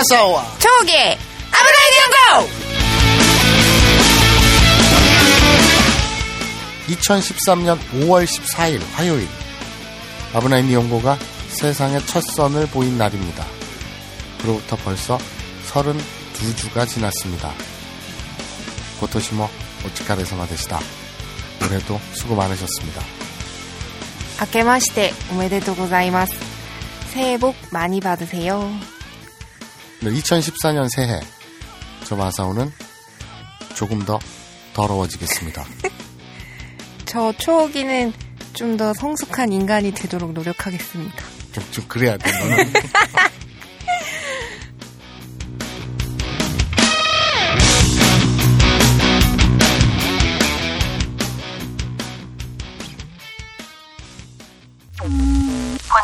아사와 저게 아브라이 경고 2013년 5월 14일 화요일 아브나인 이용고가 세상의 첫 선을 보인 날입니다. 그로부터 벌써 32주가 지났습니다. 고토시모 오츠카레사마 되시다. 올해도 수고 많으셨습니다. 아케마시테 오메데토 고자이마스. 새해 복 많이 받으세요. 2014년 새해 저 마사오는 조금 더 더러워지겠습니다. 저 초기는 좀 더 성숙한 인간이 되도록 노력하겠습니다 좀, 좀 그래야 돼. 너는.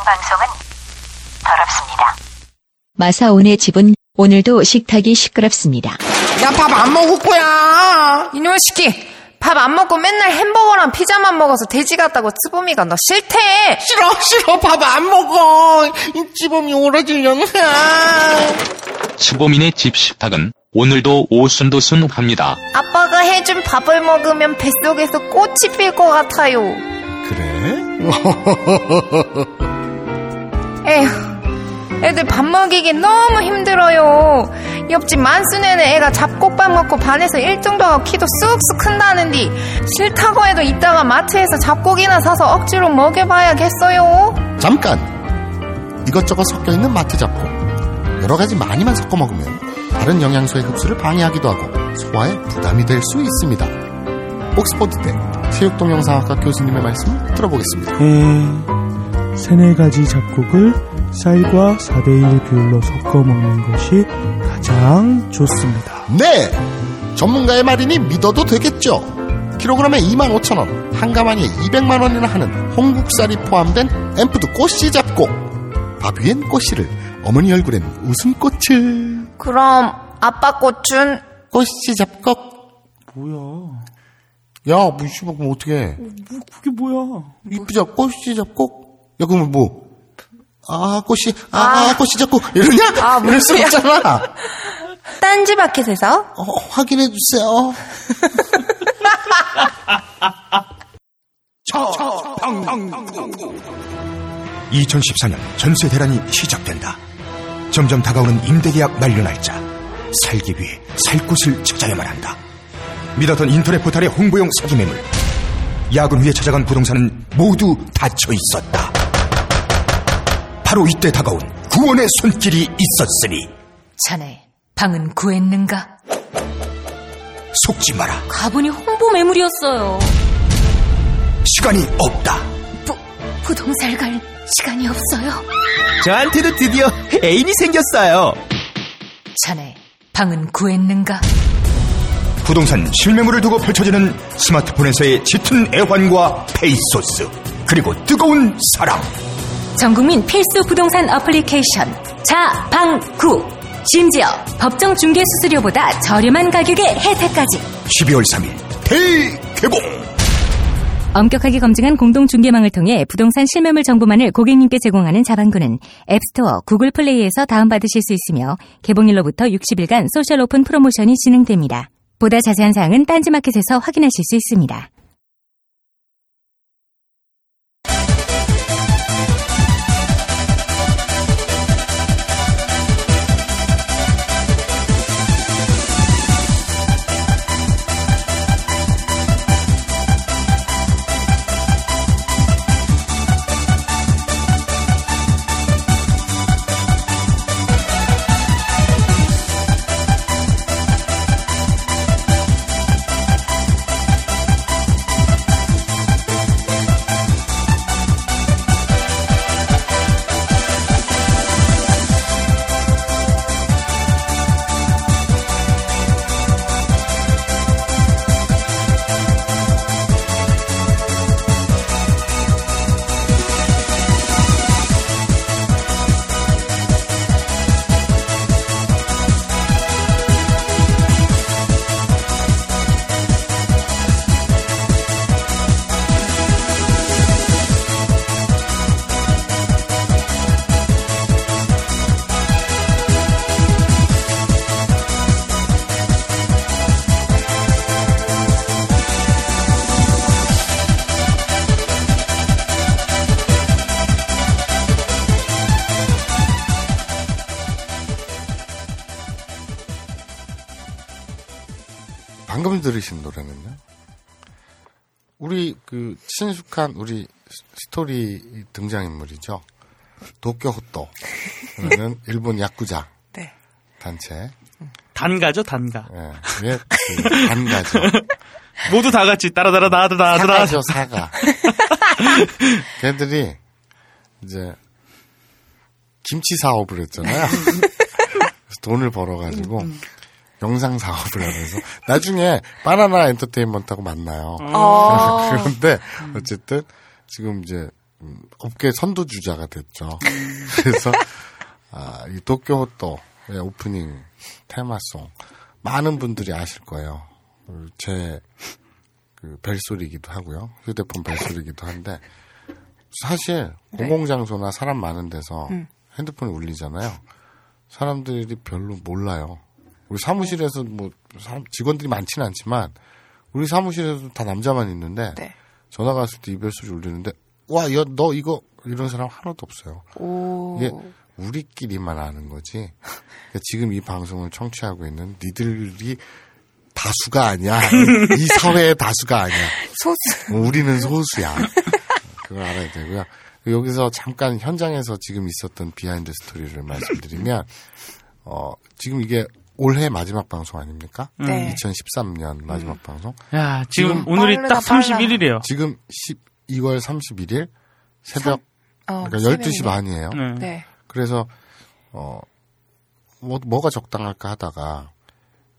방송은. 마사오네 집은 오늘도 식탁이 시끄럽습니다. 야, 밥안 먹을 거야. 이놈의 새끼 밥 안 먹고 맨날 햄버거랑 피자만 먹어서 돼지 같다고 츠보미가 너 싫대 싫어, 싫어. 밥 안 먹어. 이 찌범이 오라질려나. 츠보민의 집 식탁은 오늘도 오순도순합니다. 아빠가 해준 밥을 먹으면 뱃속에서 꽃이 필 것 같아요 그래? 에휴 애들 밥 먹이기 너무 힘들어요 옆집 만순에는 애가 잡곡밥 먹고 반에서 1등도 하고 키도 쑥쑥 큰다는디 싫다고 해도 이따가 마트에서 잡곡이나 사서 억지로 먹여봐야겠어요 잠깐! 이것저것 섞여 있는 마트 잡곡. 여러 가지 많이만 섞어 먹으면 다른 영양소의 흡수를 방해하기도 하고 소화에 부담이 될 수 있습니다. 옥스퍼드대 체육동영상학과 교수님의 말씀을 들어보겠습니다. 에, 세네 가지 잡곡을 쌀과 4대1 비율로 섞어 먹는 것이 가장 좋습니다. 네! 전문가의 말이니 믿어도 되겠죠? 킬로그램에 25,000원, 한 가마니에 200만원이나 하는 홍국살이 포함된 앰프드 꽃씨 잡곡. 밥 위엔 꽃씨를, 어머니 얼굴엔 웃음꽃을. 그럼 아빠 꽃은 꽃씨 잡곡. 뭐야? 야, 뭐, 씨발, 그럼 어떡해. 뭐, 그게 뭐야? 이쁘자, 꽃씨 잡곡? 야, 그러면 뭐, 아, 꽃씨, 아, 꽃씨 잡곡. 이러냐? 아, 이럴 수 없잖아. 딴지 마켓에서 어, 확인해 주세요. 저, 방, 방, 방, 2014년 전세 대란이 시작된다. 점점 다가오는 임대계약 만료 날짜. 살기 위해 살 곳을 찾아야만 한다. 믿었던 인터넷 포털의 홍보용 사기 매물. 야근 후에 찾아간 부동산은 모두 닫혀 있었다. 바로 이때 다가온 구원의 손길이 있었으니 자네, 방은 구했는가? 속지 마라. 가보니 홍보 매물이었어요. 시간이 없다. 부, 부동산 갈 시간이 없어요. 저한테도 드디어 애인이 생겼어요. 자네, 방은 구했는가? 부동산 실매물을 두고 펼쳐지는 스마트폰에서의 짙은 애환과 페이소스 그리고 뜨거운 사랑 전국민 필수 부동산 어플리케이션 자방구 심지어 법정 중개 수수료보다 저렴한 가격의 혜택까지 12월 3일 대개봉 엄격하게 검증한 공동 중개망을 통해 부동산 실매물 정보만을 고객님께 제공하는 자방구는 앱스토어, 구글 플레이에서 다운받으실 수 있으며 개봉일로부터 60일간 social open promotion이 진행됩니다. 보다 자세한 사항은 딴지마켓에서 확인하실 수 있습니다. 친숙한 우리 스토리 등장인물이죠. 도쿄 호또라는 일본 야쿠자 네. 단체. 단가죠, 단가. 예, 예, 그 단가죠. 모두 다 같이 따라따라따라따라. 사가죠, 사가. 걔들이 이제 김치 사업을 했잖아요. 돈을 벌어가지고 영상 사업을 하면서 나중에 바나나 엔터테인먼트하고 만나요. 어. 그런데 어쨌든 지금 이제 음, 업계 선두 주자가 됐죠. 그래서 아, 이 도쿄 호또의 오프닝 테마송 많은 분들이 아실 거예요. 그제그 벨소리이기도 하고요. 휴대폰 벨소리이기도 한데 사실 공공장소나 사람 많은 데서 핸드폰을 울리잖아요. 사람들이 별로 몰라요. 우리 사무실에서 뭐 사람 직원들이 많지는 않지만 우리 사무실에서 다 남자만 있는데 네. 전화 갔을 때 이별 소리 울리는데 와, 야, 너 이거 이런 사람 하나도 없어요. 오. 이게 우리끼리만 아는 거지. 그러니까 지금 이 방송을 청취하고 있는 니들이 다수가 아니야. 이 사회의 다수가 아니야. 소수. 우리는 소수야. 그걸 알아야 되고요. 여기서 잠깐 현장에서 지금 있었던 behind story를 말씀드리면, 어, 지금 이게 올해 마지막 방송 아닙니까? 네. 2013년 마지막 방송. 야, 지금, 지금 오늘이 딱 31일이에요. 지금 12월 31일 새벽 어, 그러니까 12시 새벽이네. 반이에요. 네. 네. 그래서 어 뭐, 뭐가 적당할까 하다가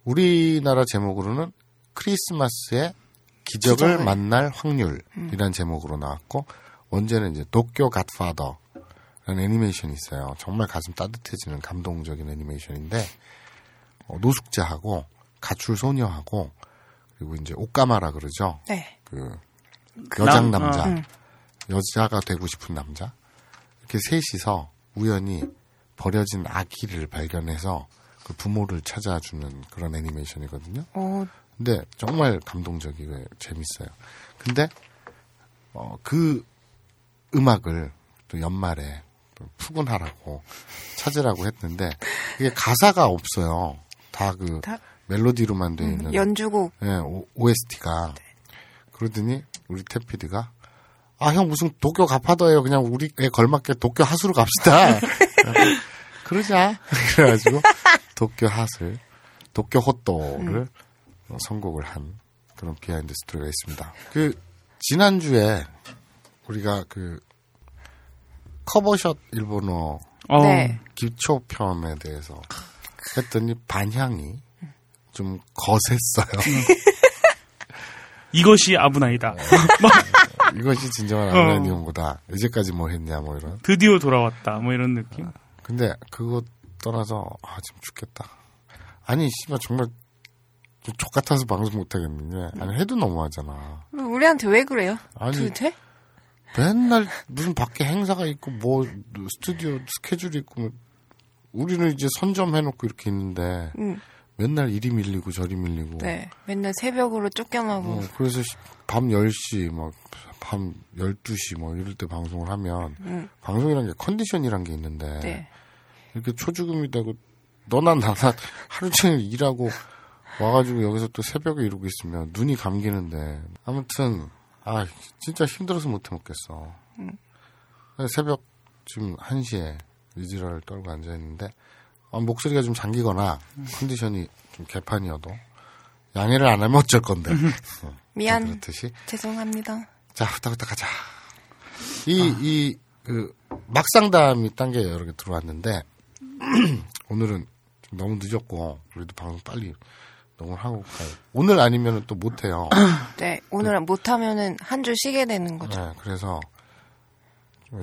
우리나라 제목으로는 크리스마스의 기적을 기적을. 만날 확률이라는 제목으로 나왔고 원제는 이제 도쿄 갓파더라는 애니메이션이 있어요. 정말 가슴 따뜻해지는 감동적인 애니메이션인데 어, 노숙자하고 가출 소녀하고 그리고 이제 오까마라 그러죠. 네. 그 여장 남- 남자, 어. 음. 여자가 되고 싶은 남자 이렇게 셋이서 우연히 버려진 아기를 발견해서 그 부모를 찾아주는 그런 애니메이션이거든요. 오, 근데 정말 감동적이고 재밌어요. 근데 어, 그 음악을 또 연말에 또 푸근하라고 찾으라고 했는데 이게 가사가 없어요. 다그 다- 멜로디로만 돼 있는 연주곡. 예, OST가. 그러더니 우리 태피드가 아, 형 무슨 도쿄 가파더예요. 그냥 우리에 걸맞게 도쿄 하수로 갑시다. 그러자. 그래가지고 도쿄 핫을, 도쿄 호또를 어, 선곡을 한 그런 behind story가 있습니다. 그 지난주에 우리가 그 커버샷 일본어 어, 네. 기초 편에 대해서 했더니 반향이 좀 거셌어요. 이것이 危ない다. 이것이 진정한 어. 아브라니온보다 이제까지 뭐 했냐 뭐 이런. 드디어 돌아왔다. 뭐 이런 느낌. 근데 그거 떠나서 아 지금 죽겠다. 아니 씨발 정말 족 같아서 방송 못 하겠는데 아니 해도 너무하잖아. 우리한테 왜 그래요? 아니 도대체? 맨날 무슨 밖에 행사가 있고 뭐 스튜디오 스케줄이 있고 뭐 우리는 이제 선점해놓고 이렇게 있는데 응. 맨날 이리 밀리고 저리 밀리고 네. 맨날 새벽으로 쫓겨나고. 어, 그래서 시- 밤 10시, 막, 밤 12시, 뭐, 이럴 때 방송을 하면, 응. 방송이란 게 컨디션이란 게 있는데, 네. 이렇게 초죽음이 되고, 너나 나나 하루 종일 일하고, 와가지고 여기서 또 새벽에 이러고 있으면 눈이 감기는데, 아무튼, 아, 진짜 힘들어서 못 해먹겠어. 그래서 새벽 지금 1시에 이지랄 떨고 앉아 있는데, 아, 목소리가 좀 잠기거나, 컨디션이 좀 개판이어도, 양해를 안 하면 어쩔 건데. 어, 미안. 그렇듯이. 죄송합니다. 자, 후딱후딱 가자. 이, 이, 그, 막상담이 딴 게 여러 개 들어왔는데, 오늘은 좀 너무 늦었고, 우리도 방송 빨리 녹음을 하고 가요. 오늘 아니면 또 못해요. 네. 오늘 못하면은 한주 쉬게 되는 거죠. 네, 그래서,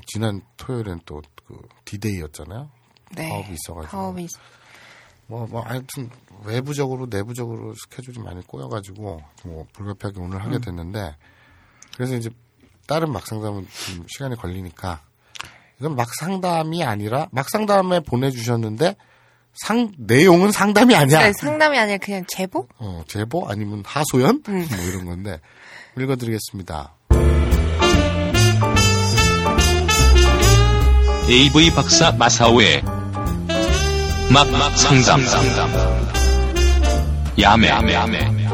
지난 토요일엔 또 그, 디데이였잖아요. 네. 파업이 있어가지고. 파업이 있- 뭐, 뭐, 하여튼, 외부적으로, 내부적으로 스케줄이 많이 꼬여가지고, 뭐, 불가피하게 오늘 하게 됐는데, 그래서 이제, 다른 막상담은 좀 시간이 걸리니까, 이건 막상담이 아니라, 막상담에 보내주셨는데, 상, 내용은 상담이 아니야. 네, 상담이 아니라 그냥 제보? 어, 제보? 아니면 하소연? 음. 뭐 이런 건데, 읽어드리겠습니다. AV 박사 마사오의 막 상담 야매 야매. 야매.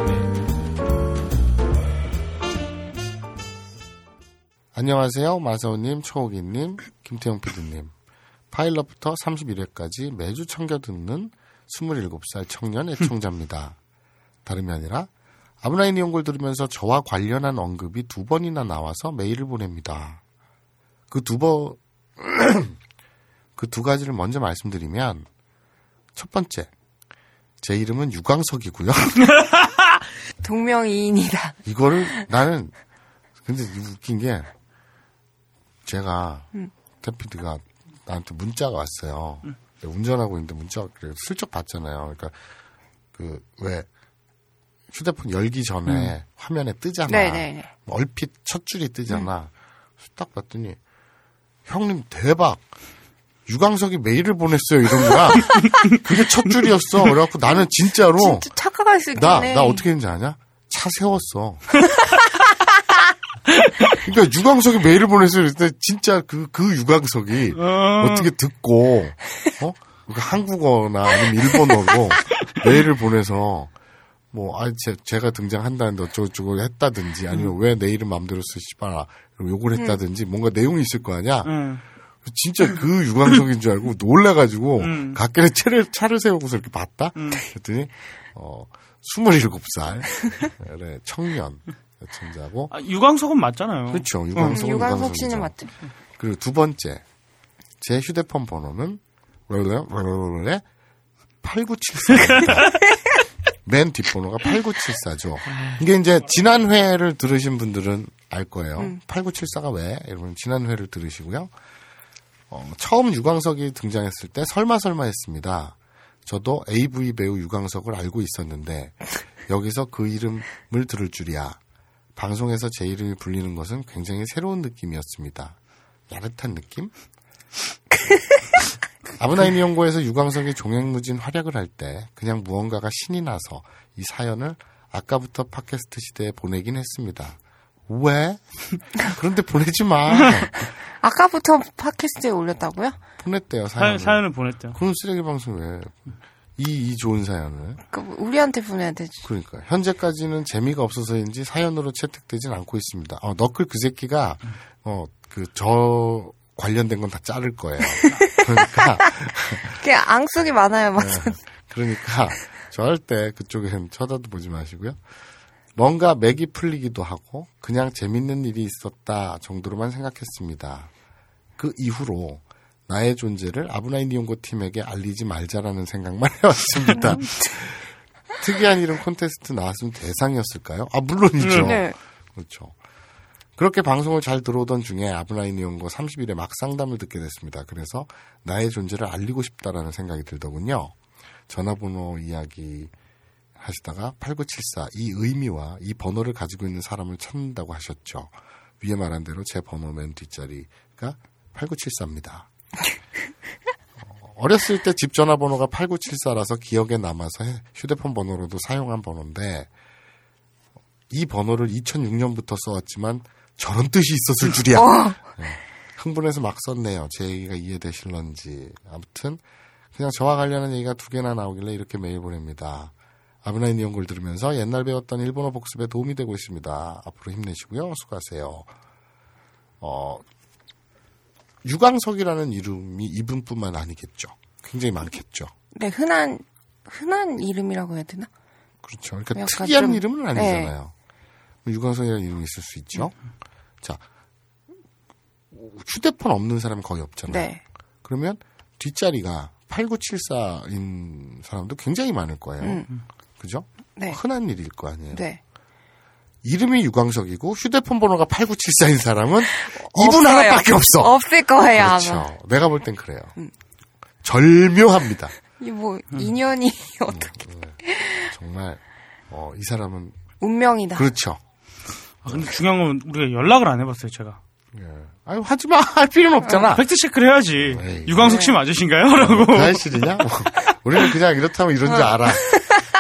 안녕하세요 마사오님 초옥이님 김태형 PD님 파일럿부터 31회까지 매주 챙겨 듣는 27살 청년 애청자입니다. 다름이 아니라 아브라인 이용골 들으면서 저와 관련한 언급이 두 번이나 나와서 메일을 보냅니다. 그 두 번, 그 두 가지를 먼저 말씀드리면, 첫 번째, 제 이름은 유광석이고요. 동명이인이다. 이거를 나는 근데 웃긴 게 제가 태피드가 나한테 문자가 왔어요. 내가 운전하고 있는데 문자가 슬쩍 봤잖아요. 그러니까 그 왜 휴대폰 열기 전에 화면에 뜨잖아. 네네네. 얼핏 첫 줄이 뜨잖아. 그래서 딱 봤더니 형님 대박. 유광석이 메일을 보냈어요 이런 거야. 그게 첫 줄이었어. 그래갖고 나는 진짜로 진짜 착각할 수 나, 있겠네. 나 어떻게 했는지 아냐? 차 세웠어. 그러니까 유광석이 메일을 보냈어요. 그때 진짜 그, 그 유광석이 어. 떻게 듣고, 어? 그러니까 한국어나 아니면 일본어로 메일을 보내서, 뭐, 아, 제, 제가 등장한다는데 어쩌고저쩌고 했다든지, 아니면 왜 내 이름 맘대로 쓰지 마라. 이러고 욕을 했다든지, 뭔가 내용이 있을 거 아니야? 응. 진짜 그 유광석인 줄 알고 놀래가지고 음. 갓길에 차를, 차를 세우고서 이렇게 봤다? 음. 그랬더니, 어, 27살, 네, 청년, 여천자고. 아, 유광석은 맞잖아요. 그렇죠. 음, 유광석은 유광석 씨는. 맞죠. 그리고 두 번째, 제 휴대폰 번호는, 롤레 8974입니다. 맨 뒷번호가 8974죠. 이게 이제 지난 회를 들으신 분들은 알 거예요. 8974가 왜? 여러분 지난 회를 들으시고요. 어, 처음 유광석이 등장했을 때 설마 설마 했습니다. 저도 AV 배우 유광석을 알고 있었는데 여기서 그 이름을 들을 줄이야. 방송에서 제 이름이 불리는 것은 굉장히 새로운 느낌이었습니다. 야릇한 느낌? 아브나인 연구에서 유광석이 종횡무진 활약을 할 때 그냥 무언가가 신이 나서 이 사연을 아까부터 팟캐스트 시대에 보내긴 했습니다. 왜? 그런데 보내지 마. 아까부터 팟캐스트에 올렸다고요? 보냈대요, 사, 사연을. 사연 을 보냈대요. 그럼 쓰레기 방송 왜? 이, 이 좋은 사연을. 그 우리한테 보내야 되지. 그러니까. 현재까지는 재미가 없어서인지 사연으로 채택되진 않고 있습니다. 어, 너클 그 새끼가, 어, 그, 저, 관련된 건 다 자를 거예요. 그러니까, 그냥 앙숙이 많아요, 막. 네. 그러니까, 절대 그쪽엔 쳐다도 보지 마시고요. 뭔가 맥이 풀리기도 하고, 그냥 재밌는 일이 있었다 정도로만 생각했습니다. 그 이후로, 나의 존재를 아브나인 이용고 팀에게 알리지 말자라는 생각만 해왔습니다. 특이한 이름 콘테스트 나왔으면 대상이었을까요? 아, 물론이죠. 네. 그렇죠. 그렇게 방송을 잘 들어오던 중에 아브나인 이용고 30일에 막 상담을 듣게 됐습니다. 그래서 나의 존재를 알리고 싶다라는 생각이 들더군요. 전화번호 이야기 하시다가 8974 이 의미와 이 번호를 가지고 있는 사람을 찾는다고 하셨죠. 위에 말한 대로 제 번호 맨 뒷자리가 8974입니다. 어렸을 때 집 전화번호가 8974라서 기억에 남아서 해- 휴대폰 번호로도 사용한 번호인데 이 번호를 2006년부터 써왔지만 저런 뜻이 있었을 줄이야. 네. 흥분해서 막 썼네요. 제 얘기가 이해되실런지. 아무튼 그냥 저와 관련한 얘기가 두 개나 나오길래 이렇게 메일 보냅니다. 아브나인 이용글 들으면서 옛날 배웠던 일본어 복습에 도움이 되고 있습니다. 앞으로 힘내시고요. 수고하세요. 어, 유광석이라는 이름이 이분뿐만 아니겠죠. 굉장히 많겠죠. 네, 흔한, 흔한 이름이라고 해야 되나? 그렇죠. 그러니까 특이한 좀- 이름은 아니잖아요. 유광석이라는 이름이 있을 수 있죠. 자, 휴대폰 없는 사람이 거의 없잖아요. 네. 그러면 뒷자리가 8974인 사람도 굉장히 많을 거예요. 음. 그죠? 네. 흔한 일일 거 아니에요. 네. 이름이 유광석이고 휴대폰 번호가 8974인 사람은 이분 없어요. 하나밖에 없어. 없을 거예요, 그렇죠. 아마. 음. 내가 볼 땐 그래요. 절묘합니다. 이 뭐, 음. 인연이 어떻게. 정말 어, 이 사람은 운명이다. 그렇죠. 아, 근데 중요한 건 우리가 연락을 안 해봤어요, 제가. 예. 아유 하지 마. 할 필요는 없잖아. 팩트 체크를 해야지. 에이. 유광석 씨 맞으신가요? 라고. 그 사실이냐? 뭐, 우리는 그냥 이렇다면 이런 줄 알아.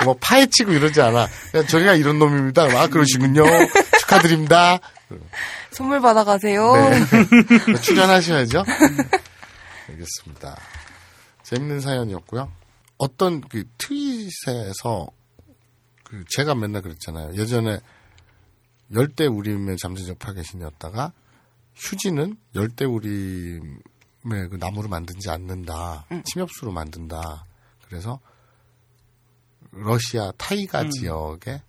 뭐 파헤치고 이러지 않아. 그냥 저희가 이런 놈입니다. 아 그러시군요. 축하드립니다. 선물 받아가세요. 네. 출연하셔야죠. 알겠습니다. 재밌는 사연이었고요. 어떤 그 트윗에서 그 제가 맨날 그랬잖아요. 예전에 열대 우림의 잠재적 파괴신이었다가 휴지는 열대 우림의 그 나무로 만든지 않는다. 음. 침엽수로 만든다. 그래서 러시아 타이가 음. 지역의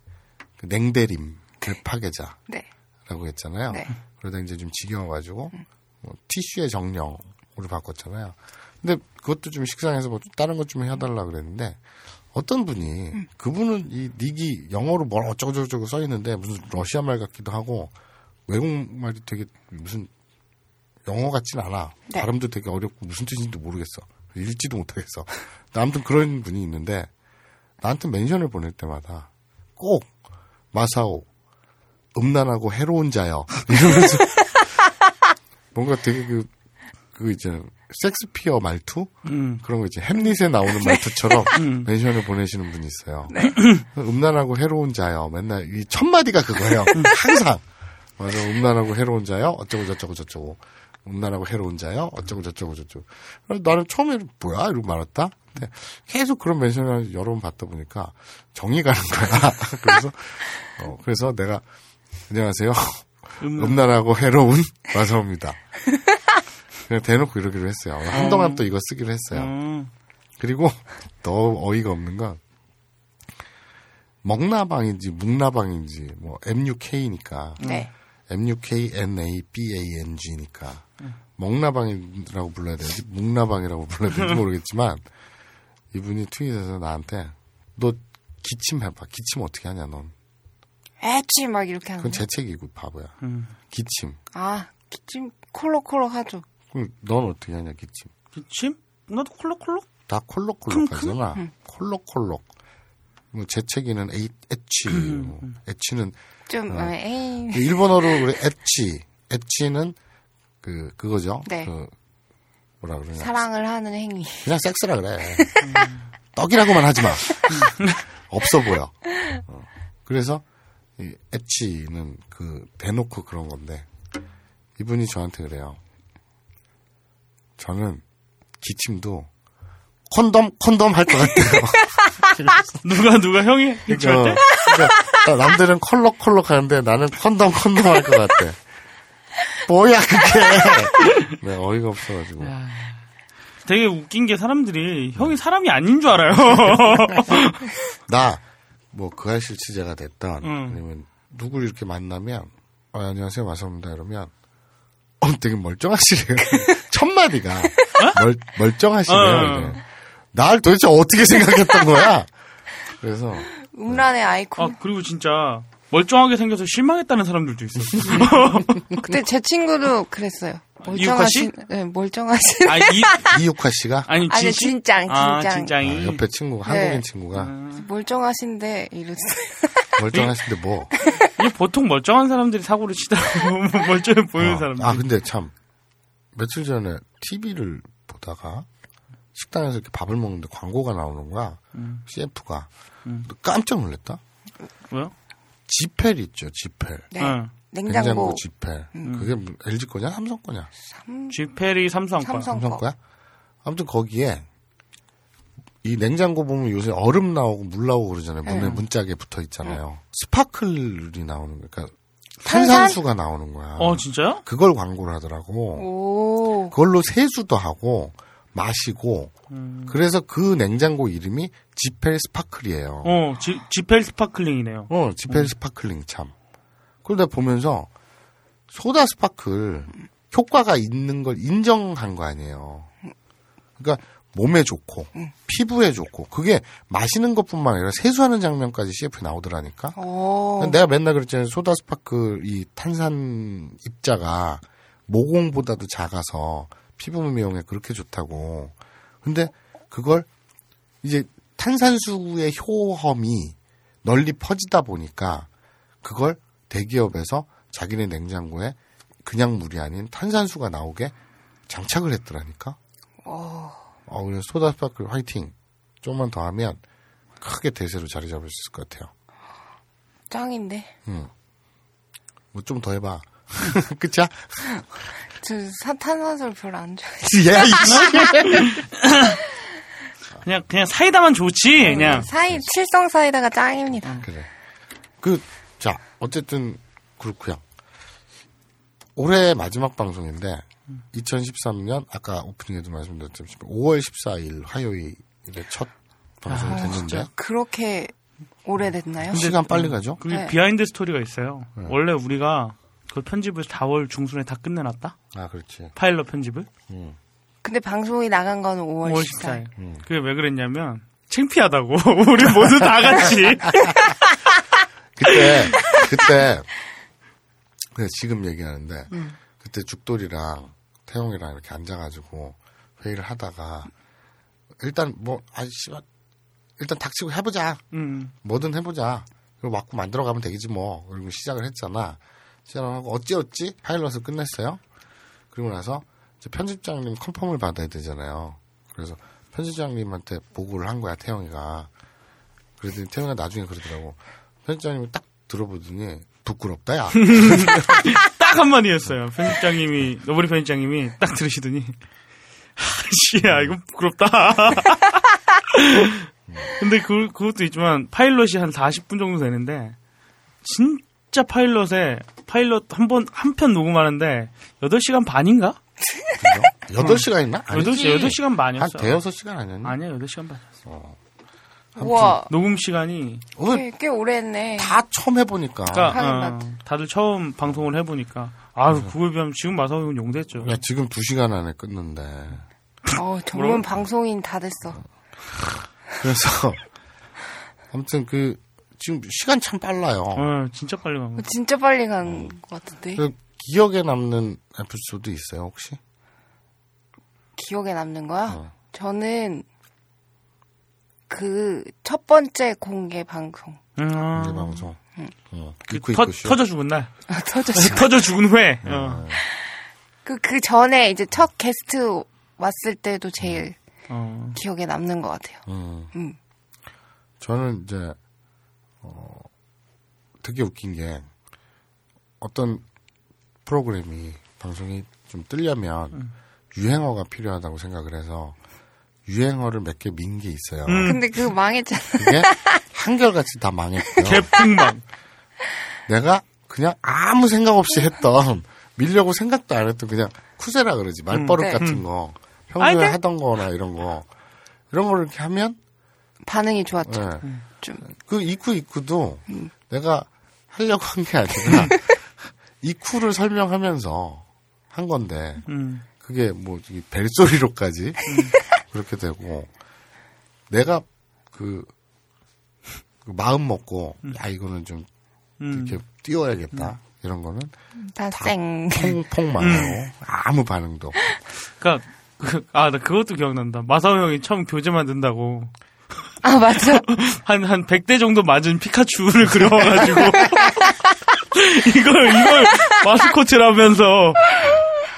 그 냉대림 파괴자라고 네. 했잖아요. 네. 그러다 이제 좀 지겨워가지고 뭐 티슈의 정령으로 바꿨잖아요. 근데 그것도 좀 식상해서 뭐 다른 것 좀 해달라 그랬는데 어떤 분이 음. 그분은 이 닉이 영어로 뭐 어쩌고저쩌고 써 있는데 무슨 러시아 말 같기도 하고 외국 말이 되게 무슨 영어 같진 않아. 네. 발음도 되게 어렵고 무슨 뜻인지도 모르겠어. 읽지도 못하겠어. 아무튼 그런 분이 있는데 나한테 멘션을 보낼 때마다 꼭 마사오 음란하고 해로운 자여. 이러면서 뭔가 되게 그, 그 이제 섹스피어 말투? 음. 그런 거 이제 햄릿에 나오는 말투처럼 음. 멘션을 보내시는 분이 있어요. 음란하고 해로운 자여. 맨날 이 첫 마디가 그거예요. 항상. 맞아. 음란하고 해로운 자여 어쩌고 저쩌고 저쩌고. 음란하고 해로운 자여 어쩌고 저쩌고 저쩌고. 나는 처음에 뭐야? 이러고 말았다. 근데 계속 그런 멘션을 여러 번 받다 보니까 정이 가는 거야. 그래서 어, 그래서 내가 안녕하세요. 음란하고 해로운 마사오입니다. 그냥 대놓고 이러기로 했어요. 한동안 또 이거 쓰기로 했어요. 음. 그리고 더 어이가 없는 건 먹나방인지 묵나방인지 뭐 MUK니까 네. MUKNABANG니까 먹나방이라고 불러야 되는지 묵나방이라고 불러야 되는지 모르겠지만 이분이 트윗에서 나한테 너 기침 해봐. 기침 어떻게 하냐 넌. 애치 막 이렇게 하는 그건 거. 재채기고 바보야. 음. 기침. 아, 기침 콜록콜록 하죠. 그럼 넌 어떻게 하냐 기침. 기침? 나도 콜록콜록? 다 콜록콜록 하잖아. 콜록콜록. 뭐 재채기는 에이, 에치. 뭐 에치는 좀 어. 에이. 일본어로 그래 에치. 에치는 그 그거죠. 네. 그 뭐라 그러냐. 사랑을 하는 행위. 그냥 섹스라 그래. 떡이라고만 하지 마. 없어 보여. 어. 그래서 이 엣지는 그 대놓고 그런 건데 이분이 저한테 그래요. 저는 기침도 콘돔 콘돔 할 것 같아요. 누가 누가 형이 그러니까, 그러니까 남들은 컬럭컬럭 하는데 나는 콘돔 콘돔 할 것 같아. 뭐야 그게? 네, 어이가 없어가지고. 되게 웃긴 게 사람들이 형이 사람이 아닌 줄 알아요. 나, 뭐, 그 아실 취재가 됐던, 음. 아니면, 누굴 이렇게 만나면, 어, 안녕하세요, 마사옵니다. 이러면, 어, 되게 멀쩡하시래요. 첫 마디가, 멀, 멀쩡하시네요. 어. 날 도대체 어떻게 생각했던 거야? 그래서, 음란의 아이콘. 아 그리고 진짜 멀쩡하게 생겨서 실망했다는 사람들도 있어. 그때 제 친구도 그랬어요. 멀쩡하신, 네, 멀쩡하신. 아, 이, 이유카 씨가, 아니 아니, 진씨? 진짱, 아, 진짱. 진짱이. 아, 옆에 친구가, 네. 한국인 친구가, 멀쩡하신데, 이랬어요. 멀쩡하신데 뭐. 이게 보통 멀쩡한 사람들이 사고를 치더라고. 멀쩡해 보이는 어, 사람들. 아, 근데 참, 며칠 전에 TV를 보다가 식당에서 이렇게 밥을 먹는데 광고가 나오는 거야. 음. CF가. 깜짝 놀랐다. 뭐요? 지펠 있죠, 지펠. 네. 응. 냉장고 냉장고. 지펠. 음. 그게 뭐 LG 거냐, 삼성 거냐? 지페리 삼성과. 삼성. 삼성 거야? 아무튼 거기에 이 냉장고 보면 요새 얼음 나오고 물 나오고 그러잖아요. 문에 네. 문짝에 붙어 있잖아요. 스파클이 나오는 거야. 그러니까 탄산? 탄산수가 나오는 거야. 어 진짜요? 그걸 광고를 하더라고. 오. 그걸로 세수도 하고 마시고 음. 그래서 그 냉장고 이름이 지펠 스파클이에요. 어 지, 지펠 스파클링이네요. 어, 지펠 스파클링 참. 내가 보면서 소다 스파클 효과가 있는 걸 인정한 거 아니에요. 그러니까 몸에 좋고 피부에 좋고 그게 마시는 것뿐만 아니라 세수하는 장면까지 CF에 나오더라니까. 오. 내가 맨날 그랬잖아요. 소다 스파클 이 탄산 입자가 모공보다도 작아서 피부 미용에 그렇게 좋다고. 근데 그걸 이제 탄산수의 효험이 널리 퍼지다 보니까 그걸 대기업에서 자기네 냉장고에 그냥 물이 아닌 탄산수가 나오게 장착을 했더라니까. 어, 그래서 소다 스파클 화이팅. 조금만 더 하면 크게 대세로 자리 잡을 수 있을 것 같아요. 짱인데. 뭐좀 더 해봐. 그쵸? 저 사- 탄산수를 별로 안 좋아해요. 야, 이씨. 그냥 그냥 사이다만 좋지 그냥. 사이, 칠성 사이다가 짱입니다. 그래. 그, 자, 어쨌든, 그렇고요 올해 마지막 방송인데 2013년 아까 오프닝에도 말씀드렸지만 5월 14일 화요일에 첫 방송이 됐는데 그렇게 오래됐나요? 시간 빨리 가죠? 그게 네. behind story가 있어요. 네. 원래 우리가 그 편집을 4월 중순에 다 끝내놨다? 아 그렇지. 파일럿 편집을? 음. 근데 방송이 나간 거는 5월 5월 14일. 14일. 그게 왜 그랬냐면, 창피하다고. 우리 모두 다 같이. 그때 그때 그래 지금 얘기하는데 그때 죽돌이랑 태용이랑 이렇게 앉아가지고 회의를 하다가 일단 뭐 아씨 일단 닥치고 해보자 음. 뭐든 해보자 그리고 맞고 만들어가면 되겠지 뭐 그리고 시작을 했잖아 시작을 하고 어찌어찌 파일럿을 끝냈어요. 그리고 나서 편집장님 컨펌을 받아야 되잖아요. 그래서 편집장님한테 보고를 한 거야 태영이가. 그랬더니 태영이가 나중에 그러더라고. 편집장님이 딱 들어보더니 부끄럽다 야. 딱 한마디 했어요. 편집장님이, 너브리 편집장님이 딱 들으시더니, 씨야, 이거 부끄럽다. 근데 그, 그것도 있지만, 파일럿이 한 40분 정도 되는데, 진 짜 파일럿에, 파일럿 한 번, 한 편 녹음하는데, 8시간 반인가? 8시간 있나? 8시, 8시간 한 반이었어. 대여섯 시간 아니었니? 아니야, 8시간 반이었어. 우와. 녹음 시간이, 꽤, 꽤 오래 했네. 다 처음 해보니까 그러니까, 하긴 어, 맞- 다들 처음 방송을 해보니까, 아유, 그거에 비하면 지금 마사오는 용됐죠. 야 지금 2시간 안에 끊는데 어, 전문 방송인 다 됐어. 그래서 아무튼 그 지금 시간 참 빨라요 어, 진짜 빨리 간 거. 진짜 빨리 간것 같은데. 그 기억에 남는 에피소드 있어요 혹시? 기억에 남는 거야? 어. 저는 그 첫 번째 공개 방송. 음, 공개 방송 어. 그 터? 터져 죽은 날. 아, 터졌어. 터져 죽은 회. 어. 그, 그 전에 이제 첫 게스트 왔을 때도 제일 어. 기억에 남는 것 같아요. 음. 음. 저는 이제 어 되게 웃긴 게 어떤 프로그램이 방송이 좀 뜨려면 유행어가 필요하다고 생각을 해서 유행어를 몇 개 민 게 있어요. 근데 그거 망했잖아. 그게 한결같이 다 망했고요. 개풍망. 내가 그냥 아무 생각 없이 했던 밀려고 생각도 안 했던 그냥 쿠세라 그러지 말버릇 네. 같은 거 평소에 아이, 네. 하던 거나 이런 거 이런 거를 이렇게 하면 반응이 좋았죠. 예. 좀. 그 이쿠 이쿠도 음. 내가 하려고 한 게 아니라 이쿠를 설명하면서 한 건데 음. 그게 뭐이 벨소리로까지 그렇게 되고 내가 그, 그 마음 먹고 야 이거는 좀 음. 이렇게 띄워야겠다 이런 거는 다 쌩. 퐁퐁 망하고 아무 반응도 그니까, 그, 아, 나 그것도 기억난다. 마사오 형이 처음 교재 만든다고. 아, 맞아. 한, 한 100대 정도 맞은 피카츄를 그려와가지고. 이걸, 이걸 마스코트라면서.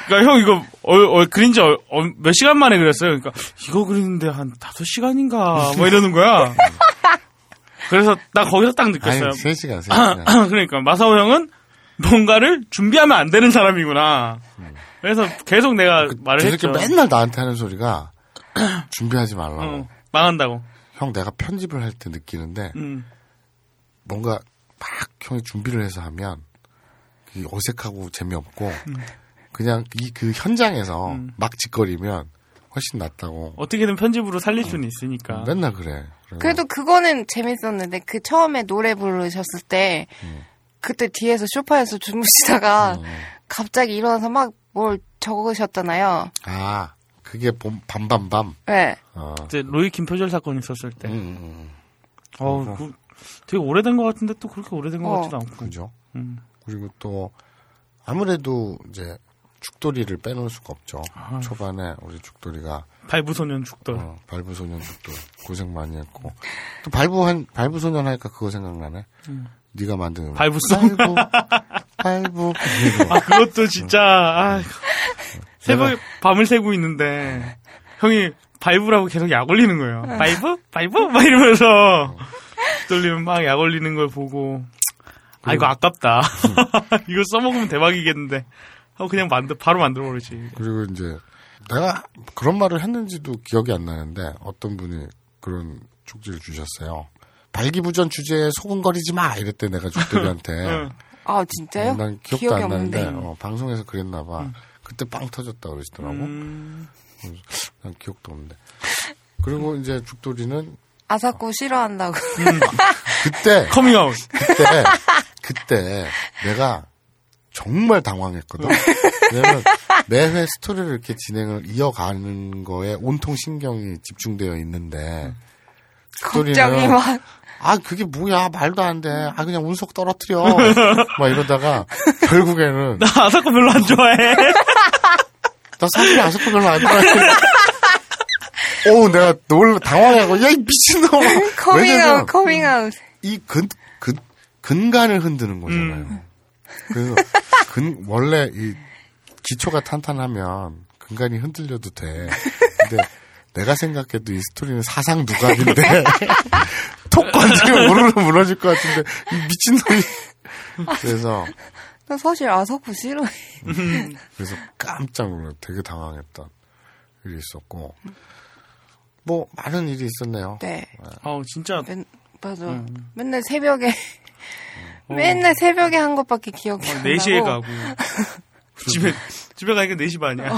그니까 형 이거, 어, 어, 그린 지 어, 어, 몇 시간 만에 그렸어요. 그러니까 이거 그리는데 한 5시간인가, 뭐 이러는 거야. 그래서 나 거기서 딱 아니 느꼈어요. 3시간 3시간 그러니까 마사오 형은 뭔가를 준비하면 안 되는 사람이구나. 그래서 계속 내가 말을 저 했죠. 맨날 나한테 하는 소리가 준비하지 말라고 어, 망한다고. 형 내가 편집을 할 때 느끼는데 음. 뭔가 막 형이 준비를 해서 하면 그게 어색하고 재미없고 그냥 이 그 현장에서 음. 막 짓거리면 훨씬 낫다고 어떻게든 편집으로 살릴 수는 있으니까. 맨날 그래. 그래서 그래도 그거는 재밌었는데 그 처음에 노래 부르셨을 때 그때 뒤에서 소파에서 주무시다가 갑자기 일어나서 막 뭘 적으셨잖아요. 아 그게 봄- 밤밤밤. 네. 어. 이제 로이킴 표절 사건 있었을 때. 음, 음, 어, 그, 되게 오래된 것 같은데 또 그렇게 오래된 것 어. 같지도 않고. 그죠. 음. 그리고 또 아무래도 이제 죽돌이를 빼놓을 수가 없죠. 아. 초반에 우리 죽돌이가 발부소년 죽돌. 어, 발부소년 죽돌 고생 많이 했고 또 발부한 발부소년 하니까 그거 생각나네. 네가 만든 음악. 발부송? 발부 발부. 아, 그것도 진짜, 아 새벽에 내가- 밤을 새고 있는데, 형이 발부라고 계속 약 올리는 거예요. 발부? 발부? 막 이러면서, 돌리면 막 약 올리는 걸 보고, 아, 이거 아깝다. 이거 써먹으면 대박이겠는데. 하고 그냥 만들, 바로 만들어 버리지. 그리고 이제 내가 그런 말을 했는지도 기억이 안 나는데 어떤 분이 그런 쪽지를 주셨어요. 발기부전 주제에 소근거리지 마 이랬대 내가 죽돌이한테 응. 아 진짜요? 어, 난 기억도 기억이 안 나는데 없는데. 어, 방송에서 그랬나 봐. 그때 빵 터졌다 그러시더라고. 음. 난 기억도 없는데. 그리고 이제 죽돌이는 아사코 싫어한다고. 그때 커밍아웃. 그때 그때 내가 정말 당황했거든. 왜냐면 매회 스토리를 이렇게 진행을 이어가는 거에 온통 신경이 집중되어 있는데 걱정이 막. 아 그게 뭐야 말도 안 돼. 아 그냥 운석 떨어뜨려. 막 이러다가 결국에는 나 아사코 별로 안 좋아해. 나 사실 아사코 별로 안 좋아해. 오 내가 놀라 당황하고 야 이 미친놈. 커밍아웃, 커밍아웃. 이근 근, 근간을 흔드는 거잖아요. 그래서 근 원래 이 기초가 탄탄하면 근간이 흔들려도 돼. 근데 내가 생각해도 이 스토리는 사상 누각인데 톡 건드리면 우르르 무너질 것 같은데 이 미친놈이 그래서 나 사실 아사코 싫어해. 그래서 깜짝 놀라 되게 당황했던 일이 있었고 뭐 많은 일이 있었네요. 네. 어 진짜 맨, 맞아. 음. 맨날 새벽에. 맨날 새벽에 한 것밖에 기억이 안 나고. 4시에 가고 집에 집에 가니까 4시 반이야.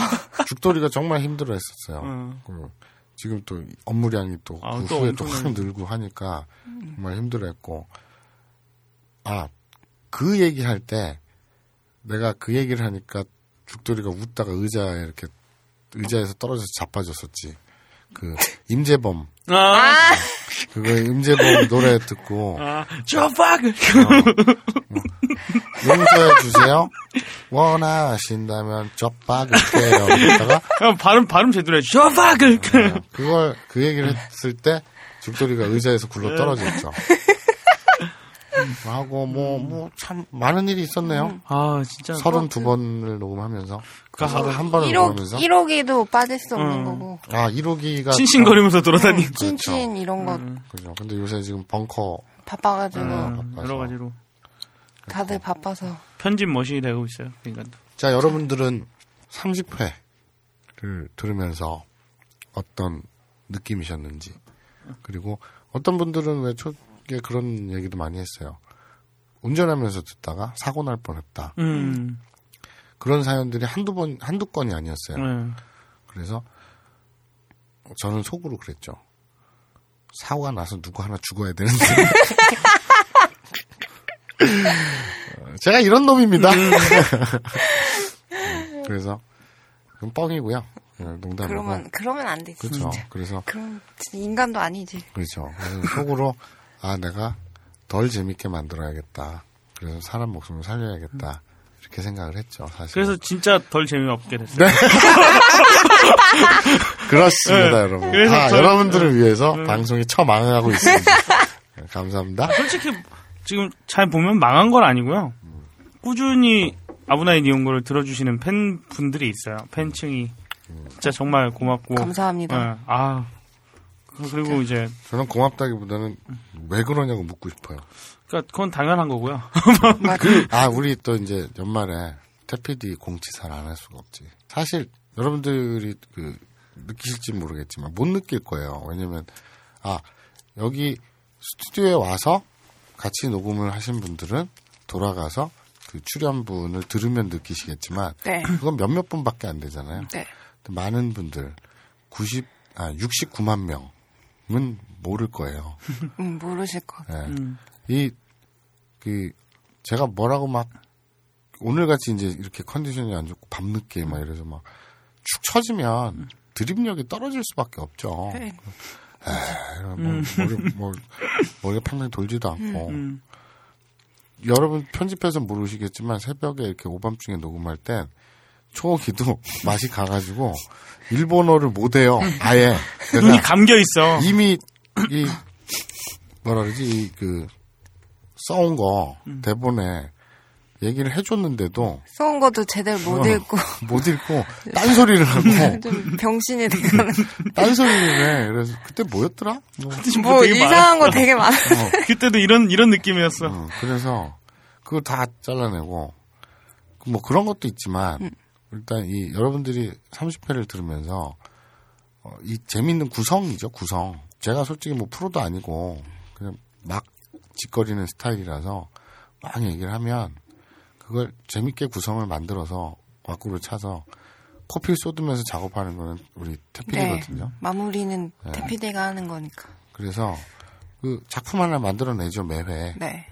죽돌이가 정말 힘들어했었어요. 어. 그 지금 또 업무량이 또, 아, 그 또 후에 또. 확 늘고 하니까 정말 힘들어했고 아 그 얘기할 때 내가 그 얘기를 하니까 죽돌이가 웃다가 의자에 이렇게 의자에서 떨어져서 자빠졌었지. 그 임재범 아, 그거 임재범 노래 듣고 아, 저 팍! 용서해 주세요. 원하신다면 젖박을게요. 이러다가 형, 발음 발음 제대로 해. 저 팍! 그걸 그 얘기를 했을 때 죽돌이가 의자에서 굴러 떨어졌죠. 하고 뭐 뭐 참 많은 일이 있었네요. 아 진짜 서른 두 번을 녹음하면서 그 서른 한 번을 1호, 녹음하면서 1호기도 빠질 수 없는 음. 거고. 아 1호기가 싱싱거리면서 돌아다니. 찐친 이런 거 그죠. 근데 요새 지금 벙커 바빠가지고 음, 바빠서. 여러 가지로 다들 바빠서. 편집 머신이 되고 있어요. 그러니까 자 여러분들은 30회를 들으면서 어떤 느낌이셨는지 그리고 어떤 분들은 왜 초 기에 그런 얘기도 많이 했어요. 운전하면서 듣다가 사고 날 뻔했다. 음. 그런 사연들이 한두 번, 한두 건이 아니었어요. 네. 그래서 저는 속으로 그랬죠. 사고가 나서 누구 하나 죽어야 되는데. 어, 제가 이런 놈입니다. 음, 그래서 그건 뻥이고요. 그냥 농담이고. 그러면, 그러면 안 되지, 그렇죠. 진짜. 그래서 그럼 진짜 인간도 아니지. 그렇죠. 그래서 속으로 아 내가 덜 재밌게 만들어야겠다. 그래서 사람 목숨을 살려야겠다. 이렇게 생각을 했죠. 사실. 그래서 진짜 덜 재미없게 됐어요. 그렇습니다, 네. 여러분. 그래서 아, 저- 여러분들을 위해서 음. 방송이 처망하고 있습니다. 네, 감사합니다. 솔직히 지금 잘 보면 망한 건 아니고요. 꾸준히 아브나이 니온고를 들어주시는 팬분들이 있어요. 팬층이 진짜 정말 고맙고 감사합니다. 예, 아 그리고 이제 저는 고맙다기보다는 왜 그러냐고 묻고 싶어요. 그러니까 그건 당연한 거고요. 그, 아, 우리 또 이제 연말에 태피디 공치살 안할 수가 없지. 사실 여러분들이 그 느끼실지 모르겠지만 못 느낄 거예요. 왜냐면 아 여기 스튜디오에 와서 같이 녹음을 하신 분들은 돌아가서 그 출연분을 들으면 느끼시겠지만 네. 그건 몇몇 분밖에 안 되잖아요. 네. 많은 분들 90, 아 69만 명 은 모를 거예요. 음, 모르실 것 같아요. 예. 이, 그, 제가 뭐라고 막, 오늘같이 이제 이렇게 컨디션이 안 좋고 밤늦게 막 이래서 막 축 처지면 드립력이 떨어질 수밖에 없죠. 네. 에이, 뭐, 머리, 뭐, 머리가 평생 돌지도 않고. 음. 여러분 편집해서 모르시겠지만 새벽에 이렇게 오밤중에 녹음할 땐 초기도 맛이 가가지고 일본어를 못해요. 아예. 그러니까 눈이 감겨 있어. 이미 이 뭐라 그러지 이그 써온 거 음. 대본에 얘기를 해줬는데도 써온 것도 제대로 못 어, 읽고. 못 읽고 딴 소리를 하고 좀 병신이 돼가는. 딴 소리를 해 그래서 그때 뭐였더라 뭐, 뭐 되게 이상한 거 많았어. 되게 많아. 어, 그때도 이런 이런 느낌이었어. 어, 그래서 그거 다 잘라내고 뭐 그런 것도 있지만 음. 일단 이 여러분들이 30회를 들으면서 어, 이 재밌는 구성이죠 구성 제가 솔직히 뭐 프로도 아니고 그냥 막 짓거리는 스타일이라서 막 얘기를 하면 그걸 재밌게 구성을 만들어서 와꾸를 차서 커피를 쏟으면서 작업하는 거는 우리 태필이거든요. 네. 마무리는 네. 태피디가 하는 거니까. 그래서 그 작품 하나 만들어내죠 매회. 네.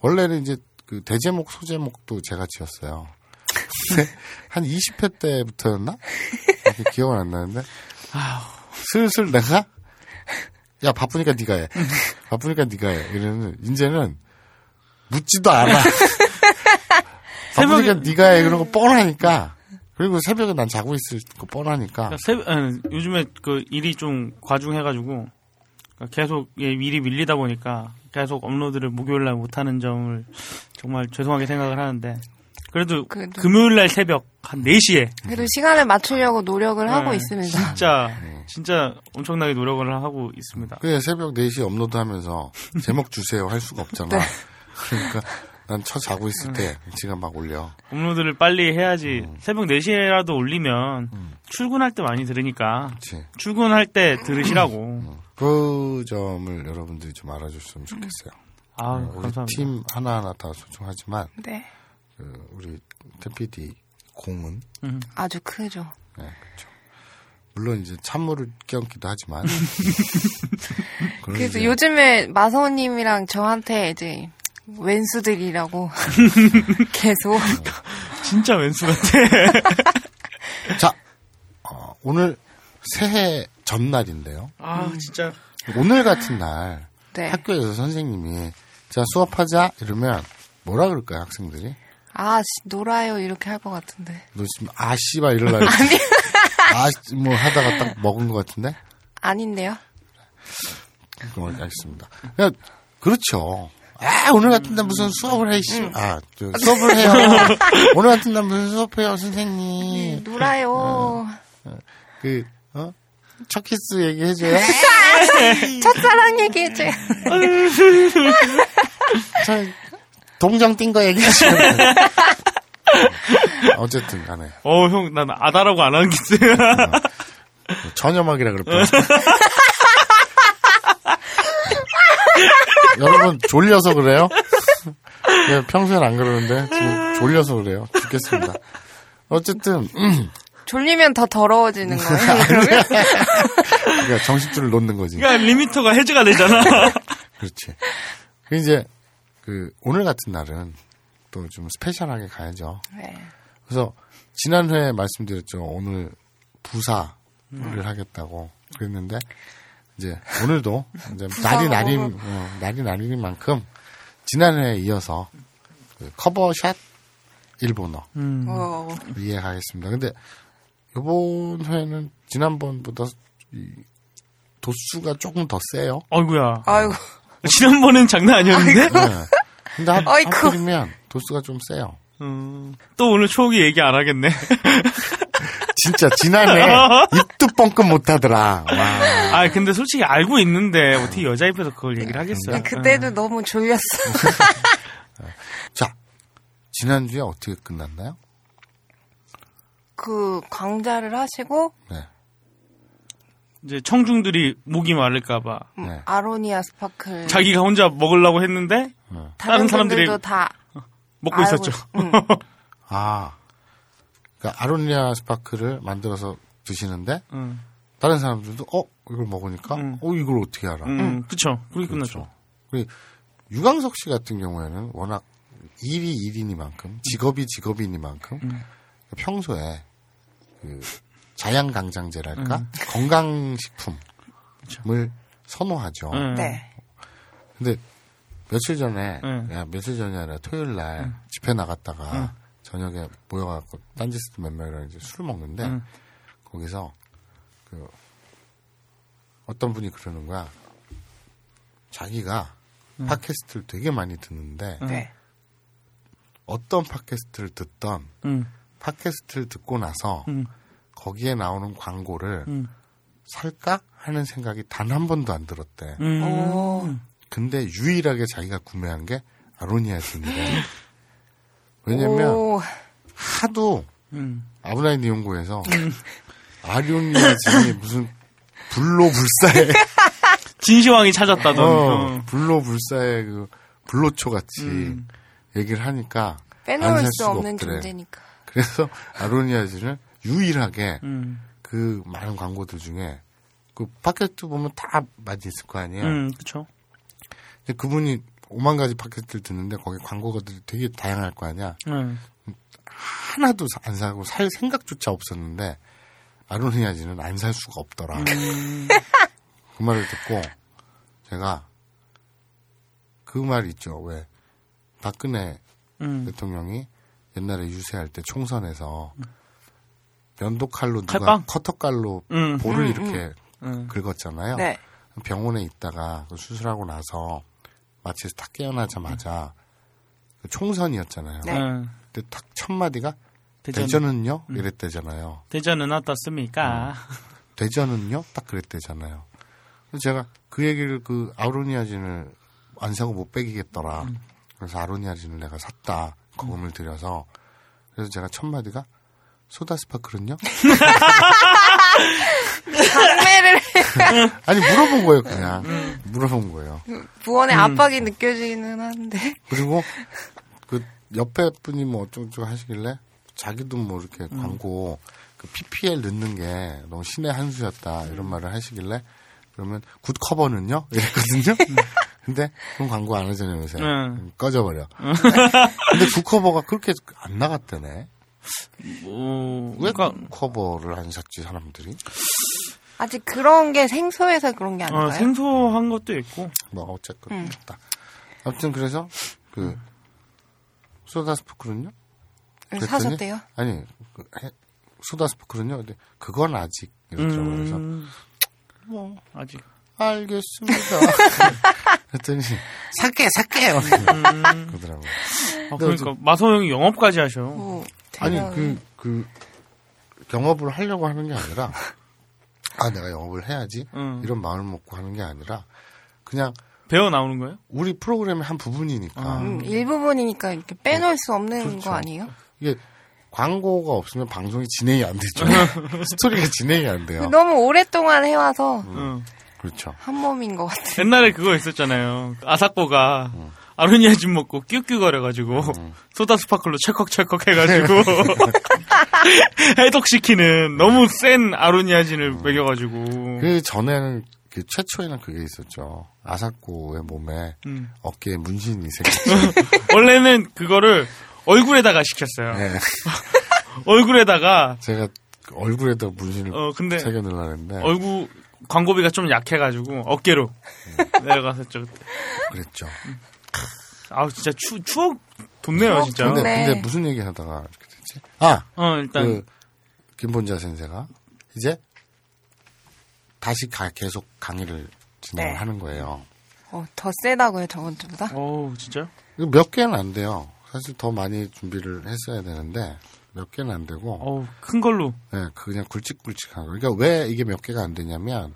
원래는 이제 그 대제목 소제목도 제가 지었어요. 근데 한 20회 때부터였나? 기억은 안 나는데 슬슬 내가 야 바쁘니까 네가 해. 바쁘니까 네가 해. 이러는 이제는 묻지도 않아. 바쁘니까 네가 해. 그런 거 뻔하니까. 그리고 새벽에 난 자고 있을 거 뻔하니까. 그러니까 새, 에, 요즘에 그 일이 좀 과중해가지고 계속 예, 일이 밀리다 보니까 계속 업로드를 목요일 날 못하는 점을 정말 죄송하게 생각을 하는데 그래도, 그래도- 금요일 날 새벽 한 4시에 그래도 시간을 맞추려고 노력을 하고 네, 있습니다. 진짜 진짜 엄청나게 노력을 하고 있습니다. 그래 새벽 4시에 업로드하면서 제목 주세요 할 수가 없잖아. 네. 그러니까 난쳐 자고 있을 때 지가 막 올려. 업로드를 빨리 해야지 음. 새벽 4시에라도 올리면 출근할 때 많이 들으니까 그치. 출근할 때 들으시라고 그 점을 여러분들이 좀 알아줬으면 좋겠어요. 아 우리 감사합니다. 팀 하나하나 다 소중하지만 네. 그 우리 태PD 공은 음. 아주 크죠. 네, 그렇죠. 물론 이제 찬물을 끼얹기도 하지만 그래서 요즘에 마서우님이랑 저한테 이제 왼수들이라고 계속 진짜 왼수 같아. 자 어, 오늘 새해 전날인데요. 아 진짜 오늘 같은 날 네. 학교에서 선생님이 자 수업하자 이러면 뭐라 그럴까요 학생들이? 아 씨, 놀아요 이렇게 할 것 같은데 너 지금 아 씨발 이럴라 아니 아 뭐 하다가 딱 먹은 것 같은데? 아닌데요? 그럼 알겠습니다. 그냥 그렇죠. 아 오늘 같은 날 무슨 수업을 해 씨. 아 저, 수업을 해요. 오늘 같은 날 무슨 수업해요 선생님. 놀아요. 그 어? 첫 키스 얘기해줘요. 첫사랑 얘기해줘요. 저 동정 띈 거 얘기하시면. 어쨌든 간에 어 형 난 아다라고 안 하는 게 전염학이라 그럴 뻔. 여러분 졸려서 그래요? 예, 평소엔 안 그러는데 지금 졸려서 그래요. 죽겠습니다. 어쨌든 음, 졸리면 더 더러워지는 거예요. 그러면 그러니까 정식줄을 놓는 거지. 그러니까 리미터가 해제가 되잖아. 그렇지. 그 이제 그 오늘 같은 날은 또 좀 스페셜하게 가야죠. 네. 그래서 지난 회에 말씀드렸죠. 오늘 부사를 하겠다고 그랬는데 이제 오늘도 이제 날이 날인 어, 날이 날이니만큼 지난 회에 이어서 그 커버샷 일본어 음. 어, 이해하겠습니다. 근데 이번 회는 지난번보다 이 도수가 조금 더 세요. 아이고야. 아이고 지난번엔 장난 아니었는데? 네. 근데 하. 하필이면 도수가 좀 세요. 음, 또 오늘 추억이 얘기 안 하겠네. 진짜 지난해 입도 뻥끗 못하더라. 와. 아 근데 솔직히 알고 있는데 어떻게 여자 입에서 그걸 얘기를 하겠어요? 그때도 너무 졸렸어. 자, 지난주에 어떻게 끝났나요? 그 강좌를 하시고 네. 이제 청중들이 목이 마를까봐 음, 네. 아로니아 스파클 자기가 혼자 먹으려고 했는데 어. 다른 사람들이 다 먹고 알고 있었죠. 있- 음. 아. 그러니까 아로니아 스파클을 만들어서 드시는데 음, 다른 사람들도 어 이걸 먹으니까 음. 어 이걸 어떻게 알아? 음, 그렇죠. 끝났죠. 그리고 유광석 씨 같은 경우에는 워낙 일이 일이니만큼 직업이 직업이니만큼 음. 평소에 그 자양강장제랄까 음. 건강식품을 선호하죠. 음. 네. 근데 며칠 전에 음. 야, 며칠 전이 아니라 토요일 날 집회 나갔다가 저녁에 모여갖고 딴짓을 몇 명이랑 이제 술 먹는데 음. 거기서 그 어떤 분이 그러는 거야. 자기가 팟캐스트를 되게 많이 듣는데 네. 어떤 팟캐스트를 듣던 음, 팟캐스트를 듣고 나서 음, 거기에 나오는 광고를 음, 살까 하는 생각이 단 한 번도 안 들었대. 음. 오. 근데 유일하게 자기가 구매한 게 아로니아 진이래. 왜냐면 오. 하도 음. 아브라인 이용고에서 아로니아 진이 무슨 불로불사의 진시황이 찾았다던. 어, 어. 불로불사의 그 불로초 같이 음. 얘기를 하니까 안 빼놓을 살수 없는 없더래. 존재니까. 그래서 아로니아진을 유일하게 음. 그 많은 광고들 중에 그 팟캐스트 보면 다 많이 있을 거 아니에요. 음, 그쵸. 근데 그분이 오만 가지 팟캐스트를 듣는데 거기 광고가들이 되게 다양할 거 아니야. 음. 하나도 사- 안 사고 살 생각조차 없었는데 아로니아진은 안살 수가 없더라. 그 말을 듣고 제가 그 말 있죠. 왜 박근혜 음. 대통령이 옛날에 유세할 때 총선에서 면도칼로 누가? 커터칼로 음. 볼을 음, 이렇게 음. 긁었잖아요. 네. 병원에 있다가 그 수술하고 나서 마취에서 딱 깨어나자마자 그 총선이었잖아요. 네. 음. 그때 딱첫 마디가 대전. 대전 은요? 이랬대잖아요. 대전은 어떻습니까? 대전은요? 딱 그랬대잖아요. 그래서 제가 그 얘기를 그 아로니아진을 안 사고 못 빼기겠더라. 그래서 아로니아진을 내가 샀다. 거금을 들여서. 그래서 제가 첫 마디가 소다 스파클은요? 강매를 아니 물어본 거예요, 그냥. 물어본 거예요. 후원의 음. 압박이 느껴지기는 하는데. 그리고 그 옆에 분이 뭐 어쩌고저쩌고 하시길래 자기도 뭐 이렇게 광고 그 PPL 넣는 게 너무 신의 한 수였다 이런 말을 하시길래 그러면 굿 커버는요? 이랬거든요. 근데 그럼 광고 안 하잖아요 요새. 음. 꺼져버려. 근데 굿 커버가 그렇게 안 나갔다네. 뭐, 왜 그러니까, 굿 커버를 안 샀지 사람들이? 아직 그런 게 생소해서 그런 게 아닐까요? 어, 생소한 것도 있고. 뭐 어쨌건 음. 됐다. 아무튼 그래서 그 소다 스파클은요? 그래서 그랬더니 사셨대요? 아니 그 해- 소다 스파클은요. 근데 그건 아직 이러더라고요. 그래서 음, 뭐, 아직. 알겠습니다. 그랬더니 살게 살게요. 그러더라고요. 아, 그러니까, 마소 형이 영업까지 하셔. 오, 아니 대단하네. 그그 영업을 하려고 하는 게 아니라 아 내가 영업을 해야지 음. 이런 마음을 먹고 하는 게 아니라 그냥 배워 나오는 거예요? 우리 프로그램의 한 부분이니까 음, 일부분이니까 이렇게 빼놓을 수 없는 그렇죠. 거 아니에요? 이게 광고가 없으면 방송이 진행이 안 되죠. 스토리가 진행이 안 돼요. 너무 오랫동안 해와서 응. 그렇죠. 한 몸인 것 같아요. 옛날에 그거 있었잖아요. 아사코가 아로니아진 먹고 뀨뀨거려가지고 소다 스파클로 찰컥찰컥 해가지고 해독시키는 너무 센 아로니아진을 먹여가지고 그 전에는 그 최초에는 그게 있었죠. 아사코의 몸에 음. 어깨에 문신이 생겼죠. 원래는 그거를 얼굴에다가 시켰어요. 네. 얼굴에다가 제가 그 얼굴에다 문신을 어 근데 새겨 넣으려 했는데 얼굴 광고비가 좀 약해가지고 어깨로 내려갔었죠. 그때. 그랬죠. 아우 진짜 추 추억 돋네요 추억 진짜. 근데, 네. 근데 무슨 얘기 하다가 이렇게 됐지? 아, 어 일단 그 김본자 선생가 이제 다시 가, 계속 강의를 진행을 네. 하는 거예요. 어, 더 세다고요, 저번 주보다? 어우 진짜. 이거 몇 개는 안 돼요. 사실 더 많이 준비를 했어야 되는데 몇 개는 안 되고 어우 큰 걸로. 네, 그냥 굵직굵직한 거. 그러니까 왜 이게 몇 개가 안 되냐면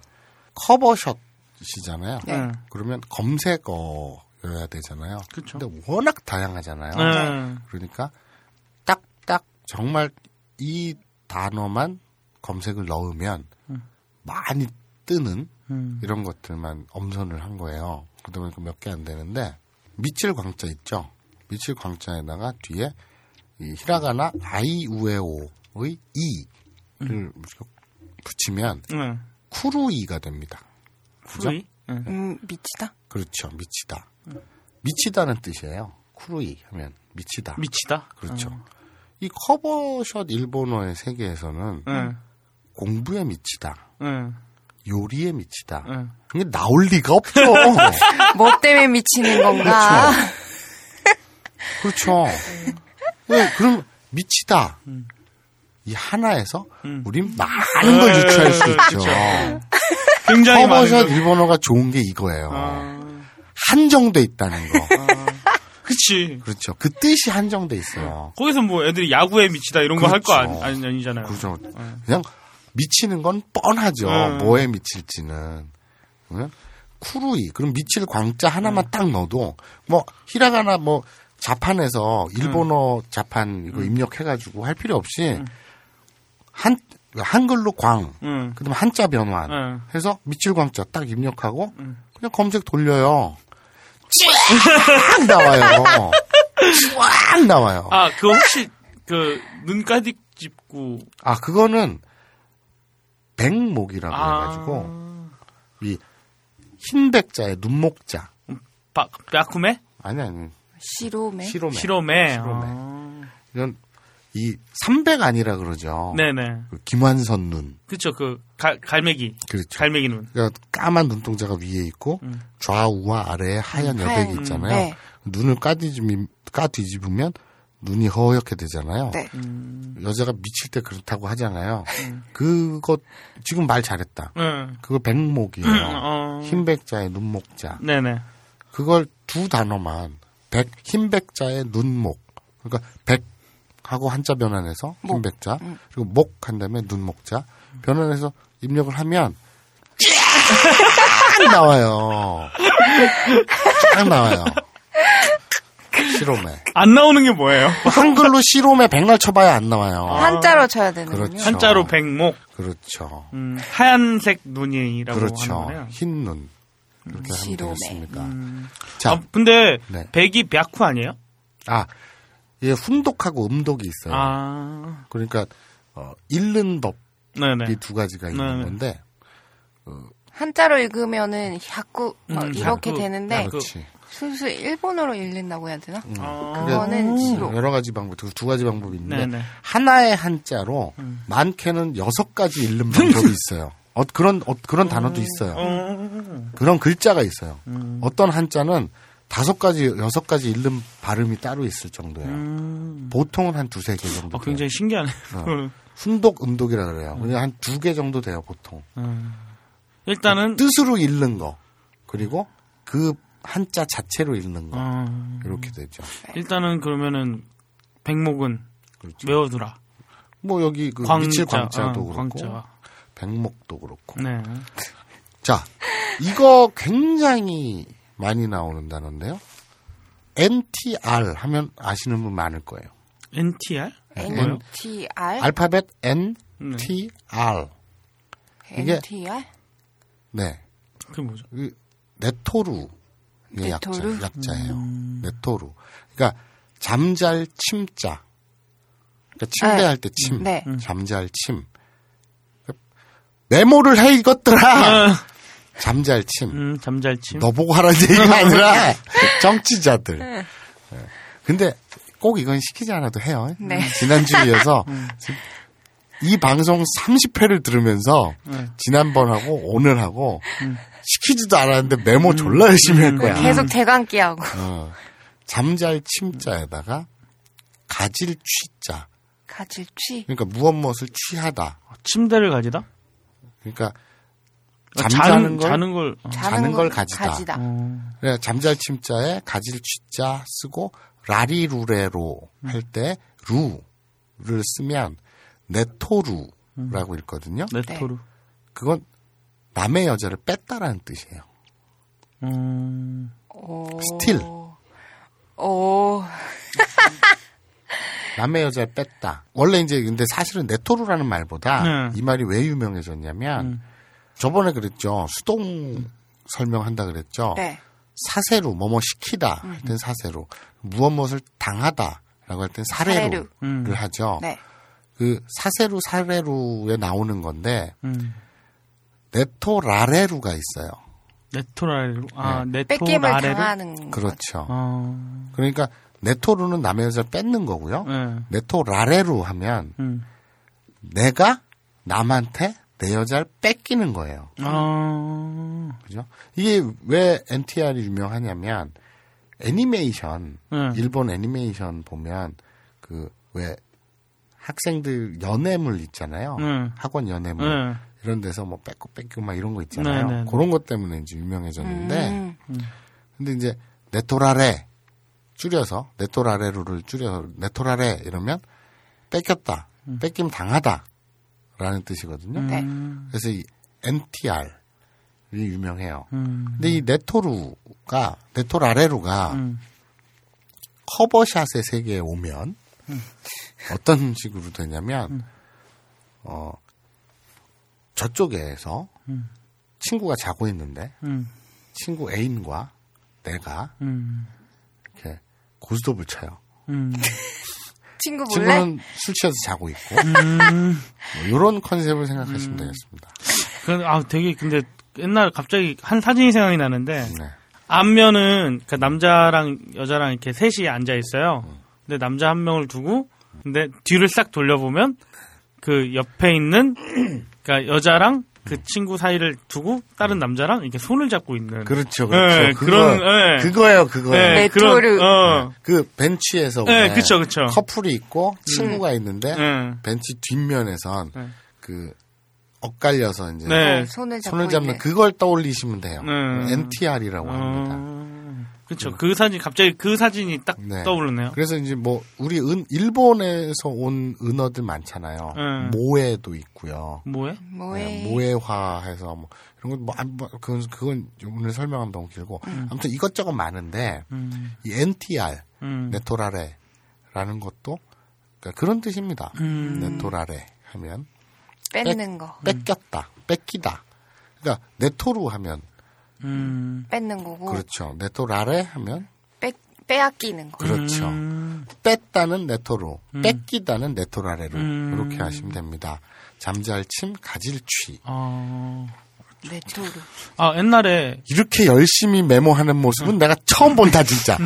커버샷이잖아요. 네. 네. 그러면 검색어 여야 되잖아요. 그쵸. 근데 워낙 다양하잖아요. 네. 그러니까 딱딱 정말 이 단어만 검색을 넣으면 많이 뜨는 음. 이런 것들만 엄선을 한 거예요. 그러다 보니까 몇 개 안 되는데 미칠 광자 있죠. 미칠 광자에다가 뒤에 이 히라가나 아이우에오의 이를 붙이면 네. 쿠루이가 됩니다. 그죠? 후이? 네. 음, 미치다? 그렇죠. 미치다. 미치다는 뜻이에요. 쿠루이 하면 미치다. 미치다. 그렇죠. 이 커버샷 일본어의 세계에서는 네. 공부에 미치다. 네. 요리에 미치다. 네. 이게 나올 리가 없죠. 뭐 때문에 미치는 건가? 그렇죠. 네, 그럼 미치다. 이 하나에서 음. 우린 많은 걸 유추할 수 있죠. 굉장히 많은 커버샷 걸. 일본어가 좋은 게 이거예요. 아, 한정돼 있다는 거. 그치. 그렇죠. 그 뜻이 한정돼 있어요. 거기서 뭐 애들이 야구에 미치다 이런 거할거 그렇죠. 아니, 아니 잖아요. 그렇죠. 그냥 미치는 건 뻔하죠. 음. 뭐에 미칠지는. 그러면 쿠루이. 그럼 미칠 광자 하나만 음. 딱 넣어도 뭐 히라가나 뭐 자판에서 음. 일본어 자판 이거 입력해가지고 할 필요 없이 한 한글로 광. 응. 그다음 한자 변환 응. 해서 미칠 광자 딱 입력하고 음. 그냥 검색 돌려요. 쫙 나와요. 쫙 나와요. 아, 아, 그거 혹시 그 눈가디 짚고 그거는 백목이라고 아. 해가지고 이 흰백자의 눈목자. 바, 뼈쿠메? 아니 아니 시로메. 시로메. 시로메. 시로메. 아. 이건 이 삼백 아니라 그러죠. 네네. 그 김완선 눈. 그쵸, 그, 갈, 갈매기. 그렇죠. 갈매기 눈. 그러니까 까만 눈동자가 위에 있고 음. 좌우와 아래에 하얀 음, 여백이 하얀, 있잖아요. 네. 눈을 까뒤집으면 까뒤집으면 눈이 허옇게 되잖아요. 네. 음. 여자가 미칠 때 그렇다고 하잖아요. 그거 지금 말 잘했다. 응. 그거 백목이에요. 어. 흰백자의 눈목자. 네네. 그걸 두 단어만 백 흰백자의 눈목. 그러니까 백 하고 한자 변환해서 목. 흰백자 그리고 목 한 다음에 눈목자 변환해서 입력을 하면 쫙 나와요. 쫙 나와요. 시로메. 안 나오는 게 뭐예요? 한글로 시로메 백날 쳐봐야 안 나와요. 한자로 쳐야 되는군요. 그렇죠. 한자로 백목. 그렇죠. 음, 하얀색 눈이라고 그렇죠. 하는. 흰 눈. 그렇게 하면 시로메. 되겠습니다. 음. 자, 아, 근데 네. 백이 벽후 아니에요? 아, 이게 훈독하고 음독이 있어요. 아, 그러니까 어, 읽는 법이 네네. 두 가지가 있는 네네. 건데, 한자로 읽으면은 야구 어, 음, 이렇게 야구. 되는데 야구. 그렇지. 슬슬 일본어로 읽는다고 해야 되나? 아, 그거는 시로. 여러 가지 방법, 그두 가지 방법이 있는데 네네. 하나의 한자로 음. 많게는 여섯 가지 읽는 방법이 있어요. 어, 그런 어, 그런 단어도 있어요. 어, 그런 글자가 있어요. 음. 어떤 한자는 다섯 가지, 여섯 가지 읽는 발음이 따로 있을 정도예요. 음. 보통은 한 두세 개 정도. 어, 굉장히 신기하네. 어. 순독, 음독이라 그래요. 그냥 한두 개 정도 돼요, 보통. 음. 일단은 뜻으로 읽는 거. 그리고 그 한자 자체로 읽는 거. 어, 이렇게 되죠. 일단은 그러면은 백목은 그렇죠. 외워두라. 뭐 여기 그 광자, 미칠 광자도 어, 그렇고 광자. 백목도 그렇고. 네. 자, 이거 굉장히 많이 나오는 단어인데요. NTR 하면 아시는 분 많을 거예요. NTR? 뭐요? NTR? 알파벳 네. NTR. 이게- NTR? 네. 그게 뭐죠? 그 네토루의 약자, 네토루? 약자 예요. 네토루. 그러니까 잠잘 침자. 그러니까 침대할 때 침. 네. 잠잘 침. 메모를 해 이것들아. 잠잘 침. 음, 잠잘침. 너 보고 하라는 얘기가 아니라 정치자들. 네. 근데 꼭 이건 시키지 않아도 해요. 네. 지난주에 이어서 지금 이 방송 30회를 들으면서 지난번하고 오늘하고 시키지도 않았는데 메모 졸라 열심히 할 거야. 계속 대감기하고. 어. 잠잘 침자에다가 가질 취자. 가질 취. 그러니까 무엇 무엇을 취하다. 침대를 가지다? 그러니까 아, 잠자는 걸 자는 걸. 어. 자는 걸 가지다. 어. 그래, 잠잘 침자에 가질 취자 쓰고 らりるれろ 할때 る를 쓰면 寝取る라고 읽거든요. 寝取る. 그건 남의 여자를 뺏다라는 뜻이에요. 음. 오. Steal. 오. 남의 여자를 뺐다. 원래 이제 근데 사실은 네토루라는 말보다 네. 이 말이 왜 유명해졌냐면 음. 저번에 그랬죠. 수동 설명한다 그랬죠. 네. 사세루 뭐뭐 시키다 할 땐 사세루 무엇 무엇을 당하다라고 할 땐 사례루를 음. 하죠. 네. 그 사세루 사례루에 나오는 건데 음. 네토라레루가 있어요. 네토라레루. 아, 뺏김을 네토라레루. 당하는. 그렇죠. 어. 그러니까 네토루는 남의 여자를 뺏는 거고요. 네. 네토라레루 하면 음. 내가 남한테 내 여자를 뺏기는 거예요. 아. 그죠? 이게 왜 NTR이 유명하냐면 애니메이션 네. 일본 애니메이션 보면 그 왜 학생들 연애물 있잖아요. 네. 학원 연애물 네. 이런 데서 뭐 뺏고 뺏고 막 이런 거 있잖아요. 네, 네, 네. 그런 것 때문에 이제 유명해졌는데 음. 근데 이제 네토라레 줄여서 네토라레루를 줄여서 네토라레 이러면 뺏겼다, 음. 뺏김 당하다 라는 뜻이거든요. 네. 그래서 이 NTR이 유명해요. 음. 근데 이 네토루가 네토라레루가 음. 커버샷의 세계에 오면 음. 어떤 식으로 되냐면 어 저쪽에서 친구가 자고 있는데 음. 친구 애인과 내가 음. 이렇게 고스톱을 쳐요. 음. 친구 몰래? 친구는 술 취해서 자고 있고 음. 뭐 이런 컨셉을 생각하시면 되겠습니다. 그, 아, 되게, 근데, 옛날 갑자기 한 사진이 생각이 나는데, 네. 앞면은, 그 남자랑 여자랑 이렇게 셋이 앉아 있어요. 근데 남자 한 명을 두고, 근데 뒤를 싹 돌려보면, 그 옆에 있는, 그니까 여자랑 그 친구 사이를 두고, 다른 남자랑 이렇게 손을 잡고 있는. 그렇죠, 그렇죠. 네, 그거, 그런, 예. 그거예요, 그거예요. 네, 그런, 어. 그 벤치에서 네, 왜 그쵸, 그쵸. 커플이 있고 친구가 있는데 네. 벤치 뒷면에선 네. 그 엇갈려서 이제 네. 어, 손을 잡고 손을 잡는 있네. 그걸 떠올리시면 돼요. 네. NTR이라고 합니다. 어, 그쵸. 그 사진, 갑자기 그 사진이 딱 네. 떠오르네요. 그래서 이제 뭐 우리 은, 일본에서 온 은어들 많잖아요. 네. 모에도 있고요. 뭐해? 뭐해? 네, 모해화해서 뭐 이런 건 뭐, 안- 뭐 그건 그건 오늘 설명하면 너무 길고 아무튼 이것저것 많은데 음. 이 NTR 음. 네토라레라는 것도 그러니까 그런 뜻입니다. 음. 네토라레 하면 뺏는 거. 뺏겼다, 뺏기다. 그러니까 네토루 하면 음. 뺏는 거고. 그렇죠. 네토라레 하면 빼, 빼앗기는 거. 그렇죠. 음. 뺐다는 네토루, 뺏기다는 네토라레로 음. 이렇게 하시면 됩니다. 잠잘침, 가질취. 어. 네토르. 아, 옛날에, 이렇게 열심히 메모하는 모습은 내가 처음 본다 진짜.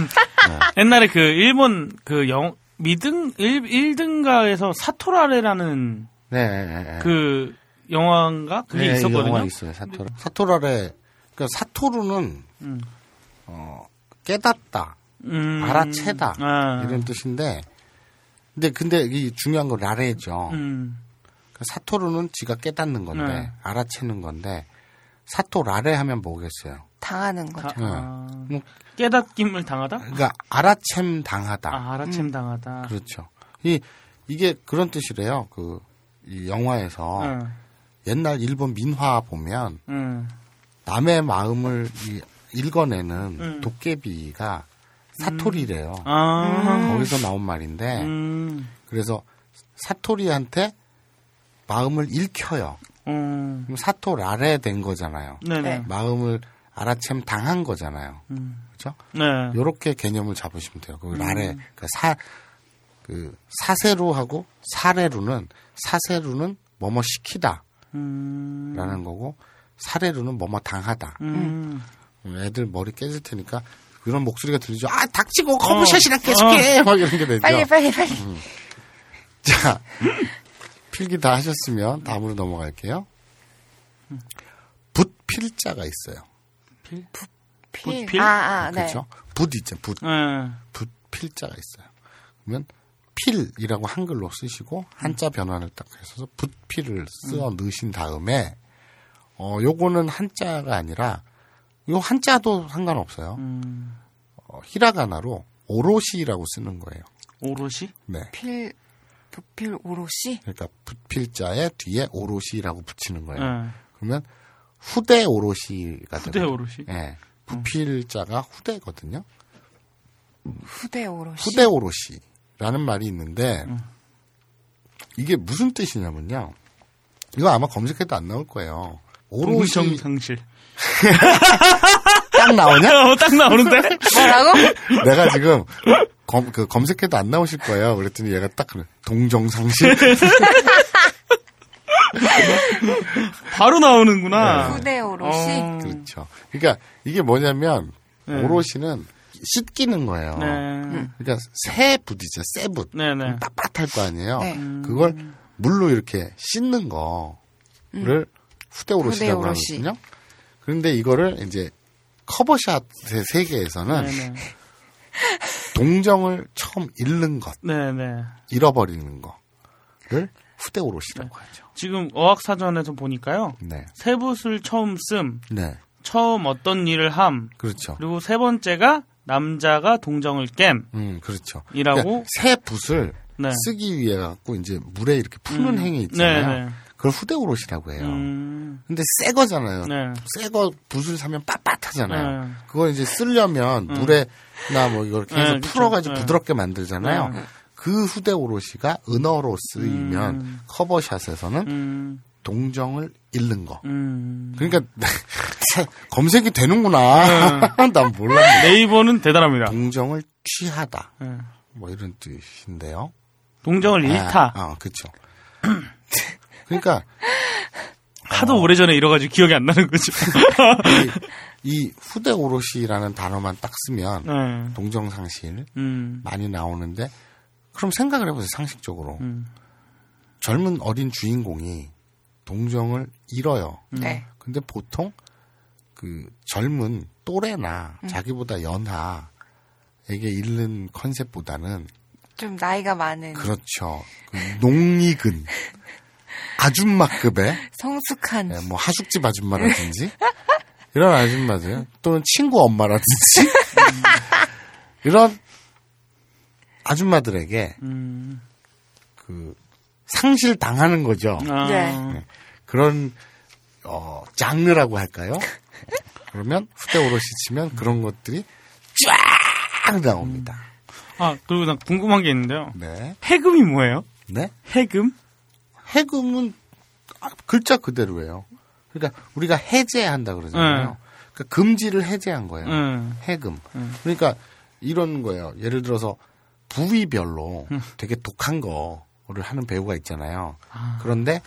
옛날에 그 일본 그 영, 미등, 일, 일등가에서 사토라레라는 네, 네, 네. 그 영화인가? 그게 네, 있었거든요. 영화 있어요. 사토라. 사토라레. 그러니까 사토루는 음. 어, 깨닫다, 음. 알아채다 아. 이런 뜻인데. 근데 근데 이 중요한 건 라레죠. 음. 그 사토루는 지가 깨닫는 건데 네. 알아채는 건데 사토 라레 하면 뭐겠어요? 당하는 거죠. 네. 아. 뭐, 깨닫김을 당하다? 그러니까 알아챔 당하다. 아, 알아챔 당하다. 그렇죠. 이 이게 그런 뜻이래요. 그 이 영화에서 응. 옛날 일본 민화 보면 응. 남의 마음을 이- 읽어내는 음. 도깨비가 사토리래요. 아. 거기서 나온 말인데 음. 그래서 사토리한테 마음을 읽혀요. 음. 사토라레 된 거잖아요. 네네. 네. 마음을 알아챔 당한 거잖아요. 음. 그렇죠? 네. 요렇게 개념을 잡으시면 돼요. 그 라레, 그 사, 그 사세루하고 사레루는 사세루는 뭐뭐 시키다라는 음. 거고 사레루는 뭐뭐 당하다. 음. 애들 머리 깨질 테니까 그런 목소리가 들리죠. 아 닥치고 커브샷이나 계속해 어. 막 이런 게 되죠. 빨리, 빨리, 빨리. 자 필기 다 하셨으면 다음으로 넘어갈게요. 붓필자가 있어요. 필. 붓필? 아, 아, 네. 그렇죠? 붓 있죠. 붓. 네. 붓필자가 있어요. 그러면 필이라고 한글로 쓰시고 한자 변환을 딱 해서 붓필을 쓰어 넣으신 다음에 어 요거는 한자가 아니라 요 한자도 상관없어요. 음. 어, 히라가나로 오롯이라고 쓰는 거예요. 오롯이? 네. 필, 부필 오롯이? 그러니까 붓필자에 뒤에 오롯이라고 붙이는 거예요. 네. 그러면 후대 오롯이가 후대 되거든요. 오롯이? 예. 부필자가 후대거든요. 후대 오롯이? 후대 오롯이 라는 말이 있는데 이게 무슨 뜻이냐면요. 이거 아마 검색해도 안 나올 거예요. 오롯이 동정상실. 딱 나오냐? 어, 딱 나오는데? 뭐라고? 내가 지금 검, 그 검색해도 안 나오실 거예요. 그랬더니 얘가 딱 그래. 동정상실. 바로 나오는구나. 후대 오롯이? 어. 그렇죠. 그러니까 이게 뭐냐면 네. 오롯이는 씻기는 거예요. 네. 그러니까 새 붓이죠. 새 붓. 네 네. 빳빳할 거 아니에요. 네. 그걸 물로 이렇게 씻는 거를 후대 오롯이라고 후대. 하거든요. 그런데 이거를 이제 커버샷의 세계에서는 네네. 동정을 처음 잃는 것, 네네. 잃어버리는 거를 후대 오롯이라고 하죠. 지금 어학사전에서 보니까요. 네. 세붓을 처음 씀, 네. 처음 어떤 일을 함, 그렇죠. 그리고 세 번째가 남자가 동정을 깸. 음, 그렇죠. 이라고? 그러니까 새 붓을 네. 쓰기 위해 갖고 이제 물에 이렇게 푸는 음. 행위 있잖아요. 네네. 그걸 후대 오롯이라고 해요. 음. 근데 새 거잖아요. 네. 새거 붓을 사면 빳빳하잖아요. 네. 그걸 이제 쓰려면 음. 물에나 뭐 이걸 계속 네. 풀어가지고 네. 부드럽게 만들잖아요. 네. 그 후대 오롯이가 은어로 쓰이면 음. 커버샷에서는 음. 동정을 잃는 거. 음. 그러니까 검색이 되는구나. 난 몰랐네. 네이버는 대단합니다. 동정을 취하다. 예. 뭐 이런 뜻인데요. 동정을 잃다. 아, 아 그렇죠. 그러니까 하도 오래전에 잃어가지고 기억이 안 나는 거죠. 이, 이 후대 오롯이라는 단어만 딱 쓰면 네. 동정 상실 음. 많이 나오는데 그럼 생각을 해보세요 상식적으로 음. 젊은 어린 주인공이 동정을 잃어요. 네. 근데 보통 그 젊은 또래나 음. 자기보다 연하에게 잃는 컨셉보다는 좀 나이가 많은 그렇죠. 그 농익은 아줌마급의 성숙한 네, 뭐 하숙집 아줌마라든지 이런 아줌마들 또는 친구 엄마라든지 이런 아줌마들에게 음. 그 상실 당하는 거죠. 아. 네. 그런 어 장르라고 할까요? 그러면 후대 오롯이 치면 그런 것들이 쫙 나옵니다. 아, 그리고 나 궁금한 게 있는데요. 네. 해금이 뭐예요? 네. 해금? 해금은 아, 글자 그대로예요. 그러니까 우리가 해제한다 그러잖아요. 네. 그러니까 금지를 해제한 거예요. 음. 해금. 그러니까 이런 거예요. 예를 들어서 부위별로 되게 독한 거 를 하는 배우가 있잖아요. 그런데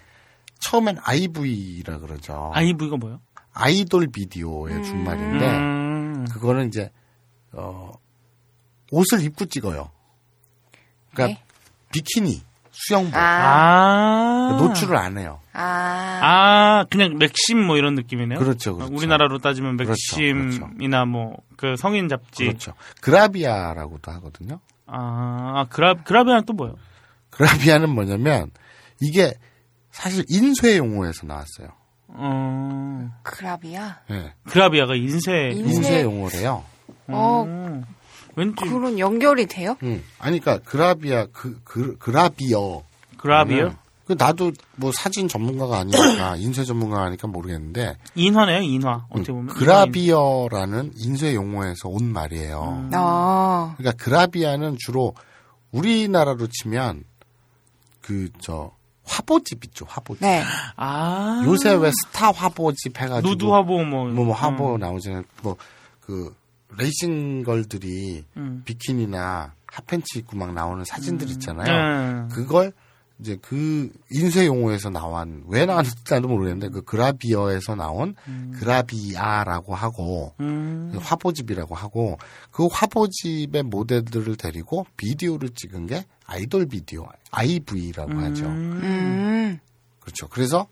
처음엔 IV라 그러죠. 아이브가 뭐예요? 아이돌 비디오의 준말인데 음. 그거는 이제 어 옷을 입고 찍어요. 그러니까 네? 비키니, 수영복 아, 아. 노출을 안 해요. 아, 아, 그냥 맥심 뭐 이런 느낌이네요. 그렇죠, 그렇죠. 우리나라로 따지면 그렇죠, 맥심이나 뭐 그 성인 잡지. 그렇죠. 그라비아라고도 하거든요. 아, 아 그라 그라비아는 또 뭐예요? 그라비아는 뭐냐면 이게 사실 인쇄 용어에서 나왔어요. 어, 그라비아. 예. 그라비아가 인쇄. 인쇄. 인쇄 용어래요. 어, 음. 왠지 그런 연결이 돼요? 음. 아니 그러니까 그라비아 그, 그 그라비어. 그라비아? 그 나도 뭐 사진 전문가가 아니니까 인쇄 전문가가 아니까 모르겠는데 인화네요, 인화. 음, 어떻게 보면. 그라비어라는 인쇄 용어에서 온 말이에요. 아, 그러니까 그라비아는 주로 우리나라로 치면 그 저 화보집 있죠, 화보집. 네. 아. 요새 왜 스타 화보집 해가지고 누드 화보 뭐. 뭐, 뭐 화보 나오잖아요. 뭐 그 레이싱 걸들이 음. 비키니나 핫팬츠 입고 막 나오는 사진들 있잖아요. 네. 그걸 이제 그 인쇄 용어에서 나온 왜 나왔는지 나도 모르겠는데 그 그라비어에서 나온 그라비아라고 하고 음. 그 화보집이라고 하고 그 화보집의 모델들을 데리고 비디오를 찍은 게 아이돌 비디오 IV라고 하죠. 음, 그렇죠. 그래서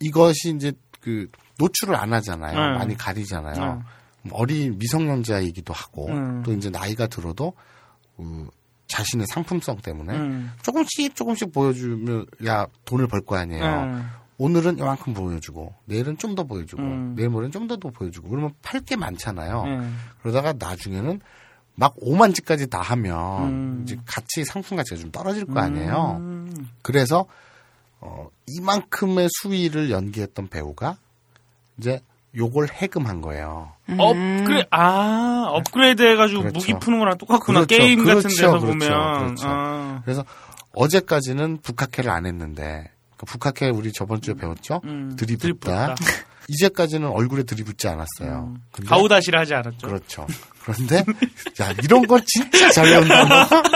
이것이 이제 그 노출을 안 하잖아요. 네. 많이 가리잖아요. 어린 미성년자이기도 하고 음. 또 이제 나이가 들어도 그 자신의 상품성 때문에 음. 조금씩 조금씩 보여주면 야 돈을 벌 거 아니에요. 음. 오늘은 이만큼 보여주고 내일은 좀 더 보여주고 음. 내일 모레는 좀 더 더 보여주고 그러면 팔 게 많잖아요. 음. 그러다가 나중에는 막 5만 지까지 다 하면 음. 이제 가치 상품 가치가 좀 떨어질 거 아니에요. 음. 그래서 어 이만큼의 수위를 연기했던 배우가 이제 요걸 해금한 거예요. 업그레 아 업그레이드 해가지고 그렇죠. 무기 푸는 거랑 똑같구나 그렇죠. 게임 같은 그렇죠. 데서 그렇죠. 보면 그렇죠. 아. 그래서 어제까지는 북학회를 안 했는데 그 북학회 우리 저번 주에 배웠죠. 음, 들이붓다. 들이붓다. 이제까지는 얼굴에 들이붓지 않았어요. 근데- 가우다시를 하지 않았죠. 그렇죠. 그런데 야 이런 건 진짜 잘 배운다.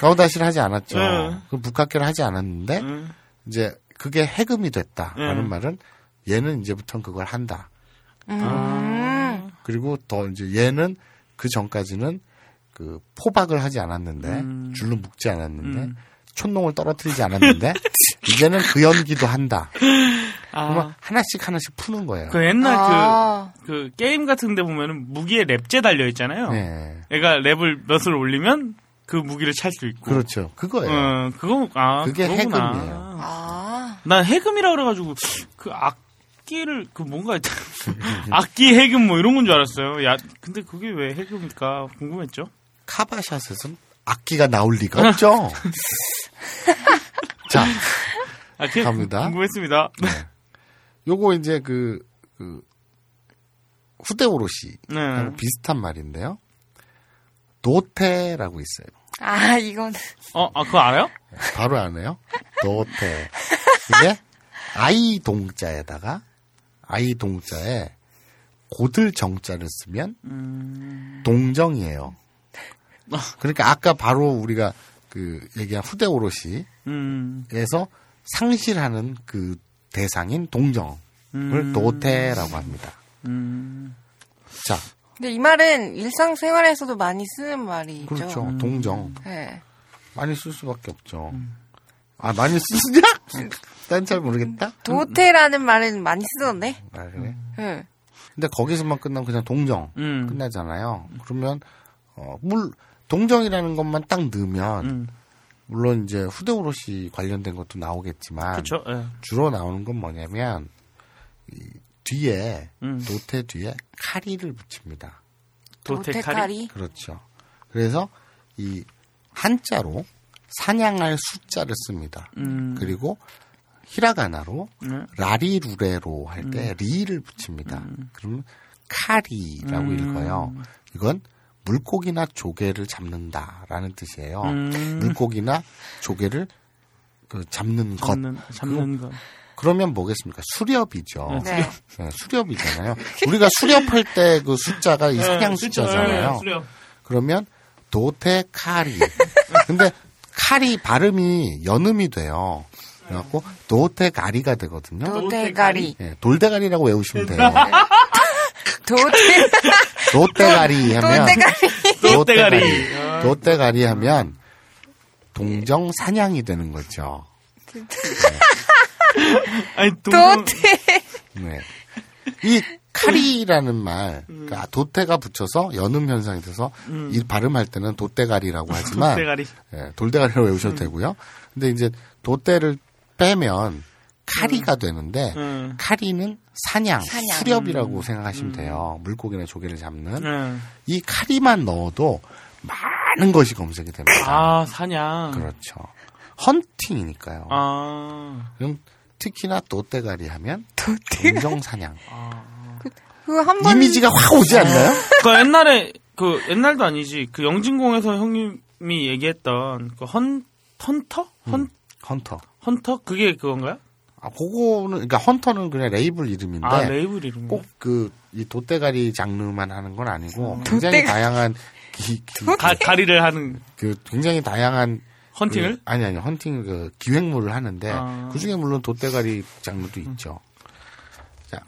가우다시를 하지 않았죠. 응. 그 북학회를 하지 않았는데 음. 이제 그게 해금이 됐다라는 응. 말은 얘는 이제부터 그걸 한다. 음, 그리고 더 이제 얘는 그 전까지는 그 포박을 하지 않았는데 음. 줄로 묶지 않았는데 음. 촌농을 떨어뜨리지 않았는데 이제는 그 연기도 한다. 그러면 아, 하나씩 하나씩 푸는 거예요. 그 옛날 아, 그, 그 게임 같은 데 보면은 무기에 랩제 달려 있잖아요. 네. 얘가 랩을 몇을 올리면 그 무기를 찰 수 있고. 그렇죠. 그거예요. 어, 그거, 아, 그게 그거구나. 아, 난 해금이라 그래가지고, 그 악기를, 그 뭔가, 악기 해금 뭐 이런 건 줄 알았어요. 야, 근데 그게 왜 해금일까 궁금했죠? 카바샷에서는 악기가 나올 리가 없죠. 자, 아, 그게 갑니다. 궁금했습니다. 요거 이제 그, 그, 후대 오롯이 네. 비슷한 말인데요. 도태라고 있어요. 아, 이거는. 어, 아, 그거 알아요? 바로 아네요. 도태. 이게 아이 동자에다가 아이 동자에 고들 정자를 쓰면 동정이에요. 그러니까 아까 바로 우리가 그 얘기한 후대 오롯이에서 음. 상실하는 그 대상인 동정을 음. 도태라고 합니다. 음. 자, 근데 이 말은 일상생활에서도 많이 쓰는 말이죠. 그렇죠. 동정. 네. 많이 쓸 수밖에 없죠. 아, 많이 쓰냐? 난 잘 모르겠다. 도태라는 말은 많이 쓰던데. 아, 그래? 응. 근데 거기서만 끝나면 그냥 동정 음. 끝나잖아요. 그러면 어, 물 동정이라는 것만 딱 넣으면 음. 물론 이제 후대 오롯이 관련된 것도 나오겠지만 그쵸, 예. 주로 나오는 건 뭐냐면 이 뒤에 음. 도태 뒤에 카리를 붙입니다. 도태카리? 그렇죠. 그래서 이 한자로 사냥할 숫자를 씁니다. 음. 그리고 히라가나로 네. 라리루레로 할 때 리를 붙입니다. 그러면 카리라고 음. 읽어요. 이건 물고기나 조개를 잡는다라는 뜻이에요. 음. 물고기나 조개를 그 잡는 것. 잡는, 잡는 거. 그러면 뭐겠습니까? 수렵이죠. 네. 네, 수렵이잖아요. 우리가 수렵할 때 그 숫자가 이 사냥 네, 숫자잖아요. 네, 수렵. 그러면 도테 카리. 근데 카리 발음이 연음이 돼요. 그래갖고 도테 가리가 되거든요. 도태가리. 예, 돌대가리라고 외우시면 돼요. 도태, 도대가리 하면 도태가리. 도대가리. 도대가리 하면 동정 사냥이 되는 거죠. 아니, 동정, 도태. 네. 이 카리라는 말, 그러니까 도태가 붙여서 연음 현상이 돼서 이 발음할 때는 도대가리라고 하지만 도대가리. 예, 돌대가리라고 외우셔도 되고요. 근데 이제 도대를 빼면 카리가 되는데 음. 카리는 사냥, 사냥. 수렵이라고 생각하시면 돼요. 물고기나 조개를 잡는 음. 이 카리만 넣어도 많은 것이 검색이 됩니다. 아, 사냥. 그렇죠. 헌팅이니까요. 아. 그럼 특히나 童貞狩り 하면 동정 사냥. 그거 한 번. 이미지가 확 오지 않나요? 그 옛날에, 그, 옛날도 아니지. 그 영진공에서 형님이 얘기했던 그 헌, 헌터? 헌, 헌터. 헌터? 그게 그건가요? 아, 그거는, 그러니까 헌터는 그냥 레이블 이름인데. 아, 레이블 이름. 꼭 그, 이 童貞狩り 장르만 하는 건 아니고, 굉장히 도대가- 다양한, 기, 기- 가, 가리를 하는 그, 굉장히 다양한. 헌팅을? 그, 아니, 아니, 헌팅, 그, 기획물을 하는데, 아. 그 중에 물론 도대가리 장르도 있죠.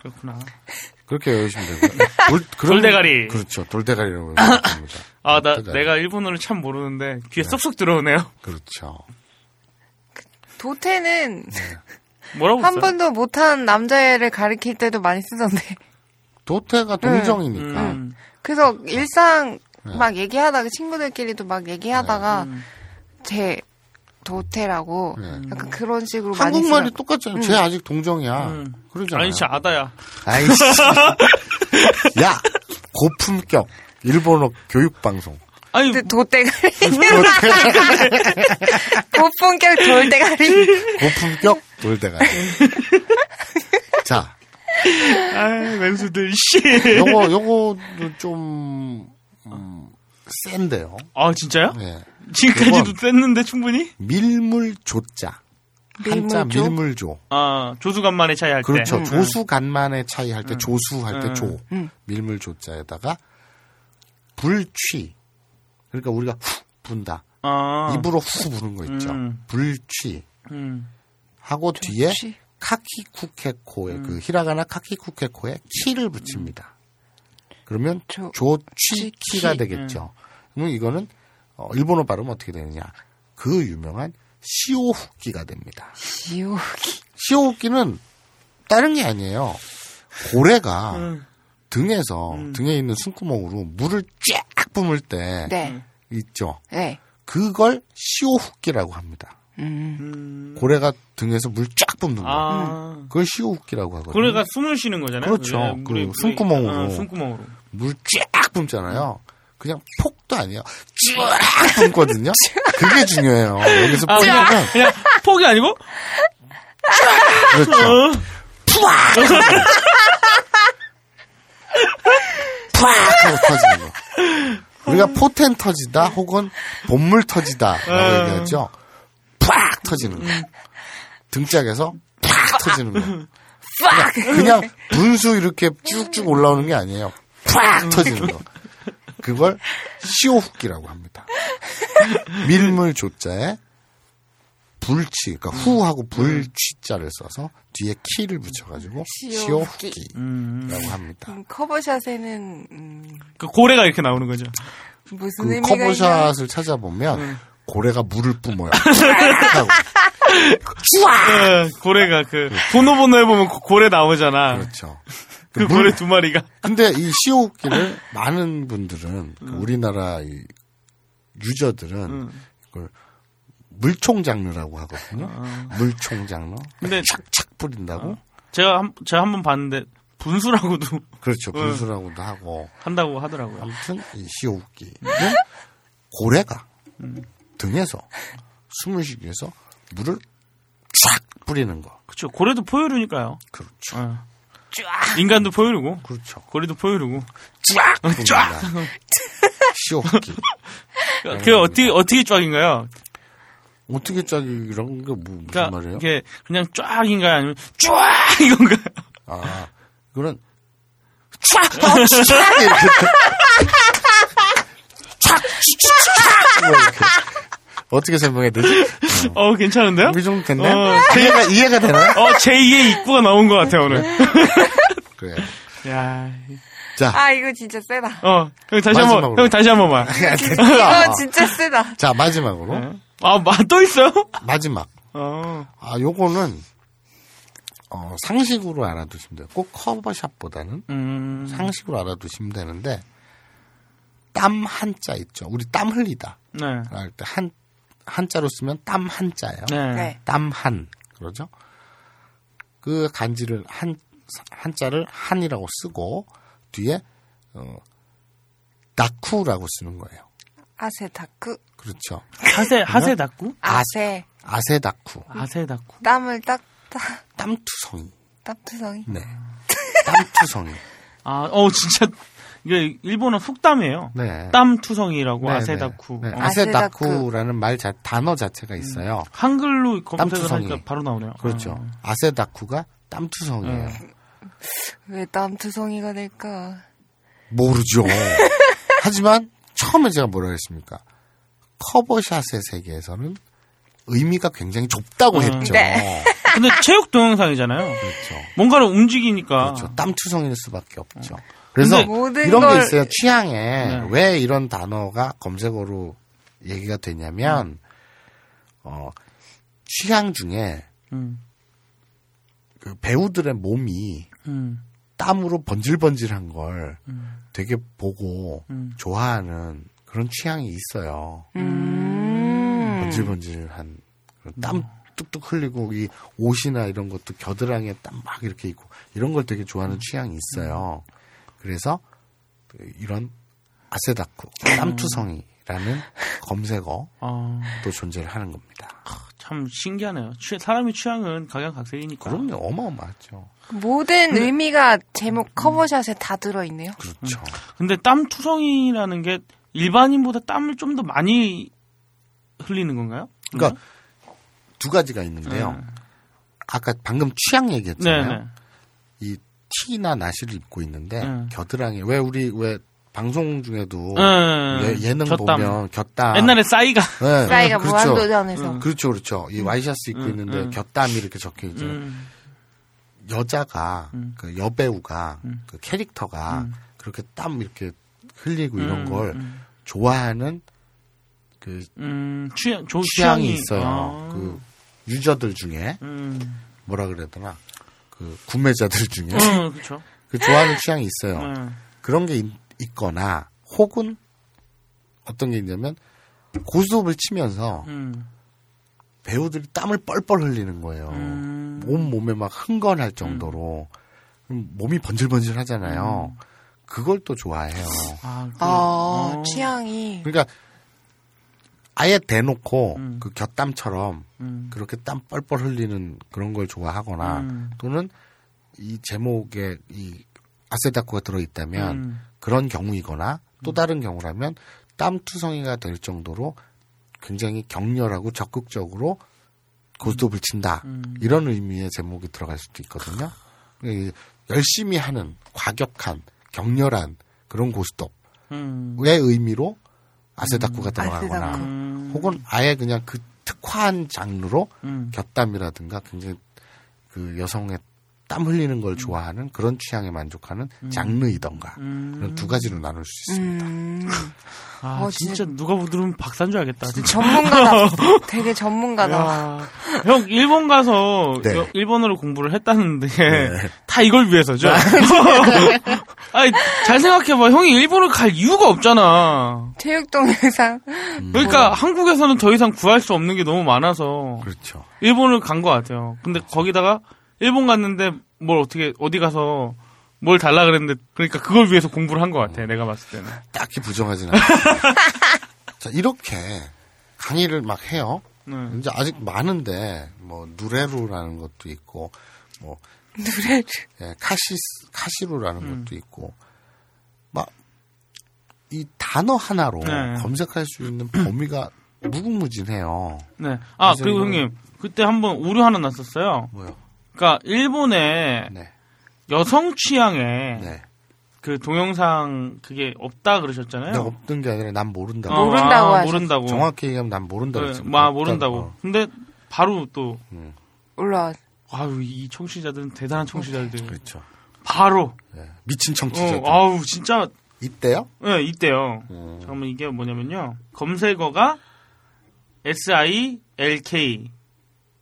그렇구나. 그렇게 외우시면 되고요. 돌, 그런- 돌대가리. 그렇죠. 돌대가리라고 외우시면 됩니다. 아, 나. 내가 일본어를 참 모르는데 귀에 쏙쏙 들어오네요. 그렇죠. 도태는 뭐라고 한 써요? 번도 못한 남자애를 가리킬 때도 많이 쓰던데. 도태가 동정이니까. 음. 그래서 일상 네. 막 얘기하다가 친구들끼리도 막 얘기하다가 음. 제 도태라고 네. 약간 그런 식으로 한국말이 쓰 똑같잖아요. 쟤 아직 동정이야. 음. 그러잖아요. 아니, 진짜 아다야. 아이씨. 야! 고품격 일본어 교육 방송. 아니, 그 도대가리 고품격 돌대가리 고품격 돌대가리. 자, 아, 왼수들, 씨. 요거, 요거도 좀, 음, 센데요. 아, 진짜요? 네. 지금까지도 뺐는데 충분히? 밀물조자. 한자 밀물조? 밀물조. 아, 조수간만의 차이 할 때. 그렇죠. 음. 조수간만의 차이 할때 조수 할 때 음. 조. 밀물조자에다가 불취. 그러니까 우리가 훅 분다. 아. 입으로 후 부는 거 있죠. 음. 불취. 음. 하고 뒤에 취. 카키쿠케코에 음. 그 히라가나 카키쿠케코에 키를 붙입니다. 그러면 조- 조취키가 키. 되겠죠. 그러면 이거는 어, 일본어 발음 어떻게 되느냐? 그 유명한 시오후끼가 됩니다. 지옥이 시오후끼는 다른 게 아니에요. 고래가 음. 등에서 등에 있는 숨구멍으로 물을 쫙 뿜을 때 네. 있죠. 네. 그걸 시오후끼라고 합니다. 음. 고래가 등에서 물 쫙 뿜는 거. 아. 그걸 시오후끼라고 하거든요. 고래가 숨을 쉬는 거잖아요. 그렇죠. 그게. 그 숨구멍으로. 어, 숨구멍으로. 물 쫙 뿜잖아요. 그냥 폭도 아니에요. 쫙 뿜거든요. 그게 중요해요. 여기서 아, 그냥, 뿜으면 그냥 폭이 아니고? 그렇죠. 푸악 하고 터지는 거. 우리가 포텐 터지다 혹은 본물 터지다라고 어. 얘기하죠. 팍 터지는 거. 등짝에서 팍 터지는 거. 그냥, 그냥 분수 이렇게 쭉쭉 올라오는 게 아니에요. 팍 터지는 거. 그걸 시오후기라고 합니다. 밀물 조자에 불치, 그러니까 후하고 불취자를 써서 뒤에 키를 붙여가지고 시오후기. 시오후기라고 합니다. 음, 커버샷에는 음, 그 고래가 이렇게 나오는 거죠. 무슨 그? 커버샷을 찾아보면 고래가 물을 뿜어요. 하고. 예, 고래가 그 보노보노 해보면 고- 고래 나오잖아. 그렇죠. 그 물- 고래 두 마리가. 근데 이 시오기를 많은 분들은 그 우리나라 이 유저들은 이걸 물총 장르라고 하거든요. 물총 장르. 근데 착착 뿌린다고. 제가 한 제가 한 번 봤는데 분수라고도 그렇죠. 응. 분수라고도 하고. 한다고 하더라고요. 아무튼 이 시오기는 고래가 등에서 숨을 쉬기 위해서 물을 싹 뿌리는 거. 그렇죠. 고래도 포유류니까요. 그렇죠. 어. 인간도 포유류고. 그렇죠. 고래도 포유류고. 쫙 어, 쫙. 시오기. 그게 어떻게 어떻게 쫙인가요? 어떻게 짝이란 게 뭐, 무슨 그러니까 말이에요? 이게 그냥 쫙인가요? 아니면 쫙 이건가요? 아, 이거는 쫙, 쫙 이렇게 쫙, 쫙, 뭐 이렇게. 어떻게 설명해야 되지? 어 괜찮은데요? 이 정도 됐나요? 어, 이해가 이해가 되나요? 어 제2의 입구가 나온 것 같아요 오늘. 그래. 야, 자, 아 이거 진짜 세다. 어, 형 다시 한번, 마지막으로. 형 다시 한 번만. 이거 진짜 세다. 자 마지막으로 아, 마- 또 있어요? 마지막. 어, 아, 요거는 어, 상식으로 알아두시면 돼요. 꼭 커버샷보다는 음, 상식으로 알아두시면 되는데 땀 한자 있죠. 우리 땀 흘리다. 네, 할때 한 한자로 쓰면 땀 한자예요. 네, 네. 땀 한. 그러죠? 그 간지를 한 한자를 한이라고 쓰고 뒤에 어 다쿠라고 쓰는 거예요. 아세 다쿠, 그렇죠. 하세 하세 닭구, 아세, 아세 다쿠. 하세 닭구. 땀을 딱, 딱, 땀투성이. 땀투성이. 네. 땀투성이. 아, 어 진짜 이게 일본어 속담이에요. 네. 땀투성이라고 네, 아세 네. 네, 어, 아세다쿠 라는 말 자, 단어 자체가 있어요. 한글로 검색을. 하니까 바로 나오네요. 그렇죠. 어. 아세다쿠가 땀투성이에요. 왜 땀투성이가 될까? 모르죠. 하지만 처음에 제가 뭐라 했습니까? 커버샷의 세계에서는 의미가 굉장히 좁다고 음. 했죠. 네. 근데 체육 동영상이잖아요. 그렇죠. 뭔가를 움직이니까. 그렇죠. 땀투성일 수밖에 없죠. 그래서 이런 걸- 게 있어요. 취향에 네. 왜 이런 단어가 검색어로 얘기가 되냐면 어 취향 중에 음, 그 배우들의 몸이 음, 땀으로 번질번질한 걸 음. 되게 보고 음. 좋아하는 그런 취향이 있어요. 음. 번질번질한 땀 뚝뚝 흘리고 이 옷이나 이런 것도 겨드랑이에 땀 막 이렇게 있고 이런 걸 되게 좋아하는 취향이 있어요. 그래서 이런 아세다쿠 땀투성이라는 검색어 아, 또 존재를 하는 겁니다. 참 신기하네요. 취, 사람의 취향은 각양각색이니까. 그럼요 어마어마하죠. 모든 의미가 제목 커버샷에 다 들어있네요. 그렇죠. 근데 땀투성이라는 게 일반인보다 땀을 좀 더 많이 흘리는 건가요? 그러니까 두 가지가 있는데요. 네. 아까 방금 취향 얘기했잖아요. 네 네. 이 티나 나시를 입고 있는데 네. 겨드랑이 왜 우리 왜 방송 중에도 네. 예, 능 곁땀. 보면 곁땀 옛날에 싸이가. 네, 싸이가 그렇죠. 무한도전에서. 그렇죠, 그렇죠. 이 와이셔츠 입고 음, 있는데 음. 곁땀이 이렇게 적혀 있죠. 음, 여자가 음. 그 여배우가 음. 그 캐릭터가 음. 그렇게 땀 이렇게 흘리고 이런 음, 걸 음. 좋아하는 그 음, 취향, 조, 취향이 취향이 있어요. 아. 그 유저들 중에 음, 뭐라 그래야 되나 그 구매자들 중에 어, 그렇죠. 그 좋아하는 취향이 있어요. 음, 그런 게 있, 있거나 혹은 어떤 게 있냐면 고스톱을 치면서 음, 배우들이 땀을 뻘뻘 흘리는 거예요. 음. 온 몸에 막 흥건할 정도로 몸이 번질번질 하잖아요. 그걸 또 좋아해요. 아, 그, 아, 어. 취향이. 그러니까 아예 대놓고 음. 그 곁땀처럼 음, 그렇게 땀 뻘뻘 흘리는 그런 걸 좋아하거나 음. 또는 이 제목에 이 아세다코가 들어있다면 음. 그런 경우이거나 또 다른 경우라면 땀투성이가 될 정도로 굉장히 격렬하고 적극적으로 고스톱을 친다. 음. 이런 의미의 제목이 들어갈 수도 있거든요. 이 열심히 하는 과격한 격렬한 그런 고스톱의 음. 의미로 아세다쿠가 들어가거나 아세다쿠. 음. 혹은 아예 그냥 그 특화한 장르로 음. 곁담이라든가 굉장히 그 여성의 땀 흘리는 걸 좋아하는 그런 취향에 만족하는 장르이던가 음. 그런 두 가지로 나눌 수 있습니다. 음, 아, 어, 진짜, 진짜- 누가 들으면 박사인 줄 알겠다. 진짜. 전문가다. 되게 전문가다. 야, 형 일본 가서 네. 여- 일본어를 공부를 했다는데 다 이걸 위해서죠. 아니 잘 생각해봐, 형이 일본을 갈 이유가 없잖아. 체육동영상. 그러니까 한국에서는 더 이상 구할 수 없는 게 너무 많아서 그렇죠. 일본을 간 것 같아요. 근데 거기다가 일본 갔는데 뭘 어떻게 어디 가서 뭘 달라 그랬는데 그러니까 그걸 위해서 공부를 한 것 같아. 내가 봤을 때는. 딱히 부정하진 않아요. 자, 이렇게 강의를 막 해요. 네. 이제 아직 많은데, 뭐, 누레루라는 것도 있고, 뭐, 누레루. 예, 카시스, 카시루라는 음. 것도 있고, 막, 이 단어 하나로 네. 검색할 수 있는 범위가 무궁무진해요. 네. 아 그리고 형님 그때 한번 오류 하나 났었어요. 뭐요? 그러니까 일본에 네. 여성 취향에 네. 그 동영상 그게 없다 그러셨잖아요. 내가 없는 게 아니라 난 모른다고. 어, 모른다고 아, 모른다고. 정확히 얘기하면 난 모른다고 네. 마. 모른다고. 어. 근데 바로 또 올라. 아유 이 청취자들은 대단한 청취자들. 그렇죠. 바로 예, 미친 어, 청취자들. 아우 진짜 이때요? 네, 이때요. 음. 잠깐만 이게 뭐냐면요. 검색어가 S I L K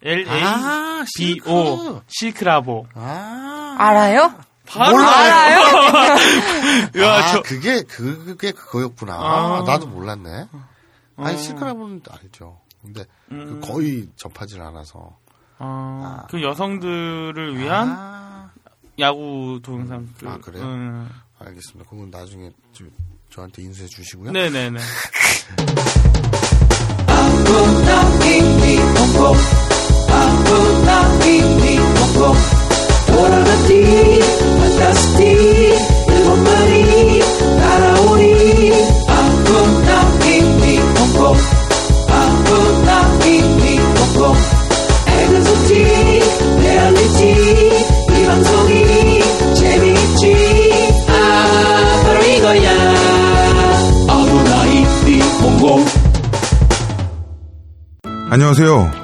L A 아, B. O 실크라보. 아. 알아요? 바로 알아요? 야, 아, 저 그게, 그게 그거였구나. 아. 나도 몰랐네. 아니, 어. 실크라고는 알죠. 근데 음. 그 거의 접하질 않아서. 아, 그 여성들을 위한 아, 야구 동영상. 그, 아, 그래요? 음. 알겠습니다. 그건 나중에 저, 저한테 인수해 주시고요. 네네네. 안녕하세요.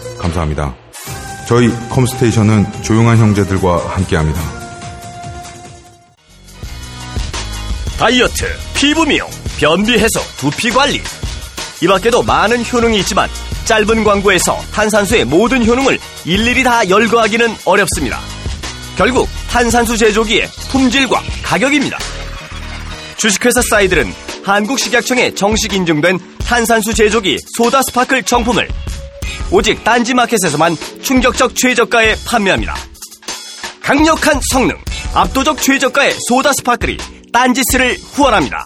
감사합니다. 저희 컴스테이션은 조용한 형제들과 함께합니다. 다이어트, 피부 미용, 변비 해소, 두피 관리. 이 밖에도 많은 효능이 있지만 짧은 광고에서 탄산수의 모든 효능을 일일이 다 열거하기는 어렵습니다. 결국 탄산수 제조기의 품질과 가격입니다. 주식회사 사이들은 한국식약청에 정식 인증된 탄산수 제조기 소다 스파클 정품을 오직 딴지마켓에서만 충격적 최저가에 판매합니다. 강력한 성능, 압도적 최저가의 소다 스파클이 딴지스를 후원합니다.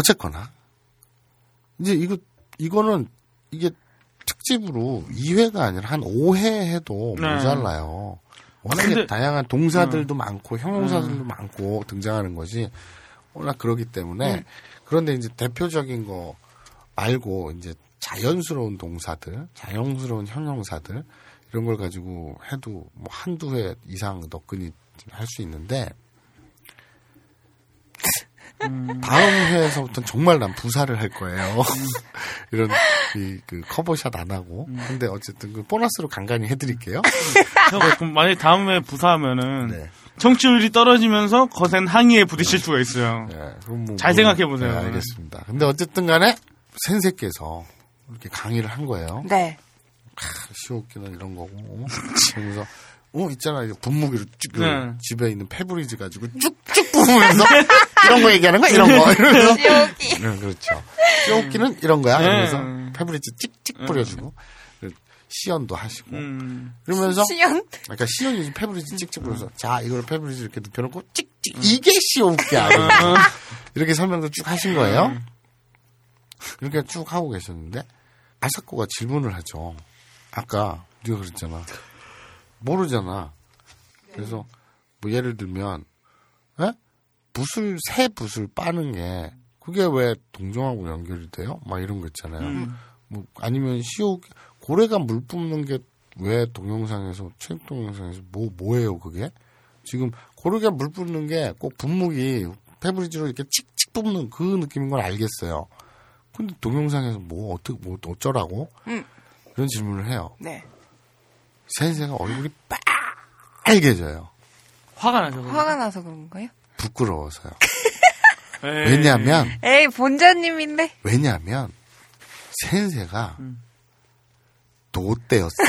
어쨌거나 이제 이거 이거는 이게 특집으로 2회가 아니라 한 5회 해도 네. 모자라요. 워낙에 근데- 다양한 동사들도 음. 많고 형용사들도 많고 등장하는 것이 워낙 그러기 때문에 음. 그런데 이제 대표적인 거 말고 이제 자연스러운 동사들, 자연스러운 형용사들 이런 걸 가지고 해도 뭐 한두 회 이상 너끈히 할수 있는데 다음 회에서부터는 정말 난 부사를 할 거예요. 이런 이, 그 커버샷 안 하고. 근데 어쨌든 그 보너스로 간간히 해드릴게요. 형, 그럼 만약에 다음에 부사하면은 네. 청취율이 떨어지면서 거센 항의에 부딪힐 수가 있어요. 그럼 뭐잘 뭐- 생각해 보세요. 네, 알겠습니다. 근데 어쨌든 간에 센세께서 이렇게 강의를 한 거예요. 네. 潮吹き는 이런 거고. 어? 그러면서 어 있잖아 분무기로 쭉그 네. 집에 있는 페브리즈 가지고 쭉쭉 부으면서 이런 거 얘기하는 거야 이런 거 이러면서 潮吹き. 네, 그렇죠. 潮吹き는 이런 거야. 네. 이러면서 페브리즈 찍찍 뿌려주고 그 시연도 하시고 음. 그러면서 시연? 그러니까 시연이 지금 페브리즈 찍찍 뿌려서 자 이걸 페브리즈 이렇게 눕혀놓고 찍찍 이게 潮吹き야 이러면서 이렇게 설명도 쭉 하신 거예요. 이렇게 쭉 하고 계셨는데 아사코가 질문을 하죠. 아까 네가 그랬잖아. 모르잖아. 그래서 뭐 예를 들면 에? 붓을 새 붓을 빠는 게 그게 왜 동정하고 연결이 돼요? 막 이런 거 있잖아요. 음. 뭐 아니면 시오 고래가 물 뿜는 게 왜 동영상에서 체육 동영상에서 뭐 뭐예요 그게? 지금 고래가 물 뿜는 게 꼭 분무기 페브리즈로 이렇게 칙칙 뿜는 그 느낌인 걸 알겠어요. 근데 동영상에서 뭐 어떻게 뭐 어쩌라고? 음. 그런 질문을 해요. 네. 센세가 얼굴이 빨개져요. 화가 나죠. 그거. 화가 나서 그런 거예요? 부끄러워서요. 왜냐하면 에이, 본자님인데. 왜냐하면 센세가 음. 도대였어요.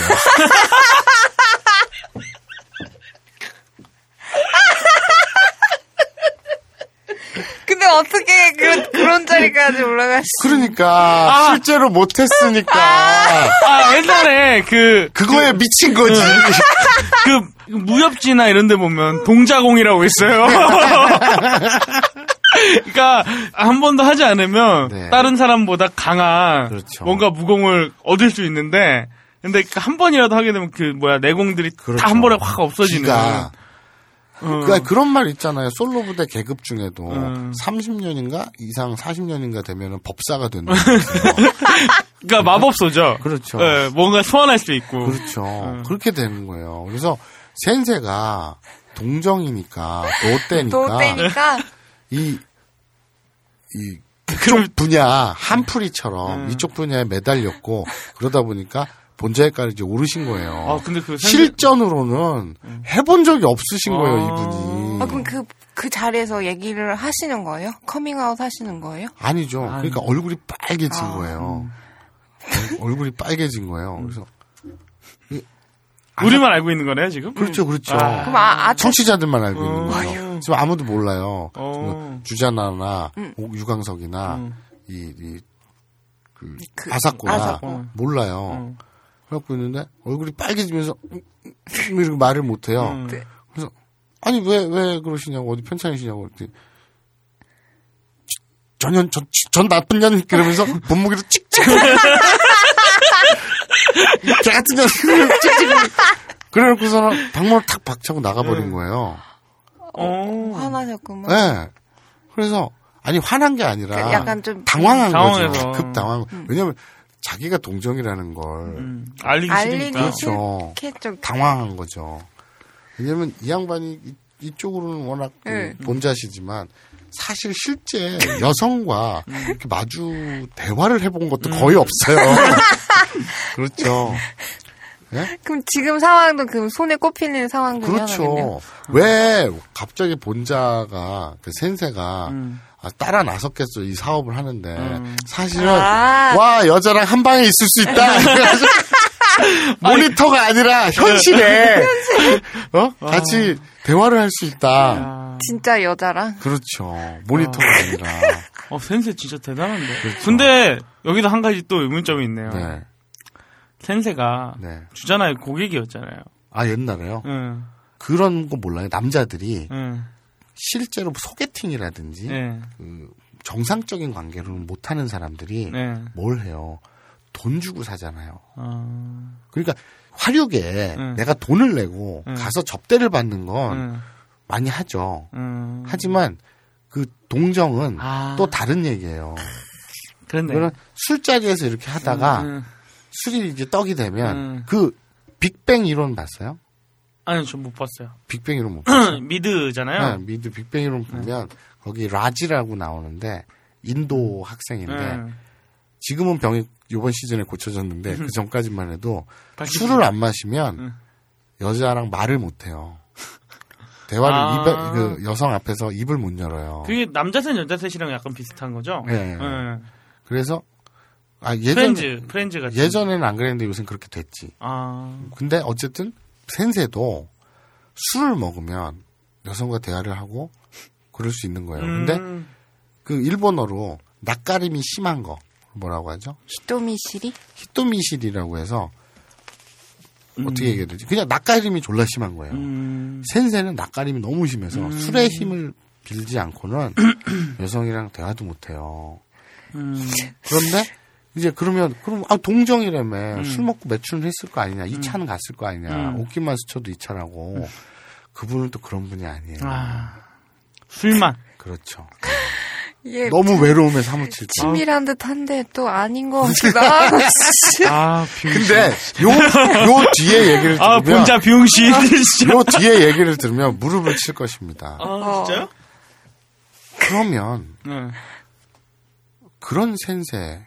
근데 어떻게 그런, 그런 자리까지 올라가시 그러니까 실제로 못했으니까 아, 옛날에 그 그거에 미친 거지. 그 무협지나 이런 데 보면 동자공이라고 있어요. 그러니까 한 번도 하지 않으면 네. 다른 사람보다 강한 그렇죠. 뭔가 무공을 얻을 수 있는데 근데 그한 번이라도 하게 되면 그 뭐야 내공들이 그렇죠. 다한 번에 확 없어지는. 기가. 어. 그 그런 말 있잖아요. 솔로 부대 계급 중에도 음. 30년인가 이상 40년인가 되면은 법사가 된다. 그러니까 마법소죠. 그렇죠. 예, 뭔가 소환할 수 있고. 그렇죠. 음. 그렇게 되는 거예요. 그래서 센세가 동정이니까 도대니까 도대니까. 이, 이, 이쪽 분야, 한풀이처럼 이쪽 분야에 매달렸고, 그러다 보니까 본자의까지 이제 오르신 거예요. 아, 근데 그 실전으로는 해본 적이 없으신 거예요, 아. 이분이. 아, 그럼 그, 그 자리에서 얘기를 하시는 거예요? 커밍아웃 하시는 거예요? 아니죠. 그러니까 얼굴이 빨개진 아. 거예요. 얼- 얼굴이 빨개진 거예요. 그래서. 우리만 알고 있는 거네요, 지금? 그렇죠, 그렇죠. 아. 그럼 아, 아, 청취자들만 알고 있는 어. 거예요. 지금 아무도 몰라요. 어. 지금 주자나나 음. 오- 유광석이나 음. 이, 이, 그, 그, 아사코나 아사코. 몰라요. 음. 그래갖고 있는데 얼굴이 빨개지면서 음, 음, 이렇게 말을 못해요. 음. 네. 그래서 아니 왜왜 그러시냐고 어디 편찮으시냐고 그랬더니 전년 전, 전 나쁜 년 그러면서 본무기로 찍찍 개 같은 년 찍찍 그래놓고서는 방문을 탁 박차고 나가버린 거예요. 어, 화나셨구만. 네. 그래서 아니 화난 게 아니라 그 약간 좀 당황한 당황해서. 거죠. 급 당황. 왜냐면 자기가 동정이라는 걸 음, 알리기 알리기 싫으니까. 그렇죠. 싫겠죠. 당황한 거죠. 왜냐면 이 양반이 이- 이쪽으로는 워낙 그 네. 본자시지만 사실 실제 여성과 이렇게 마주 대화를 해본 것도 거의 없어요. 그렇죠. 예? 그럼 지금 상황도 그 손에 꼽히는 상황 중에 하나군요. 그렇죠. 왜 갑자기 본자가 그 센세가 음. 아, 따라 나섰겠어 이 사업을 하는데 음. 사실은 아. 와 여자랑 한 방에 있을 수 있다. 모니터가 아니라 현실에 어 같이 대화를 할 수 있다. 아, 진짜 여자랑. 그렇죠. 모니터가 아니라. 어, 센세 진짜 대단한데. 그렇죠. 근데 여기도 한 가지 또 의문점이 있네요. 네. 센세가 네. 주잖아요 고객이었잖아요. 아 옛날에요. 응, 그런 거 몰라요. 남자들이 응, 실제로 소개팅이라든지 네, 그 정상적인 관계로는 못하는 사람들이 네. 뭘 해요? 돈 주고 사잖아요. 어, 그러니까 화류계 응. 내가 돈을 내고 응. 가서 접대를 받는 건 응, 많이 하죠. 응. 하지만 그 동정은 아. 또 다른 얘기예요. 그렇네. 그런 술자리에서 이렇게 하다가 응, 응. 술이 이제 떡이 되면 응. 그 빅뱅 이론 봤어요? 아니 전못 봤어요. 빅뱅 이론 못 봤어요. 미드잖아요. 네, 미드 빅뱅 이론 보면 거기 라지라고 나오는데 인도 학생인데 응. 지금은 병이 이번 시즌에 고쳐졌는데 그 전까지만 해도. 술을 안 마시면 응. 여자랑 말을 못 해요. 대화를 아. 입에, 그 여성 앞에서 입을 못 열어요. 그게 남자 셋 여자 셋이랑 약간 비슷한 거죠? 예, 예. 응. 그래서 아 예전 프렌즈, 프렌즈 같이. 예전에는 안 그랬는데 요새는 그렇게 됐지. 아, 근데 어쨌든 先生도 술을 먹으면 여성과 대화를 하고 그럴 수 있는 거예요. 근데 음, 그 일본어로 낯가림이 심한 거 뭐라고 하죠? 히토미시리? 히토미실이라고 해서 어떻게 얘기해야 되지? 그냥 낯가림이 졸라 심한 거예요. 음, 센세는 낯가림이 너무 심해서 음. 술의 힘을 빌지 않고는 여성이랑 대화도 못 해요. 음, 그런데 이제 그러면 그럼 아 동정이라며 음. 술 먹고 매춘을 했을 거 아니냐? 이 차는 갔을 거 아니냐? 음. 옷깃만 스쳐도 이 차라고. 그분은 또 그런 분이 아니에요. 아, 술만. 그렇죠. 이게 너무 외로움에 사무칠 때. 친밀한 듯 한데 또 아닌 것. 씨. 아. 근데 요, 요 뒤에 얘기를 들으면 아, 본자 비용신. 요 뒤에 얘기를 들으면 무릎을 칠 것입니다. 아, 진짜요? 그러면 네. 그런 센세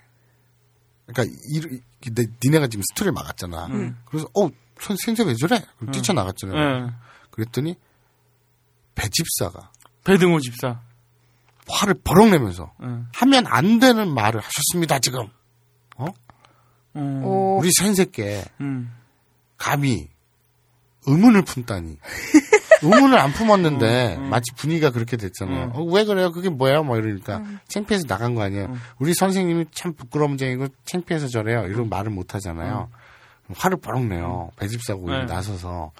그러니까 이, 이- 내- 니네가 지금 스토리를 막았잖아. 음. 그래서 어 선- 센세 왜 저래? 그럼 뛰쳐나갔잖아요. 네. 그랬더니 배집사가 배등호 집사. 화를 버럭 내면서 네. 하면 안 되는 말을 하셨습니다 지금. 어? 음, 오, 우리 센세께 음. 감히 의문을 품다니. 의문을 안 품었는데 음, 음. 마치 분위기가 그렇게 됐잖아요. 음. 어, 왜 그래요? 그게 뭐야? 뭐 이러니까 창피해서 나간 거 아니에요. 음. 우리 선생님이 참 부끄러움쟁이고 창피해서 저래요. 이런 말을 못 하잖아요. 화를 버럭 내요. 음. 네. 나서서.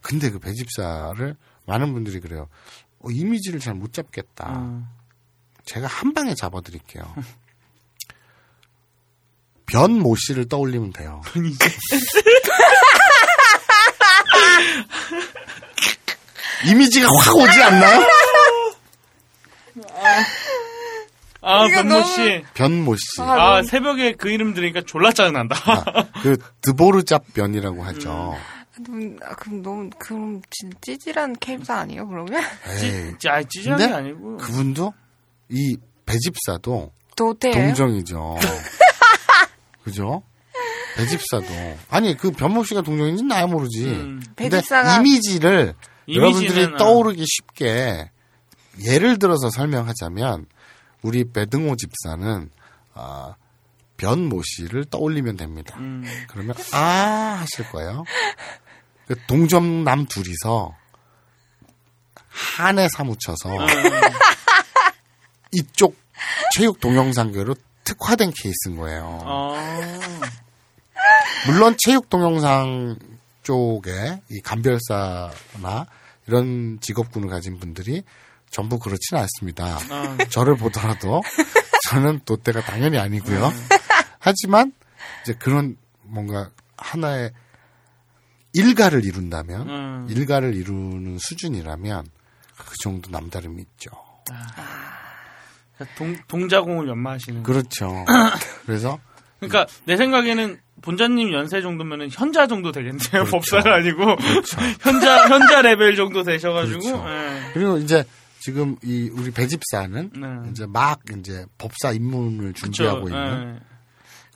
근데 그 배집사를 많은 분들이 그래요. 어, 이미지를 잘 못 잡겠다. 음. 제가 한 방에 잡아드릴게요. 변모 씨를 떠올리면 돼요. 이미지가 확 오지 않나요? 아, 이거 변모 너무- 씨. 변모 씨. 아, 새벽에 그 이름 들으니까 졸라 짜증난다. 아, 그 드보르잡 변이라고 하죠. 음, 아, 그럼 너무 그럼 진짜 찌질한 캐릭터 아니에요? 그러면 에이, 찌, 아, 찌질한 게 근데 아니고. 그분도 이 배집사도 도태예요? 동정이죠. 그죠? 배집사도 아니 그 변모 씨가 동정인지 나야 모르지. 음. 근데 배집사가- 이미지를 여러분들이 이미지는, 어. 떠오르기 쉽게 예를 들어서 설명하자면 우리 배등호 집사는 아, 변모 씨를 떠올리면 됩니다. 음. 그러면 아 하실 거예요. 그 동점남 둘이서 한에 사무쳐서 음. 이쪽 체육 동영상계로 특화된 케이스인 거예요. 어. 물론 체육 동영상 쪽에 이 감별사나 이런 직업군을 가진 분들이 전부 그렇지는 않습니다. 아. 저를 보더라도 저는 돛대가 당연히 아니고요. 하지만 이제 그런 뭔가 하나의 일가를 이룬다면 음. 일가를 이루는 수준이라면 그 정도 남다름이 있죠. 동, 동자공을 연마하시는. 그렇죠. 그래서 그러니까 내 생각에는 본자님 연세 정도면은 현자 정도 되겠네요. 법사가 아니고 현자 현자 레벨 정도 되셔가지고. 그렇죠. 예. 그리고 이제 지금 이 우리 배집사는 네. 이제 막 이제 법사 입문을 준비하고 있는 예.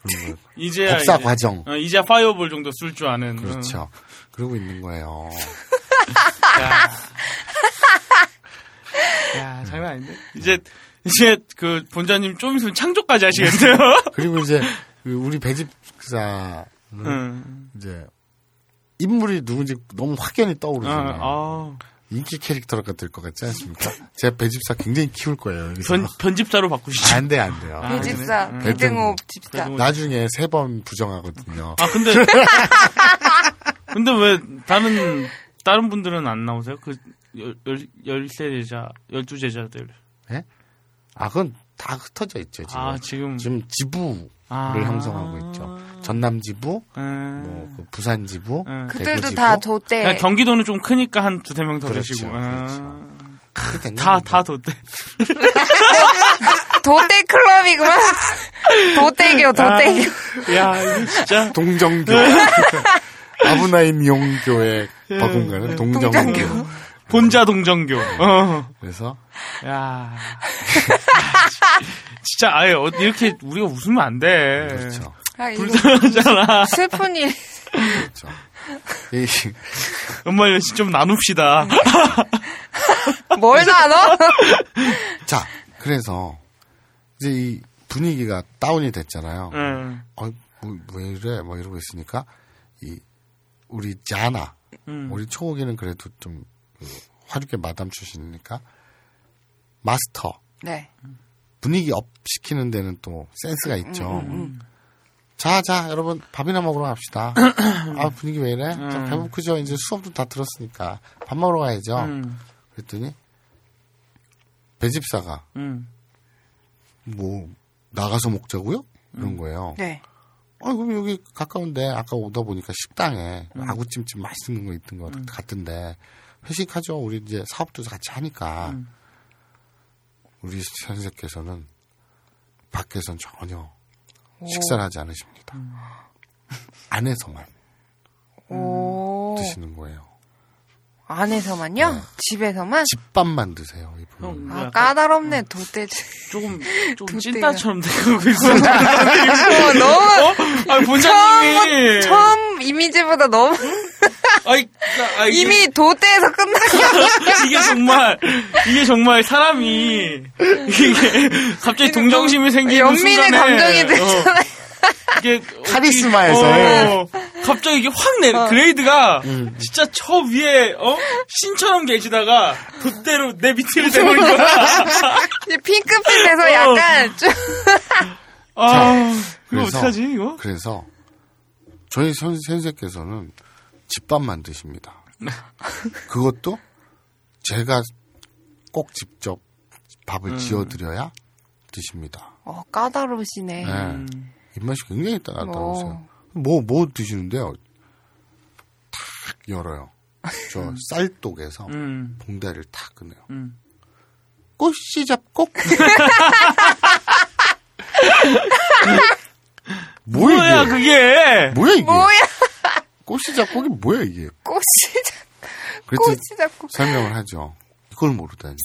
그런 거. 이제야 법사 이제, 과정. 어, 이제야 fireball 정도 쓸 줄 아는. 그렇죠. 그러고 있는 거예요. 야. 야, 장난 아닌데. 이제 이제 그 본좌님 좀 있으면 창조까지 하시겠네요. 그리고 이제 그 우리 배집사는 음. 이제 인물이 누군지 너무 확연히 떠오르잖아요. 아, 인기 캐릭터가 될 것 같지 않습니까? 제 배집사 굉장히 키울 거예요. 여기서. 편, 편집자로 바꾸시죠. 안 돼, 안 돼요. 아, 배집사? 음. 배등호 집사. 나중에 세 번 부정하거든요. 아 근데 근데 왜 다른 다른 분들은 안 나오세요? 그 열 열세 제자, 열두 제자들. 예? 아, 그건 다 흩어져 있죠, 지금. 아 지금 지금 지부를 아. 형성하고 있죠. 전남 지부, 음. 뭐, 그 부산 지부, 음. 대구 그들도 지부. 다. 그냥 경기도는 좀 크니까 한 두세 명더 그렇죠, 계시고. 그렇죠. 그렇게 된 다, 겁니다. 다 뒀대. 돛대 클럽이구만. 돛대교, 돛대교. 아, 야, 이거 진짜. 동정교. 아브나인 용교의 버금가는 동정교. 동정교. 본자 동정교. 어. 그래서 야. 진짜, 아예, 어, 이렇게 우리가 웃으면 안 돼. 그렇죠. 아, 불쌍하잖아. 슬픈 일. 그렇죠. 이, 엄마, 이거 좀 나눕시다. 뭘 나눠? 자, 그래서 이제 이 분위기가 다운이 됐잖아요. 응. 어, 뭐, 왜 이래? 뭐 이러고 있으니까 이 우리 자나 음. 우리 초호기는 그래도 좀 그, 화류계 마담 출신이니까 마스터 네. 분위기 up 시키는 데는 또 센스가 있죠. 자, 자, 여러분 밥이나 먹으러 갑시다. 아 분위기 왜 이래? 자, 배고프죠? 이제 수업도 다 들었으니까 밥 먹으러 가야죠. 음. 그랬더니 배집사가 음. 뭐 나가서 먹자고요? 이런 거예요. 네. 아, 그럼 여기 가까운데 아까 오다 보니까 식당에 음. 아구찜집 맛있는 거 있던 것 같은데 회식하죠. 우리 이제 사업도 같이 하니까 음. 우리 선생께서는 밖에선 전혀 식사를 하지 않으십니다. 음. 안에서만 오. 드시는 거예요. 안에서만요? 네. 집에서만? 집밥 만 드세요. 이분은. 형, 아, 약간 까다롭네, 돛대. 조금, 좀 돛대가. 찐따처럼 되고 있어. 어, 너무. 아, 본자님이. 처음 이미지보다 너무. 아이, 아, 이게- 이미 돛대에서 끝났어. 이게 정말 이게 정말 사람이 이게 갑자기 동정심이 생기는 연민의 순간에 감정이 들잖아요. 어, 이게 카리스마에서. 어, 갑자기 이게 확 내, 그레이드가 음. 진짜 저 위에 어 신처럼 계시다가 돛대로 내 밑을 있는 거야. 이제 핑크빛 돼서 어. 약간 좀. 아, 이거 그래서- 어떡하지 이거? 그래서 저희 선, 선생께서는 집밥 만 드십니다. 그것도 제가 꼭 직접 밥을 지어드려야 드십니다. 어, 까다로우시네. 네. 입맛이 굉장히 따가우세요. 어. 뭐, 뭐 드시는데요? 탁 열어요. 저 쌀독에서 음. 봉다리를 탁 꺼내요. 음. 꽃씨 잡곡? 뭐야, 뭐야? 그게? 뭐야, 이게? 뭐야, 꽃씨 잡곡이 뭐야, 이게? 꽃이 그래서 꽃이 자꾸. 설명을 하죠. 이걸 모르다니.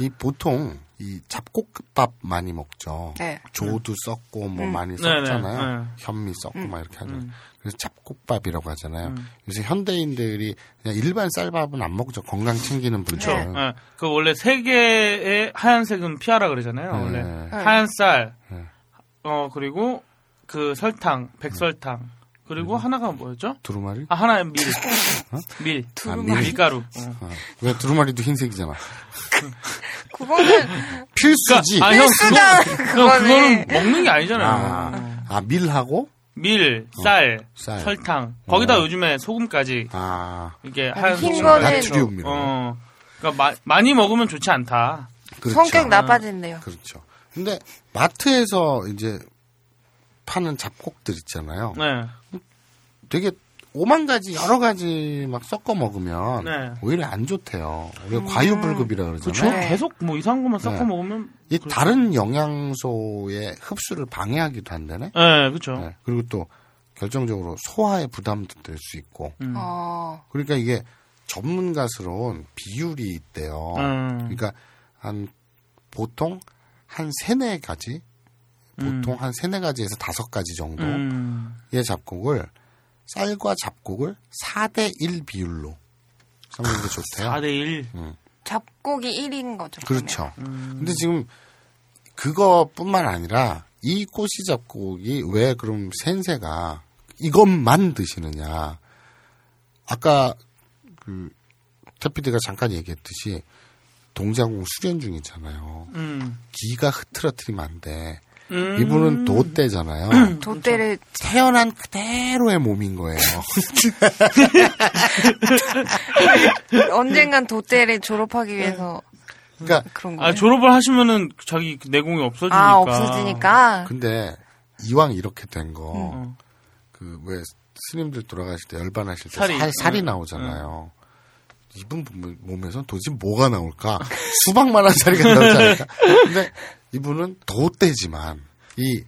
이 보통 이 잡곡밥 많이 먹죠. 네. 조도 썩고 뭐 음. 많이 네네, 썩잖아요. 네. 현미 썩고 음. 막 이렇게 하잖아요. 음. 그래서 잡곡밥이라고 하잖아요. 음. 요새 현대인들이 그냥 일반 쌀밥은 안 먹죠. 건강 챙기는 그쵸. 분들은. 예. 그 원래 세 개의 하얀색은 피하라 그러잖아요. 네. 원래 네. 하얀 쌀, 네. 어 그리고 그 설탕, 백설탕, 그리고 하나가 뭐였죠? 두루마리? 아 하나는 밀, 밀, 두루마리. 아, 밀가루. 어. 어. 왜 두루마리도 흰색이잖아. 그거는 필수지. 아, 형, 필수잖아, 그거, 형, 그거는. 그거는 먹는 게 아니잖아요. 아, 아, 밀하고 밀, 쌀, 어, 쌀. 설탕. 거기다 어. 요즘에 소금까지. 아. 이게 하얀 흰 소금. 거는- 나트륨이라고. 어. 그러니까 마- 많이 먹으면 좋지 않다. 그렇죠. 성격 나빠진대요. 그렇죠. 근데 마트에서 이제 파는 잡곡들 있잖아요. 네. 되게 오만 가지 여러 가지 막 섞어 먹으면 네. 오히려 안 좋대요. 우리가 과유불급이라 그렇죠. 그러잖아요. 계속 뭐 이상한 것만 섞어 네. 먹으면. 이 그렇죠. 다른 영양소의 흡수를 방해하기도 한다네. 네, 그렇죠. 네. 그리고 또 결정적으로 소화에 부담도 될 수 있고. 음. 어. 그러니까 이게 전문가스러운 비율이 있대요. 음. 그러니까 한 보통 한 세네 가지, 보통 음. 한 세네 가지에서 다섯 가지 정도의 음. 잡곡을 쌀과 잡곡을 4대 1 비율로 섞는 게 좋대요. 4대 1. 잡곡이 1인 거죠. 그렇죠. 음. 근데 지금 그것뿐만 아니라 이 꼬시 잡곡이 왜 그럼 센세가 이것만 드시느냐? 아까 그 태피디가 잠깐 얘기했듯이 동자공 수련 중이잖아요. 음. 기가 흐트러뜨리면 안 돼. 음. 이분은 도대잖아요. 도대를 태어난 그대로의 몸인 거예요. 언젠간 도대를 졸업하기 위해서 그러니까 그런 거예요. 아, 졸업을 하시면은 자기 그 내공이 없어지니까. 아, 없어지니까. 근데 이왕 이렇게 된 거, 음. 그왜 스님들 돌아가실 때 열반하실 때 살이. 살, 살이 음. 나오잖아요. 이분 몸- 몸에선 도대체 뭐가 나올까? 수박만한 살이 나오지 않을까? 근데 이분은 도대지만 이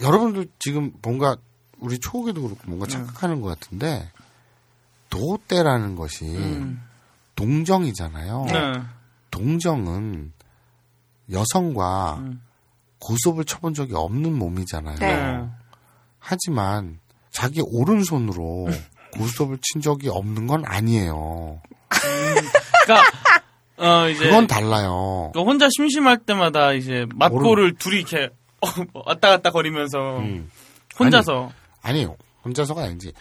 여러분들 지금 뭔가 우리 초기도 그렇고 뭔가 착각하는 것 같은데 도대라는 것이 음. 동정이잖아요. 네. 동정은 여성과 음. 고스톱을 쳐본 적이 없는 몸이잖아요. 네. 하지만 자기 오른손으로 고스톱을 친 적이 없는 건 아니에요. 그러니까 어 이제 그건 달라요. 그러니까 혼자 심심할 때마다 이제 맞고를 둘이 이렇게 어, 왔다 갔다 거리면서 음. 혼자서 아니 요. 혼자서가 아니지.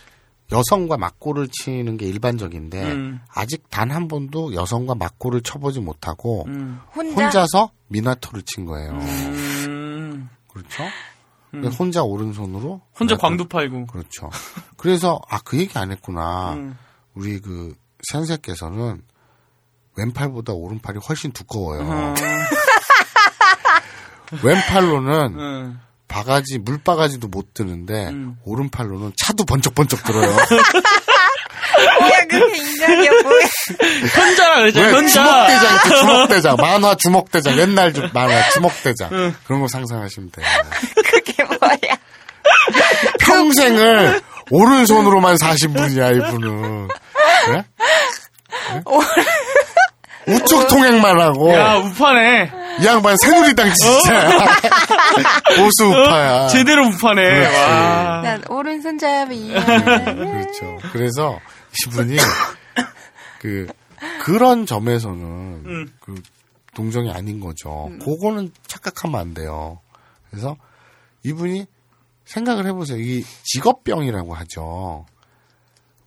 여성과 맞고를 치는 게 일반적인데 음. 아직 단 한 번도 여성과 맞고를 쳐보지 못하고 음. 혼자? 혼자서 미나토를 친 거예요. 음. 그렇죠? 그러니까 혼자 오른손으로 혼자 미나토- 광도 팔고. 그렇죠. 그래서 아 그 얘기 안 했구나. 음. 우리 그 센세께서는 왼팔보다 오른팔이 훨씬 두꺼워요. 어. 왼팔로는 음. 바가지 물바가지도 못 드는데 음. 오른팔로는 차도 번쩍번쩍 들어요. 뭐야 그게 인간이야 뭐야. 현자라 그러죠. 왜 현자. 주먹대장 있죠, 주먹대장 만화 주먹대장 옛날 주, 만화 주먹대장 그런 거 상상하시면 돼요. 그게 뭐야. 평생을 오른손으로만 사신 분이야 이분은. 그래? 우측 통행만 하고 야 우파네. 이 양반 새누리당 진짜 보수 우파야. 어? 제대로 우파네. 와. 난 오른손 잡이. 그렇죠. 그래서 이분이 그 그런 점에서는 음. 그 동정이 아닌 거죠. 그거는 착각하면 안 돼요. 그래서 이분이 생각을 해보세요. 이 직업병이라고 하죠.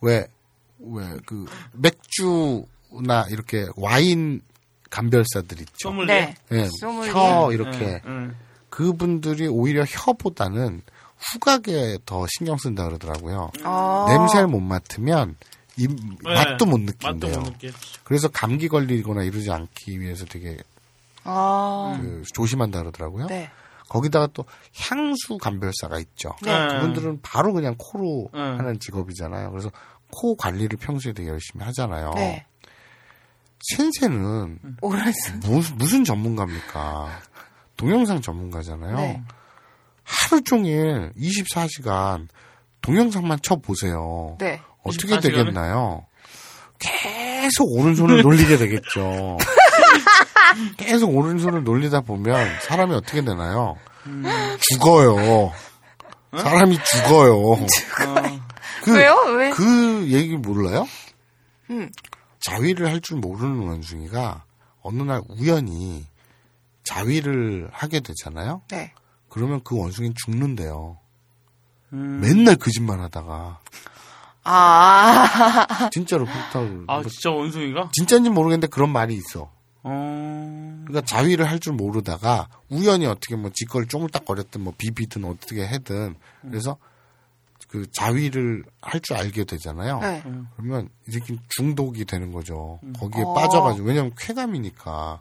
왜, 왜, 그, 맥주 나 이렇게 와인 감별사들 있죠. 네. 예, 소믈리에. 혀 이렇게. 그분들이 오히려 혀보다는 후각에 더 신경 쓴다 그러더라고요. 어. 냄새를 못 맡으면 이 네. 맛도 못 맛도 느낀대요. 못 느끼. 그래서 감기 걸리거나 이러지 않기 위해서 되게 아. 그 조심한다 그러더라고요. 네. 거기다가 또 향수 감별사가 있죠. 네. 그분들은 바로 그냥 코로 네. 하는 직업이잖아요. 그래서 코 관리를 평소에 되게 열심히 하잖아요. 네. 센세는. 무슨, 무슨 전문가입니까? 동영상 전문가잖아요. 네. 하루 종일 24시간 동영상만 쳐보세요. 네. 어떻게 24시간을? 되겠나요? 계속 오른손을 놀리게 되겠죠. 계속 오른손을 놀리다 보면 사람이 어떻게 되나요? 죽어요. 사람이 죽어요. 그, 왜요? 왜? 그 얘기 몰라요? 음. 자위를 할 줄 모르는 원숭이가 어느 날 우연히 자위를 하게 되잖아요. 네. 그러면 그 원숭이는 죽는데요. 음. 맨날 거짓말 하다가 아. 진짜로 그렇다고 아 진짜 원숭이가? 진짜인지 모르겠는데 그런 말이 있어. 어. 그러니까 자위를 할 줄 모르다가 우연히 어떻게 뭐 지걸 쪼물딱거렸든 뭐 비비든 어떻게 해든 그래서 그 자위를 할 줄 알게 되잖아요. 네. 그러면 이렇게 중독이 되는 거죠. 거기에 어. 빠져가지고 왜냐면 쾌감이니까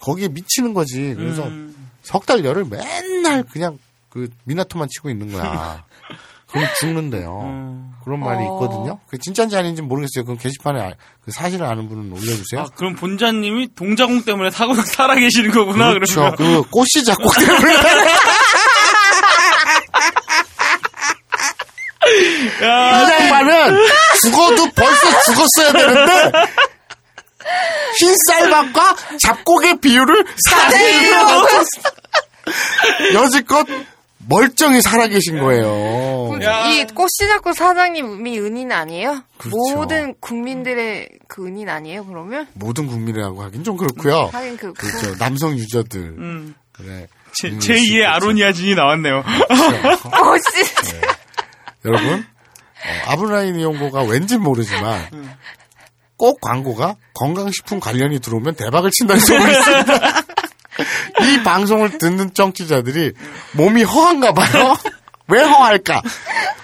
거기에 미치는 거지. 그래서 음. 석달 열을 맨날 그냥 그 미나토만 치고 있는 거야. 그럼 죽는데요. 음. 그런 말이 어. 있거든요. 그 진짜인지 아닌지 모르겠어요. 그럼 게시판에 아- 그 사실을 아는 분은 올려주세요. 아, 그럼 본자님이 동자공 때문에 사고 살아 계시는 거구나. 그렇죠. 그러면. 그 꽃이 작곡 때문에. 이 양반은 죽어도 벌써 죽었어야 되는데 흰 쌀밥과 잡곡의 비율을 4대1로 여지껏 멀쩡히 살아계신 거예요. 이 꽃시작고 사장님이 은인 아니에요? 그렇죠. 모든 국민들의 그 은인 아니에요? 그러면 모든 국민이라고 하긴 좀 그렇고요. 하긴 그 그렇죠. 남성 유저들. 음. 그래. 제, 음, 제2의 아로니아진이 나왔네요. 꽃시 여러분, 어, 아브라인 이용고가 왠지 모르지만 꼭 광고가 건강식품 관련이 들어오면 대박을 친다는 소문이 있습니다. 이 방송을 듣는 정치자들이 몸이 허한가 봐요. 왜 허할까?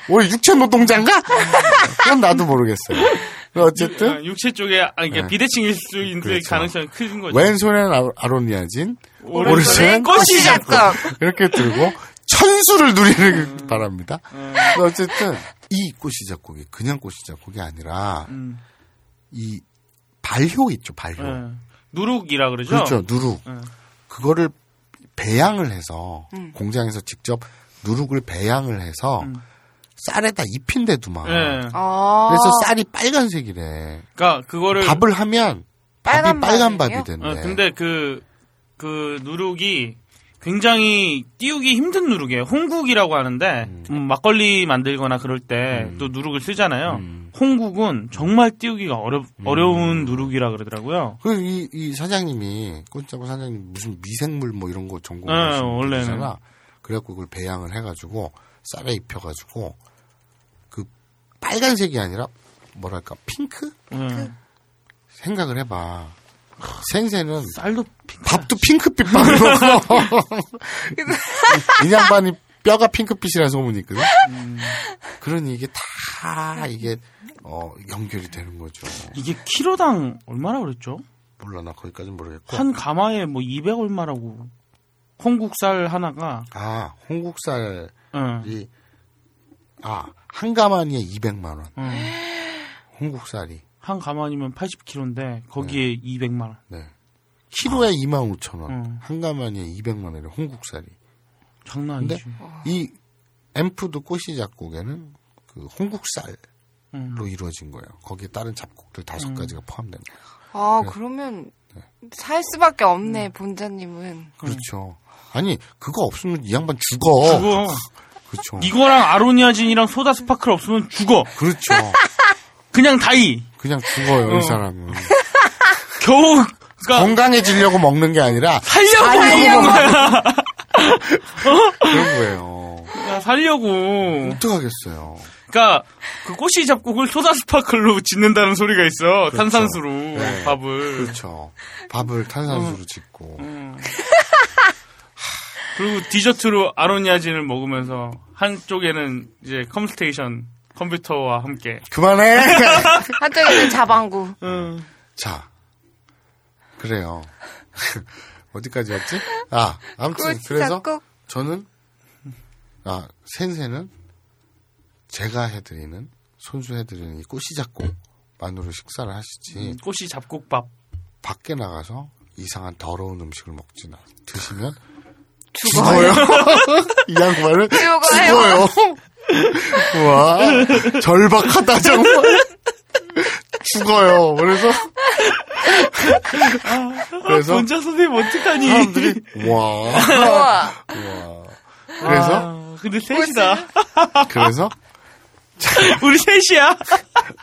우리 육체 노동자인가? 그건 나도 모르겠어요. 어쨌든 아, 육체 쪽에 아, 네. 비대칭일 수 있는 그렇죠. 가능성이 큰 거죠. 왼손엔 아- 아로니아진, 오른손엔 오른손엔 꽃이 꽃이 작곡. 작곡. 이렇게 들고 천수를 누리는 바랍니다. 근데 어쨌든 이 꽃이 작곡이 그냥 꽃이 작곡이 아니라 음. 이 발효 있죠, 발효. 예. 누룩이라 그러죠. 그렇죠, 누룩. 예. 그거를 배양을 해서 음. 공장에서 직접 누룩을 배양을 해서 쌀에다 입힌데도만. 예. 아. 그래서 쌀이 빨간색이래. 그러니까 그거를 밥을 하면 밥이 빨간 빨간 밥이에요? 밥이 된대. 어, 근데 그, 그 누룩이 굉장히 띄우기 힘든 누룩이에요. 홍국이라고 하는데, 음, 막걸리 만들거나 그럴 때또 누룩을 쓰잖아요. 홍국은 정말 띄우기가 어려, 어려운 누룩이라 그러더라고요. 그, 이, 이 사장님이, 꽃자고 사장님 무슨 미생물 뭐 이런 거 네, 전공하시는 원래는. 분이잖아. 그래갖고 그걸 배양을 해가지고, 쌀에 입혀가지고, 그, 빨간색이 아니라, 뭐랄까, 핑크? 예. 생각을 해봐. 생새는, 쌀도 밥도 핑크빛 밥을 먹어. 이 양반이 뼈가 핑크빛이라는 소문이 있거든? 그러니 이게 다, 이게, 어, 연결이 되는 거죠. 이게 키로당 얼마나 그랬죠? 몰라, 나 거기까지는 모르겠고. 한 가마에 뭐 200 얼마라고. 홍국쌀 하나가, 아, 홍국살이, 예. 아, 한 가마니에 200만원. 예. 홍국살이. 한 가마니면 80kg인데, 거기에 200만 원. 네. 키로에 2만 5천 원. 음. 한 가마니에 200만 원이래, 홍국살이. 장난 아니지. 이 앰프드 꽃이 작곡에는 그 홍국살로 음. 이루어진 거예요. 거기에 다른 잡곡들 다섯 음. 가지가 포함된 거예요. 아 네. 그러면 살 수밖에 없네 본자님은. 그렇죠. 아니, 그거 없으면 이 양반 죽어. 죽어. 그렇죠. 이거랑 아로니아진이랑 소다 스파클 없으면 죽어. 그렇죠. 그냥 die. 그냥 죽어요, 어. 이 사람은. 겨우 건강해지려고 먹는 게 아니라 살려고 먹는 거야. 그런 거예요. 야, 살려고. 어떡하겠어요. 그러니까 그 꼬시 잡곡을 소다 스파클로 짓는다는 소리가 있어. 그렇죠. 탄산수로 네. 밥을. 그렇죠. 밥을 탄산수로 짓고. 음. 그리고 디저트로 아로니아진을 먹으면서 한쪽에는 이제 컴스테이션 컴퓨터와 함께. 그만해! 한쪽에는 자방구. 음. 자, 그래요. 어디까지였지? 아, 아무튼 그래서 작곡. 저는 아 센세는 제가 해드리는 손수 해드리는 이 꽃이 작곡만으로 식사를 하시지 꼬시 잡곡밥. 밖에 나가서 이상한 더러운 음식을 먹지나 드시면 죽어요. 이 양반은 죽어요. 죽어요. 와 절박하다 정말 죽어요. 그래서 그래서 본자 선생님 어떡하니? 사람들이 와 우와. 와 그래서 아, 근데 셋이다. 그래서 우리 셋이야.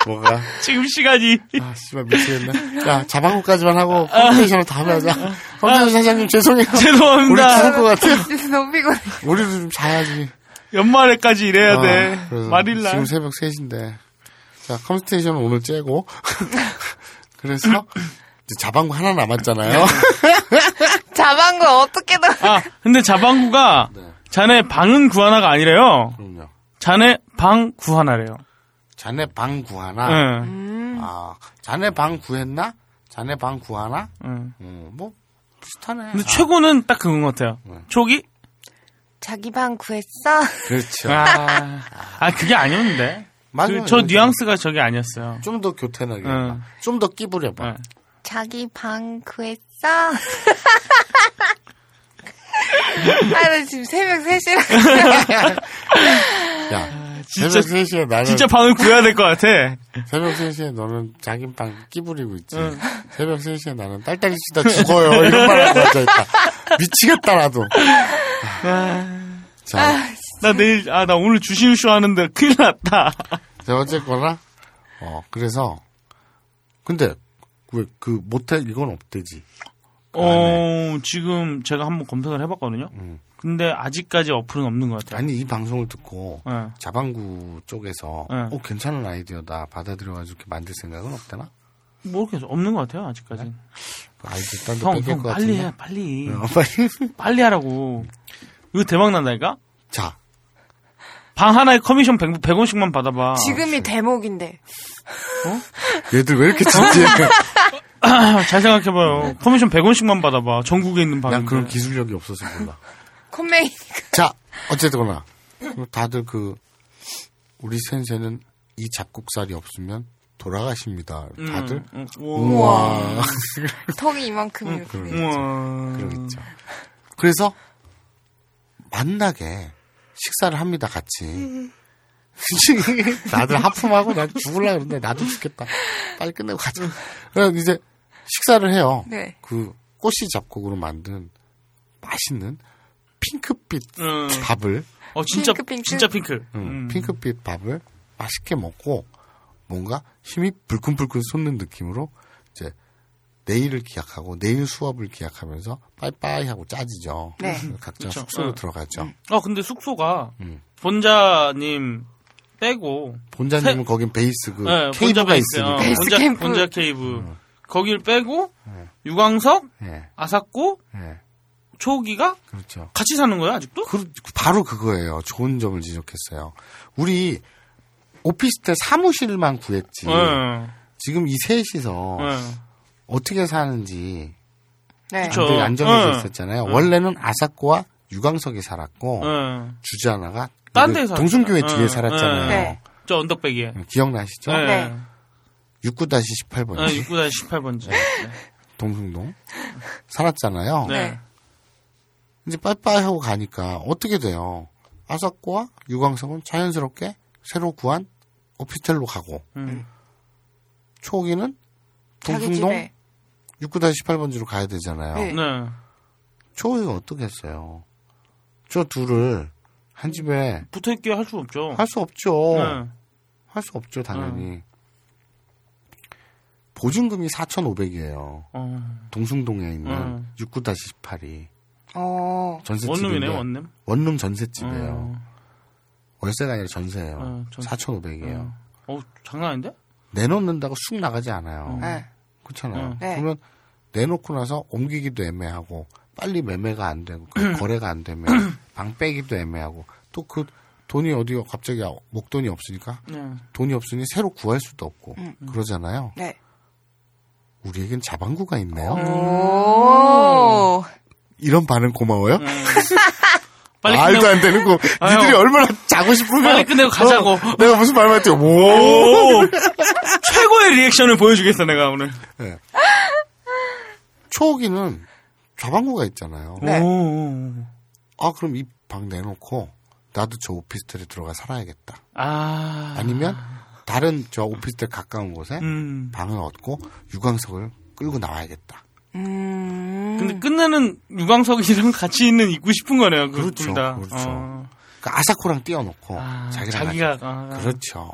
뭐가 지금 시간이. 아, 씨발, 미치겠네. 야, 자방구까지만 하고, 컴퓨테이션을 다음에 하자. 컴퓨테이션 사장님, 죄송해요. 죄송합니다. 우리 죽을 것 같아요. 너무 피곤해. 우리도 좀 자야지. 연말에까지 일해야 아, 돼. 말일날. 지금 새벽 3시인데. 자, 컴퓨테이션은 오늘 째고. 그래서, 이제 자방구 하나 남았잖아요. 자방구 어떻게든. 아, 근데 자방구가 네. 자네 방은 구하나가 아니래요. 그럼요. 자네 방 구하나래요. 자네 방 구하나? 네. 아, 자네 방 구했나? 자네 방 구하나? 응. 음, 뭐, 비슷하네. 근데 최고는 딱 그건 것 같아요. 초기? 자기 방 구했어? 그렇죠. 아, 아 그게 아니었는데. 맞아요. 그, 저 뉘앙스가 저게 아니었어요. 좀 더 교태나게. 응. 좀더 끼부려봐. 네. 자기 방 구했어? 아, 나 지금 새벽 3시라. 야, 진짜- 새벽 3시에 나는. 진짜 방을 구해야 될 것 같아. 새벽 3시에 너는 자기 방 끼부리고 있지. 응. 새벽 3시에 나는 딸딸이 치다 죽어요. 이런 말 하고 앉아있다. 미치겠다, 나도. 자, 나 내일, 아, 나 오늘 주신 쇼 하는데 큰일 났다. 자, 어쨌거나, 어, 그래서, 근데, 왜, 그, 모텔, 이건 없대지. 어, 지금 제가 한번 검색을 해봤거든요. 근데 아직까지 어플은 없는 것 같아요. 아니, 이 방송을 듣고, 네. 자방구 쪽에서, 네. 어, 괜찮은 아이디어다. 받아들여가지고 이렇게 만들 생각은 없대나? 모르겠어. 없는 것 같아요, 아직까지. 아이디어 딴데 형, 형, 것 빨리. 해, 빨리. 어, 빨리. 빨리 하라고. 이거 대박 난다니까? 자. 방 하나에 커미션 100, 100원씩만 받아봐. 지금이 대목인데. 얘들 왜 이렇게 진지해? 잘 생각해봐요. 커미션 100원씩만 받아봐. 전국에 있는 방인데. 난 그런 기술력이 없어서 몰라. 컴맹이. 자, 어쨌거나. 다들 그, 우리 先生는 이 잡곡살이 없으면 돌아가십니다. 다들. 음, 음, 우와. 턱이 이만큼 이렇게. 있죠. 그런 거 있죠. 그래서, 만나게 식사를 합니다, 같이. 다들 하품하고 난 죽을라 그러는데 나도 죽겠다. 빨리 끝내고 가자. 그래서 이제 식사를 해요. 네. 그 꽃이 잡곡으로 만든 맛있는 핑크빛 음. 밥을 어, 진짜, 핑크, 핑크. 진짜 핑크. 음, 음. 핑크빛 밥을 맛있게 먹고 뭔가 힘이 불끈불끈 솟는 느낌으로 이제 내일을 기약하고 내일 수업을 기약하면서 빠이빠이 하고 짜지죠. 네. 각자 그쵸. 숙소로 어. 들어가죠. 아, 근데 숙소가 음. 본자님 빼고 본자님은 세- 거긴 베이스 그 네, cave가 있으니까. 어, 베이스 본자, 캠프. 본자 cave. 거길 빼고 유광석, 예, 아사코, 예, 초기가 그렇죠. 같이 사는 거예요, 아직도? 그, 바로 그거예요. 좋은 점을 지적했어요. 우리 오피스텔 사무실만 구했지. 네. 지금 이 셋이서 네. 어떻게 사는지 네. 안정이 안정해져 네. 있었잖아요. 네. 원래는 아사코와 유광석이 살았고 네. 여기 데에 동순교회. 뒤에 네. 살았잖아요. 네. 저 언덕배기에. 기억나시죠? 네. 네. 69-18번지 네, 69-18번지. 동승동 살았잖아요. 네. 네. 이제 빠이빠이 하고 가니까 어떻게 돼요? 아사코와 유광석은 자연스럽게 새로 구한 오피스텔로 가고 음. 초기는 자기 동승동 집에. 69-18번지로 가야 되잖아요. 네. 네. 초기가 어떻게 했어요? 저 둘을 한 집에 붙어 있게 할 수 없죠. 할 수 없죠. 네. 할수 없죠, 당연히. 보증금이 4,500이에요. 어. 동승동에 있는 음. 69-18이. 어. 전셋집인데 원룸이네, 원룸. 원룸 전셋집이에요. 어. 월세가 아니라 전세예요. 어, 전- 4,500이에요. 어, 장난 아닌데? 내놓는다고 쑥 나가지 않아요. 네. 그렇잖아요. 음. 네. 그러면 내놓고 나서 옮기기도 애매하고 빨리 매매가 안 되고 그 거래가 안 되면 방 빼기도 애매하고 또 그 돈이 어디가 갑자기 목돈이 없으니까 네. 돈이 없으니 새로 구할 수도 없고 음. 그러잖아요. 네. 우리에겐 자방구가 있네요. 오. 이런 반응 고마워요. 음. 빨리 말도 끝내고- 안 되는 거. 아유. 니들이 얼마나 자고 싶으면 빨리 끝내고 가자고. 어, 내가 무슨 말만 했지? 오. 오! 최고의 리액션을 보여주겠어, 내가 오늘. 초기는 자방구가 있잖아요. 네. 오. 아 그럼 이 방 내놓고 나도 저 오피스텔에 들어가 살아야겠다. 아. 아니면 다른 저 오피스텔 가까운 곳에 음. 방을 얻고 유광석을 끌고 나와야겠다. 음. 근데 끝내는 유광석이랑 같이 있는 있고 싶은 거네요, 그 그렇죠, 둘 다. 그렇죠. 어. 그러니까 아사코랑 띄워놓고 아, 자기랑 자기가. 아. 그렇죠.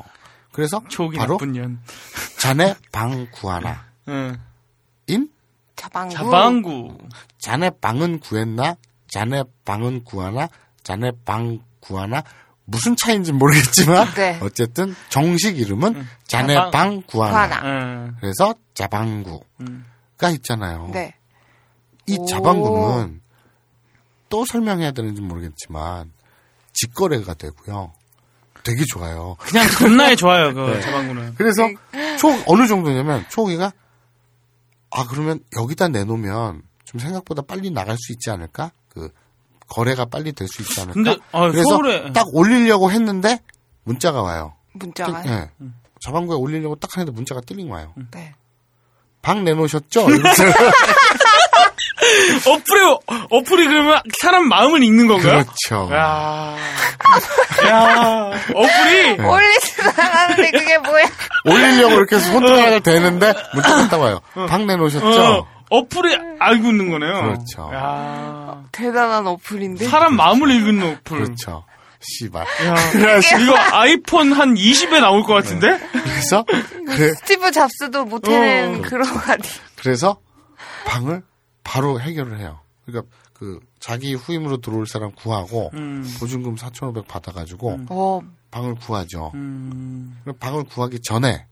그래서 초기 바로 나쁜 년. 자네 방 구하나 응. 인 자방구. 자방구. 자네 방은 구했나 자네 방은 구하나 자네 방 구하나 무슨 차이인지 모르겠지만 네. 어쨌든 정식 이름은 자네 자방- 방 구하나. 구하나. 응. 그래서 자방구 가 음. 있잖아요. 네. 이 오. 자방구는 또 설명해야 되는지 모르겠지만 직거래가 되고요. 되게 좋아요. 그냥 겁나게 좋아요, 그 네. 자방구는. 그래서 초 어느 정도냐면 초기가 아 그러면 여기다 내놓으면 좀 생각보다 빨리 나갈 수 있지 않을까? 그 거래가 빨리 될 수 있지 않을까? 근데, 아, 그래서 서울에- 딱 올리려고 했는데 문자가 와요. 문자가요? 예. 자방구에 올리려고 딱 하는데 문자가 띵 와요. 네. 방 내놓으셨죠? 이러면서 어플이, 어플이 그러면 사람 마음을 읽는 건가요? 그렇죠. 야, 야, 어플이. 올리지도 않았는데 그게 뭐야? 올리려고 이렇게 손등을 대는데 문자가 딱 와요. 방 내놓으셨죠? 어, 어플이 알고 있는 거네요. 그렇죠. 야, 대단한 어플인데. 사람 마음을 읽는 어플. 그렇죠. 씨발. 이거 아이폰 한 20에 나올 것 같은데? 그래서 그래, 스티브 잡스도 못해낸 어. 그런 거 아니. 그래서 방을 바로 해결을 해요. 그러니까 그 자기 후임으로 들어올 사람 구하고 음. 보증금 4,500 받아가지고 어, 방을 구하죠. 음, 그럼 방을 구하기 전에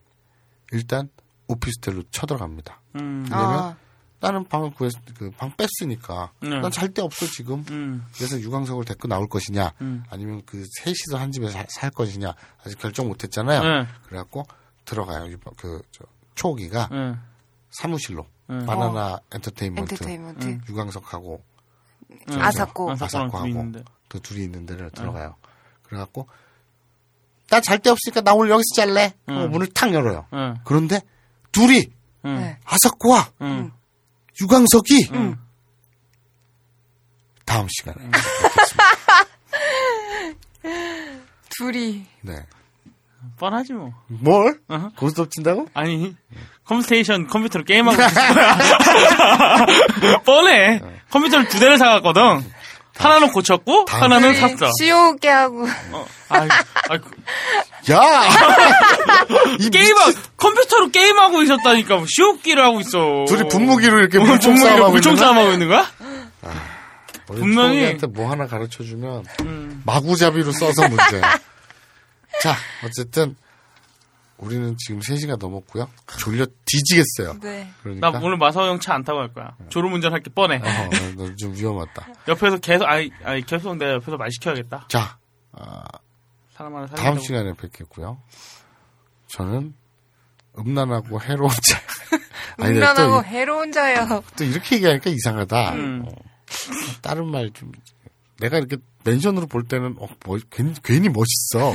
일단 오피스텔로 쳐들어갑니다. 음, 왜냐면 아. 나는 방을 구했 그 방 뺐으니까 네. 난잘 데 없어 지금. 음, 그래서 유광석을 데리고 나올 것이냐 음. 아니면 그 셋이서 한 집에 사- 살 것이냐 아직 결정 못 했잖아요. 네. 그래갖고 들어가요. 그 저, 초기가 네. 사무실로 네. 바나나 엔터테인먼트, 엔터테인먼트. 음, 유광석하고 음. 아사코. 아사코하고. 그 둘이 있는 데를 들어가요. 그래갖고 나 잘 데 없으니까 나 오늘 여기서 잘래. 응. 문을 탁 열어요. 응. 그런데 둘이 응. 네. 아사코와 응. 유광석이 응. 다음 시간에 둘이. 네. 뻔하지 뭐. 뭘? 고스톱 친다고? 아니 컴스테이션 컴퓨터로 게임하고 있을 거야. 뻔해. 컴퓨터를 두 대를 사갔거든. 하나는 고쳤고 하나는 샀어. 지옥게 하고. 아이, 아이, 야! 게임하 컴퓨터로 게임하고 있었다니까 뭐 시옵기를 하고 있어. 둘이 분무기로 이렇게 뭐, 물총 싸움하고 물총 있는 거야? 싸움하고 있는 거야? 우리 분명히- 초기한테 뭐 하나 가르쳐 주면 음. 마구잡이로 써서 문제야. 자, 어쨌든 우리는 지금 3시간 넘었고요. 졸려 뒤지겠어요. 네. 그러니까 나 오늘 마사오 형 차 안 타고 갈 거야. 졸음 운전 할 게 뻔해. 어허, 너좀 위험하다. 옆에서 계속 아니 아니 계속 내가 옆에서 말 시켜야겠다. 자, 아, 사람 하나 다음. 시간에 뵙겠고요. 저는 음란하고 해로운 자. 아니, 음란하고 또, 해로운 자요. 또 이렇게 얘기하니까 이상하다. 음. 어, 다른 말 좀. 내가 이렇게 멘션으로 볼 때는 어, 뭐, 괜히, 괜히 멋있어.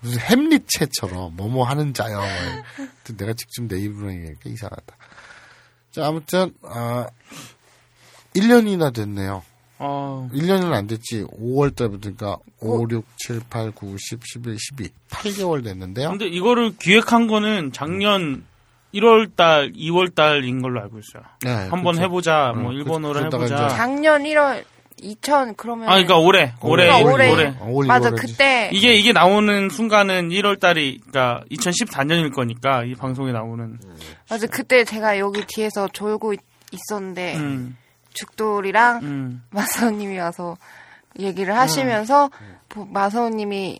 무슨 햄릿체처럼 뭐뭐 하는 자요. 근데 내가 직접 내 입으로 얘기하니까 이상하다. 자, 아무튼 아 1년이나 됐네요. 어, 1년은 안 됐지. 5월 달부터니까 5, 6, 7, 8, 9, 10, 11, 12. 8개월 됐는데요. 근데 이거를 기획한 거는 작년 1월 달, 2월 달인 걸로 알고 있어요. 네, 한번 그렇죠. 해보자, 뭐 음, 일본어로 그- 그러다가 해보자. 작년 1월 2000 그러면 아, 그러니까 올해, 올해, 그러니까 올해. 올해. 어, 맞아 2월이지. 그때 이게 이게 나오는 순간은 1월 달이 그러니까 2014년일 거니까 이 방송에 나오는. 맞아 그때 제가 여기 뒤에서 졸고 있, 있었는데 음, 죽돌이랑 음. 마사오님이 와서 얘기를 하시면서 보- 마사오님이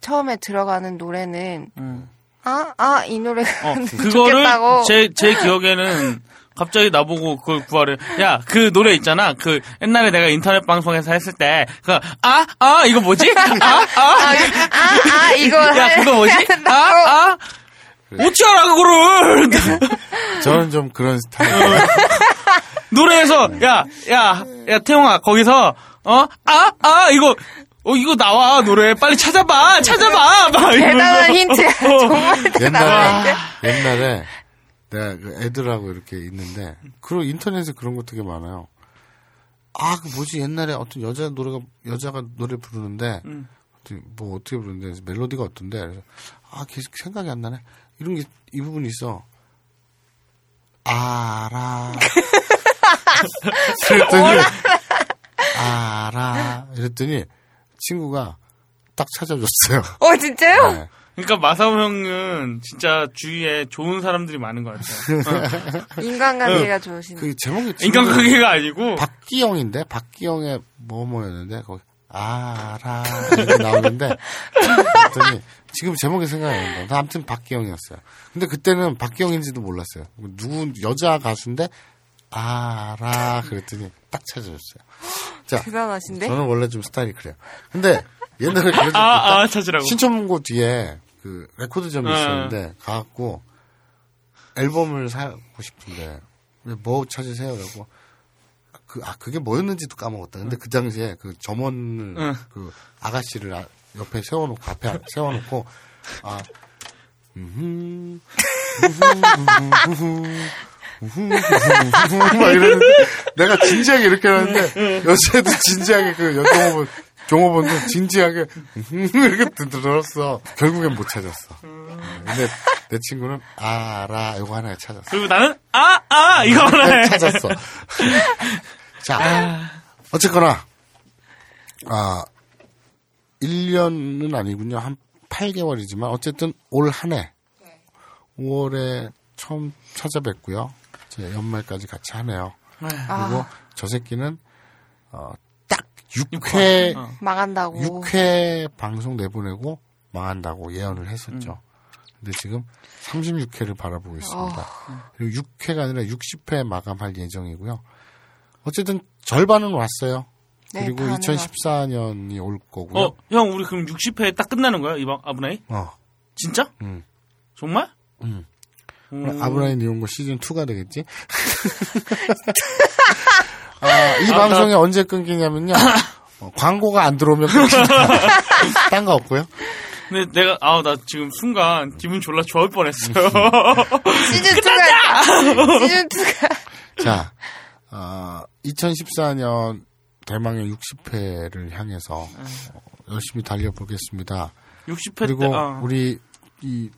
처음에 들어가는 노래는 음. 아아 이 노래 어, 그거를 제, 제 기억에는 갑자기 나보고 그걸 구하래. 야, 그 노래 있잖아. 그 옛날에 내가 인터넷 방송에서 했을 때, 그, 아, 아, 이거 뭐지? 아, 아, 아, 아, 이거 야, 할- 그거 뭐지? 아. 아, 어찌 알아, 그거를! 저는 좀 그런 스타일. 노래에서, 야, 야, 야, 태용아, 거기서, 어, 아, 아, 이거, 어, 이거 나와, 노래. 빨리 찾아봐, 찾아봐! 막 대단한. 힌트 정말 대단한 옛날에, 힌트 옛날에 내가 그 애들하고 이렇게 있는데, 그리고 인터넷에 그런 거 되게 많아요. 아, 그 뭐지, 옛날에 어떤 여자 노래가, 여자가 노래 부르는데, 음. 뭐 어떻게 부르는데, 멜로디가 어떤데, 그래서, 아, 계속 생각이 안 나네. 이런 게, 이 부분이 있어. 알아. 그랬더니, 알아. 이랬더니, 친구가 딱 찾아줬어요. 어 진짜요? 네. 그러니까 마사오 형은 진짜 주위에 좋은 사람들이 많은 것 같아요. 어. 인간관계가 좋으시네 그 제목이 인간관계가 아니고, 박기영인데 박기영의 뭐뭐였는데 거기 알아 이렇게 나오는데 그랬더니 지금 제목이 생각이 안 난다. 아무튼 박기영이었어요. 근데 그때는 박기영인지도 몰랐어요. 누구 여자 가수인데 알아 그랬더니 딱 찾아줬어요. 자, 대단하신데 저는 원래 좀 스타일이 그래요. 근데 옛날에 그래도 아, 아, 찾으라고. 신천문고 뒤에 그 레코드점이 어. 있었는데 가갖고 앨범을 사고 싶은데 왜뭐 찾으세요? 그러고 그, 아, 그게 뭐였는지도 까먹었다. 근데 그 당시에 그 점원을, 응. 그 아가씨를 아- 옆에 세워놓고, 앞에 세워놓고, 아, 음흠, 막 이러는데, 내가 진지하게 이렇게 하는데, 여자애도 진지하게 그 여종업원, 종업원도 진지하게, 이렇게 들었어. 결국엔 못 찾았어. 근데 내 친구는, 알아, 이거 하나 찾았어. 그리고 나는 아, 아 이거 하나 해. 찾았어. 자, 어쨌거나, 아, 1년은 아니군요. 한 8개월이지만, 어쨌든 올 한 해, 5월에 처음 찾아뵙고요. 이제 연말까지 같이 하네요. 아. 그리고 저 새끼는, 어, 딱 6회, 어. 망한다고. 6회 방송 내보내고 망한다고 예언을 했었죠. 근데 지금 36회를 바라보고 있습니다. 그리고 6회가 아니라 60회 마감할 예정이고요. 어쨌든 절반은 왔어요. 네, 그리고 반은 2014년이 올 거고요. 어, 형 우리 그럼 60회 딱 끝나는 거야 이번 아브나이? 어. 진짜? 음. 정말? 음. 음. 아브라인 이용고 시즌 2가 되겠지? 아, 이 아, 방송이 나- 언제 끊기냐면요. 어, 광고가 안 들어오면. 딴 거 없고요. 근데 내가 아나 지금 순간 기분 졸라 좋을 뻔했어요. 시즌 2가 시즌 2가 자, 어, 2014년 대망의 60회를 향해서 어, 열심히 달려보겠습니다. 60회 그리고 때 아. 우리 이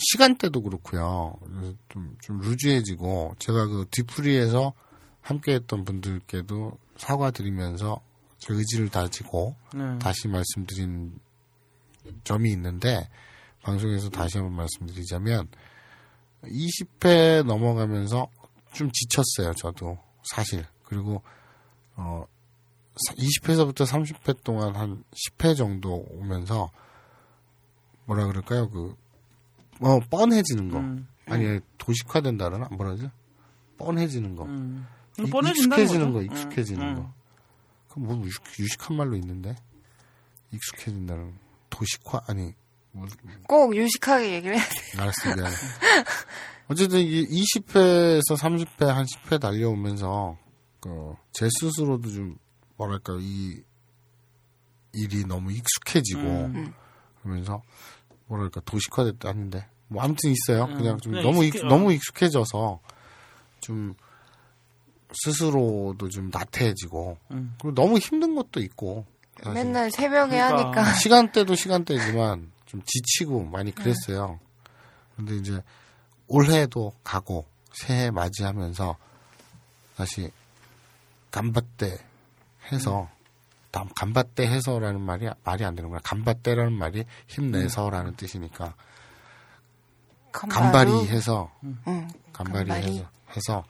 시간대도 그렇고요. 좀, 좀 루즈해지고 제가 그 뒤풀이에서 함께했던 분들께도 사과드리면서 제 의지를 다지고 네. 다시 말씀드린 점이 있는데 방송에서 다시 한번 말씀드리자면 20회 넘어가면서 좀 지쳤어요. 저도 사실 그리고 어 20회서부터 30회 동안 한 10회 정도 오면서 뭐라 그럴까요? 그, 어, 뻔해지는 거. 음. 아니, 도식화된다 그러나? 뭐라 그러지? 뻔해지는 거. 음. 익숙해지는. 거, 익숙해지는 음, 거. 그 뭐, 유식, 유식 한 말로 있는데? 익숙해진다는, 도식화? 아니, 뭐, 꼭 유식하게 얘기를 해야 돼. 미안해. 어쨌든 이 20회에서 30회, 한 10회 달려오면서, 그, 제 스스로도 좀, 뭐랄까, 이, 일이 너무 익숙해지고, 음. 그러면서, 뭐랄까, 도식화됐다 하는데, 뭐, 아무튼 있어요. 음, 그냥 좀 그냥 너무, 익숙해- 익, 너무 익숙해져서, 좀, 스스로도 좀 나태해지고, 음. 그리고 너무 힘든 것도 있고, 사실. 맨날 새벽에 그러니까. 하니까 시간대도 시간대지만 좀 지치고 많이 그랬어요. 근데 이제 올해도 가고 새해 맞이하면서 다시 간바떼 해서 다음 간바떼 해서라는 말이 말이 안 되는 거야. 간바떼라는 말이 힘내서라는 뜻이니까 간발이 해서 응, 간발이. 해서 해서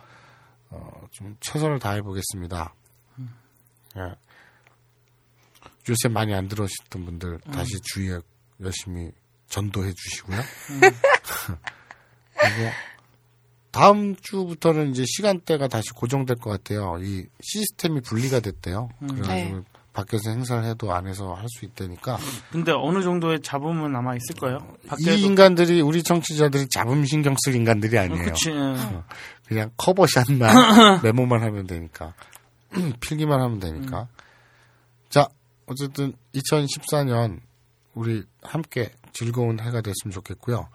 어, 좀 최선을 다해 보겠습니다. 예. 요새 많이 안 들으셨던 분들 다시 주위에 열심히 전도해 주시고요. 그리고 다음 주부터는 이제 시간대가 다시 고정될 것 같아요. 이 시스템이 분리가 됐대요. 그래가지고 네. 밖에서 행사를 해도 안에서 할 수 있다니까 근데 어느 정도의 잡음은 아마 있을 거예요. 밖에도 이 인간들이 우리 정치자들이 잡음 신경 쓸 인간들이 아니에요. 그치. 어, 그냥 커버샷만 메모만 하면 되니까 필기만 하면 되니까. 자 어쨌든 2014년 우리 함께 즐거운 해가 됐으면 좋겠고요.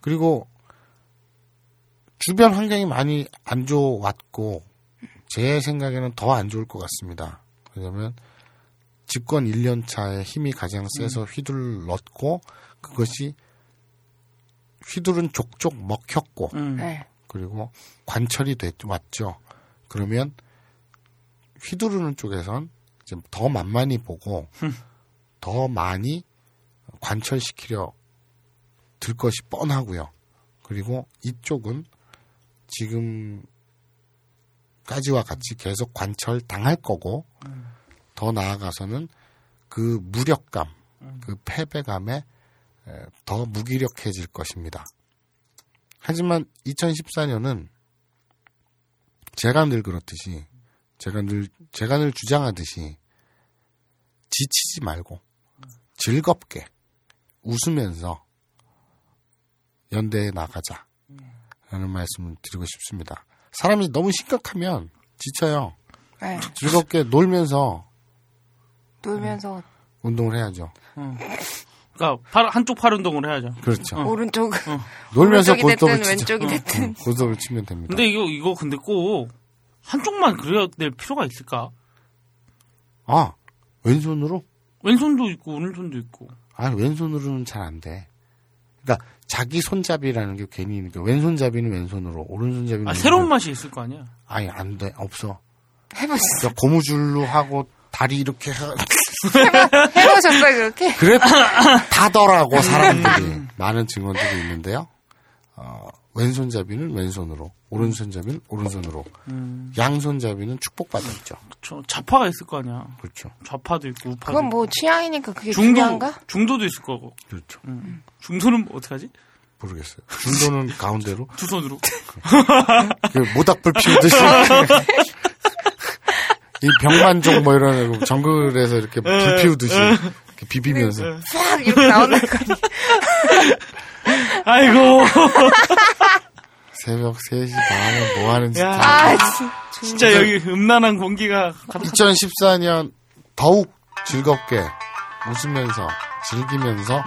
그리고 주변 환경이 많이 안 좋았고 제 생각에는 더 안 좋을 것 같습니다. 왜냐면 집권 1년 차에 힘이 가장 세서 휘둘렀고 그것이 휘두른 족족 먹혔고 음. 네. 그리고 관철이 됐, 왔죠. 그러면 휘두르는 쪽에선 이제 더 만만히 보고 더 많이 관철시키려 들 것이 뻔하고요. 그리고 이쪽은 지금까지와 같이 계속 관철 당할 거고 더 나아가서는 그 무력감, 그 패배감에 에, 더 무기력해질 것입니다. 하지만 2014년은 제가 늘 그렇듯이 제가 늘 제가 늘 주장하듯이 지치지 말고 즐겁게 웃으면서 연대에 나가자. 라는 말씀을 드리고 싶습니다. 사람이 너무 심각하면 지쳐요. 네. 즐겁게 놀면서 놀면서 운동을 해야죠. 그러니까 팔, 한쪽 팔 운동을 해야죠. 그렇죠. 오른쪽 놀면서 오른쪽이 골dob을 됐든 치죠. 왼쪽이 응, 됐든. 응, 골dob을 치면 됩니다. 근데 이거 이거 근데 꼭 한쪽만 그래야 될 필요가 있을까? 아 왼손으로? 왼손도 있고 오른손도 있고. 아 왼손으로는 잘 안 돼. 그러니까 자기 손잡이라는 게 괜히 있는 게 왼손잡이는 왼손으로 오른손잡이는 아 왼손으로. 새로운 맛이 있을 거 아니야. 아니 안 돼 없어. 해보셨어요? 그러니까 고무줄로 하고 다리 이렇게 해- 해보셨어요 그렇게? 그래 다더라고 사람들이 많은 증언들이 있는데요. 어, 왼손잡이는 왼손으로, 오른손잡이는 오른손으로, 음. 양손잡이는 축복받았죠. 그렇죠. 좌파가 있을 거 아니야. 그렇죠. 좌파도 있고 우파도 그건 있고. 뭐 취향이니까 그게 중도 중요한가? 중도도 있을 거고. 그렇죠. 음. 중도는 뭐 어떻게 하지? 모르겠어요. 중도는 가운데로 두 손으로. 그 모닥불 피우듯이 이 병만종 뭐 이런 거 정글에서 이렇게 불 피우듯이 이렇게 비비면서. 싹 이렇게 나온다 거 아이고. 새벽 3시 반에 뭐 하는 짓 야. 아, 진- 진짜 여기 음란한 공기가 2014년 더욱 즐겁게 웃으면서 즐기면서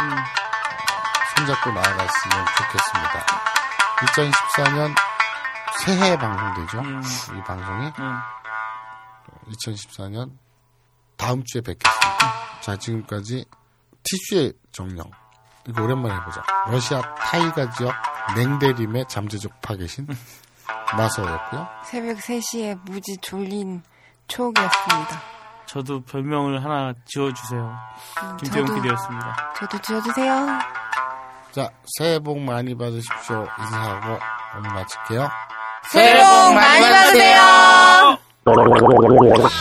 손잡고 나아갔으면 좋겠습니다. 2014년 새해 방송되죠. 이 방송이 2014년 다음 주에 뵙겠습니다. 자 지금까지 티슈의 정령 이거 오랜만에 해보자. 러시아 타이가 지역 냉대림에 잠재적 파 계신 마서였고요. 새벽 3시에 무지 졸린 초옥이었습니다. 저도 별명을 하나 지어주세요. 음, 김태용 저도- PD였습니다. 저도 지어주세요. 자, 새해 복 많이 받으십시오. 인사하고 오늘 마칠게요. 새해 복 많이 받으세요. 마법